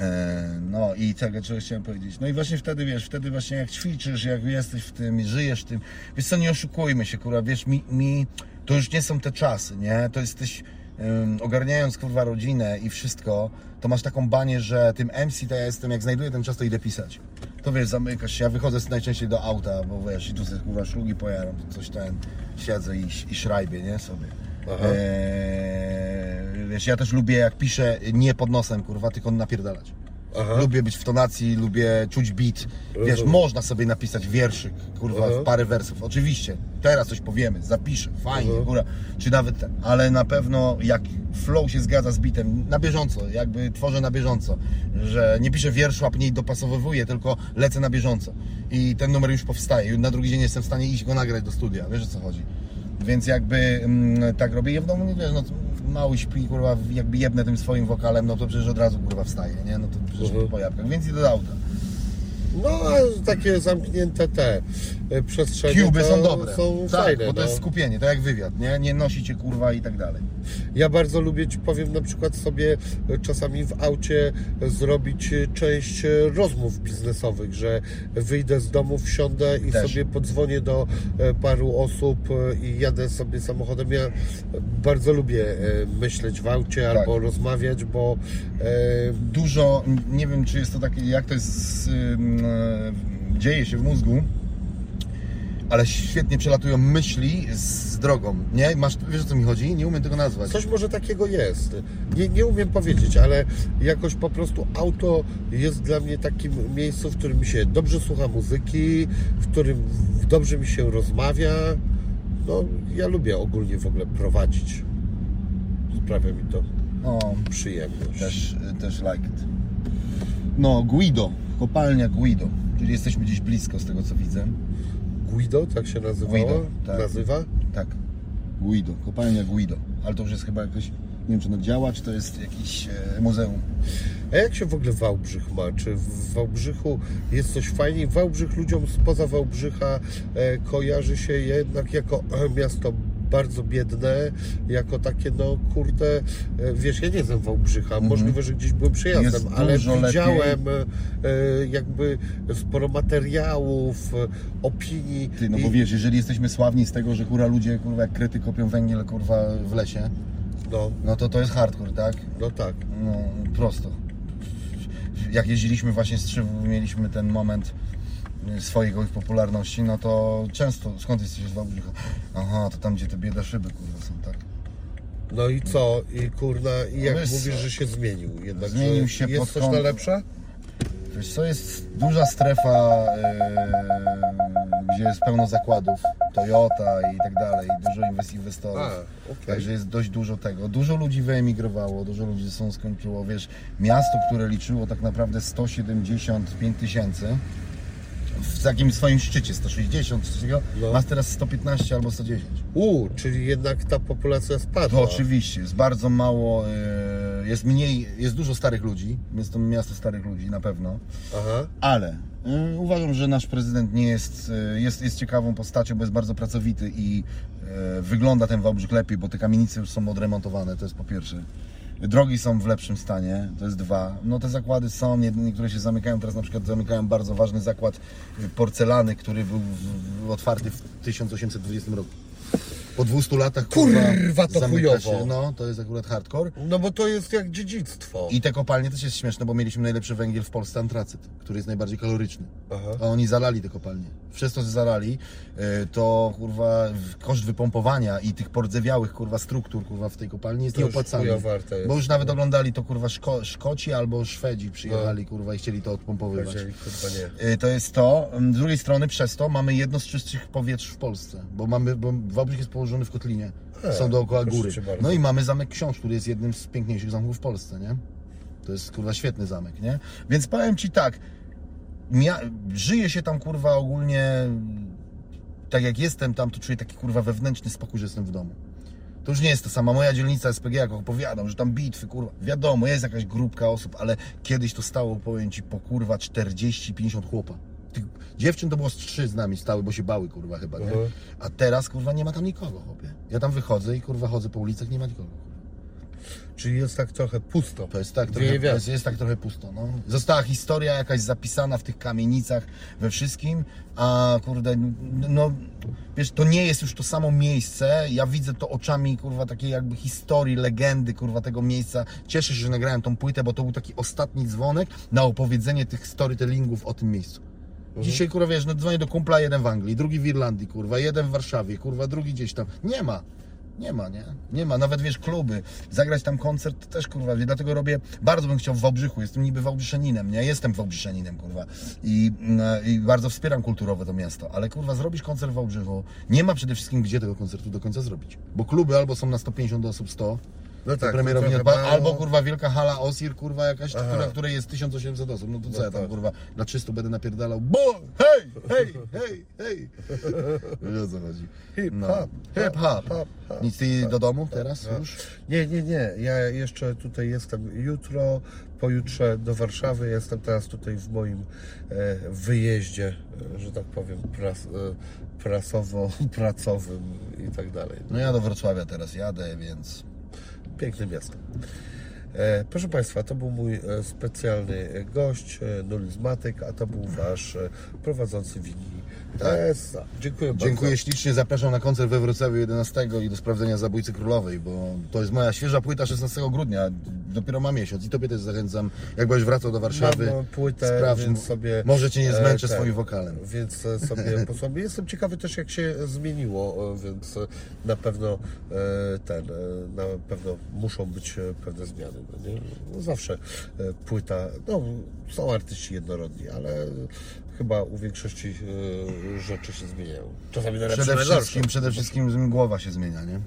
E, No i tego, czego chciałem powiedzieć. No i właśnie wtedy, wiesz, wtedy właśnie jak ćwiczysz, jak jesteś w tym, żyjesz tym, wiesz co, nie oszukujmy się, kurwa, wiesz, mi, mi to już nie są te czasy, nie? To jesteś, ym, ogarniając, kurwa, rodzinę i wszystko, to masz taką banię, że tym MC to ja jestem, jak znajduję ten czas, to idę pisać. To wiesz, zamykasz się, ja wychodzę najczęściej do auta, bo wiesz, i tu sobie, kurwa, szlugi pojaram, to coś ten, siedzę i, i szrajbię, nie, sobie. Aha. Eee, wiesz, ja też lubię, jak piszę, nie pod nosem, kurwa, tylko napierdalać. Aha. Lubię być w tonacji, lubię czuć beat. Wiesz, Rozumiem. można sobie napisać wierszyk, kurwa, Aha. w parę wersów. Oczywiście, teraz coś powiemy, zapiszę, fajnie, Aha. góra. Czy nawet ten, ale na pewno jak flow się zgadza z beatem, na bieżąco, jakby tworzę na bieżąco, że nie piszę wierszu, a później dopasowywuję, tylko lecę na bieżąco. I ten numer już powstaje, na drugi dzień jestem w stanie iść go nagrać do studia, wiesz o co chodzi. Więc jakby mm, tak robię. Ja w domu nie wiesz, no mały śpi, kurwa, jakby jebnę tym swoim wokalem, no to przecież od razu kurwa wstaje, nie? No to przecież Mhm. po jabłkach, więc idę do auta. No, a takie zamknięte te e, przestrzenie to są dobre. są tak, fajne. bo to no. jest skupienie, to jak wywiad, nie? Nie nosi cię kurwa i tak dalej. Ja bardzo lubię, ci powiem na przykład sobie e, czasami w aucie zrobić e, część e, rozmów biznesowych, że wyjdę z domu, wsiądę i Też. sobie podzwonię do e, paru osób e, i jadę sobie samochodem. Ja bardzo lubię e, myśleć w aucie Tak. albo rozmawiać, bo e, Dużo, nie wiem czy jest to takie, jak to jest, e, dzieje się w mózgu, ale świetnie przelatują myśli z drogą, nie? Masz, wiesz o co mi chodzi? Nie umiem tego nazwać. Coś może takiego jest. Nie, nie umiem powiedzieć, ale jakoś po prostu auto jest dla mnie takim miejscem, w którym mi się dobrze słucha muzyki, w którym dobrze mi się rozmawia. No, ja lubię ogólnie w ogóle prowadzić. Sprawia mi to O, przyjemność. też, też like it. No, Guido, kopalnia Guido, czyli jesteśmy gdzieś blisko z tego co widzę. Guido, tak się nazywało? Guido, tak. Nazywa? Tak. Guido, kopalnia Guido. Ale to już jest chyba jakoś, nie wiem czy ono działa, czy to jest jakieś e, muzeum. A jak się w ogóle Wałbrzych ma? Czy w Wałbrzychu jest coś fajniej? Wałbrzych ludziom spoza Wałbrzycha e, kojarzy się jednak jako e, miasto bardzo biedne, jako takie, no kurde, e, wiesz, ja nie znam Wałbrzycha, możliwe, że gdzieś byłem przejazdem, Mhm. Jest ale lepiej. widziałem e, jakby sporo materiałów, e, opinii. Ty, no bo wiesz, jeżeli jesteśmy sławni z tego, że kurwa ludzie kurwa jak kryty kopią węgiel kurwa w lesie, no, no to to jest hardcore, tak? no tak. No prosto. Jak jeździliśmy właśnie z Trzywą, mieliśmy ten moment swojego ich popularności, no to często, skąd jesteś z Wałbrzycha? Aha, to tam gdzie te bieda szyby kurwa są, tak? No i co? I kurna, i jak Wiesz mówisz, że się zmienił jednak, Zmienił że się jest pod coś na lepsze? Wiesz co, jest duża strefa, yy, gdzie jest pełno zakładów, Toyota i tak dalej, dużo inwest- inwestorów. A, okej. Także jest dość dużo tego. Dużo ludzi wyemigrowało, dużo ludzi są skończyło. Wiesz, miasto, które liczyło tak naprawdę 175 tysięcy, w takim swoim szczycie 160, coś takiego, No. ma teraz 115 albo 110. U, czyli jednak ta populacja spadła. To oczywiście, jest bardzo mało, yy, jest mniej, jest dużo starych ludzi, jest to miasto starych ludzi na pewno. Aha. Ale y, uważam, że nasz prezydent nie jest, y, jest, jest ciekawą postacią, bo jest bardzo pracowity i y, wygląda ten Wałbrzych lepiej, bo te kamienice już są odremontowane, to jest po pierwsze. Drogi są w lepszym stanie, to jest dwa. No te zakłady są, nie- niektóre się zamykają, teraz na przykład zamykają bardzo ważny zakład porcelany, który był w, w, otwarty w 1820 roku. Po 200 latach Kurwa, to zamyka chujowo. Się, no, to jest akurat hardcore. No bo to jest jak dziedzictwo. I te kopalnie też jest śmieszne, bo mieliśmy najlepszy węgiel w Polsce, antracyt, który jest najbardziej kaloryczny. Aha. A oni zalali te kopalnie. Przez to, że zalali, y, to kurwa koszt wypompowania i tych pordzewiałych kurwa struktur kurwa w tej kopalni jest To nieopłacalny. jest. Bo już nawet oglądali to kurwa Szko Szkoci albo Szwedzi przyjechali No. kurwa i chcieli to odpompowywać. Jeżeli kurwa nie. Y, To jest to. Z drugiej strony przez to mamy jedno z czystszych powietrz w Polsce, bo mamy, bo Wałbrzych jest położony w kotlinie. A, Są dookoła góry. No i mamy Zamek Książ, który jest jednym z piękniejszych zamków w Polsce, nie? To jest kurwa świetny zamek, nie? Więc powiem Ci tak, żyje się tam kurwa ogólnie tak jak jestem tam, to czuję taki kurwa wewnętrzny spokój, że jestem w domu. To już nie jest to sama moja dzielnica SPG, jak opowiadam, że tam bitwy, kurwa. Wiadomo, jest jakaś grupka osób, ale kiedyś to stało, powiem Ci, po kurwa 40-50 chłopa. Dziewczyn to było z trzy z nami stały, bo się bały, kurwa, chyba, nie? Mhm. A teraz, kurwa, nie ma tam nikogo, chłopie. Ja tam wychodzę i, kurwa, chodzę po ulicach, nie ma nikogo. Czyli jest tak trochę pusto. To jest tak Wieje trochę, wiatr. jest, jest tak trochę pusto, no. Została historia jakaś zapisana w tych kamienicach, we wszystkim, a kurde, no, wiesz, to nie jest już to samo miejsce, ja widzę to oczami, kurwa, takiej jakby historii, legendy, kurwa, tego miejsca. Cieszę się, że nagrałem tą płytę, bo to był taki ostatni dzwonek na opowiedzenie tych storytellingów o tym miejscu. Dzisiaj, kurwa, wiesz, no dzwonię do kumpla, jeden w Anglii, drugi w Irlandii, kurwa, jeden w Warszawie, kurwa, drugi gdzieś tam. Nie ma. Nie ma, nie? Nie ma. Nawet, wiesz, kluby. Zagrać tam koncert to też, kurwa, dlatego robię, bardzo bym chciał w Wałbrzychu, jestem niby Wałbrzyszeninem, nie? Jestem Wałbrzyszeninem, kurwa. I, mm, I bardzo wspieram kulturowe to miasto, ale, kurwa, zrobić koncert w Wałbrzychu, nie ma przede wszystkim gdzie tego koncertu do końca zrobić. Bo kluby albo są na 150 osób, 100, No tak, premierowi nie trochę odpa- mało. albo kurwa wielka hala Osir, kurwa jakaś, która, której jest 1800 osób. No to co No ja tam tak. kurwa dla 300 będę napierdalał. Bo hej, hej, hej, hej. Wiesz o co chodzi. Hip No. hop, Hip hop. hop, hop. Nic ty do domu teraz No. już? Nie, nie, nie. Ja jeszcze tutaj jestem jutro, pojutrze do Warszawy. Jestem teraz tutaj w moim e, wyjeździe, e, że tak powiem, pras, e, prasowo-pracowym i tak dalej. No ja do Wrocławia teraz jadę, więc Piękne miasto. E, Proszę Państwa, to był mój e, specjalny gość, e, nulizmatyk, a to był Wasz prowadzący winni TSA. Dziękuję bardzo. Dziękuję ślicznie, zapraszam na koncert we Wrocławiu 11 i do sprawdzenia Zabójcy Królowej, bo to jest moja świeża płyta 16 grudnia, dopiero ma miesiąc i Tobie też zachęcam, jak będziesz wracał do Warszawy, Mam płytę, sprawdź, więc sobie... może Cię nie e, zmęczę ten, swoim wokalem. Więc e, sobie posłucham. Jestem ciekawy też, jak się zmieniło, e, więc e, na pewno e, ten, e, na pewno muszą być e, pewne zmiany. No nie? No zawsze e, płyta, no są artyści jednorodni, ale chyba u większości e, rzeczy się zmieniają. Czasami na lepsze, Przede na gorsze. wszystkim, przede wszystkim głowa się zmienia, nie?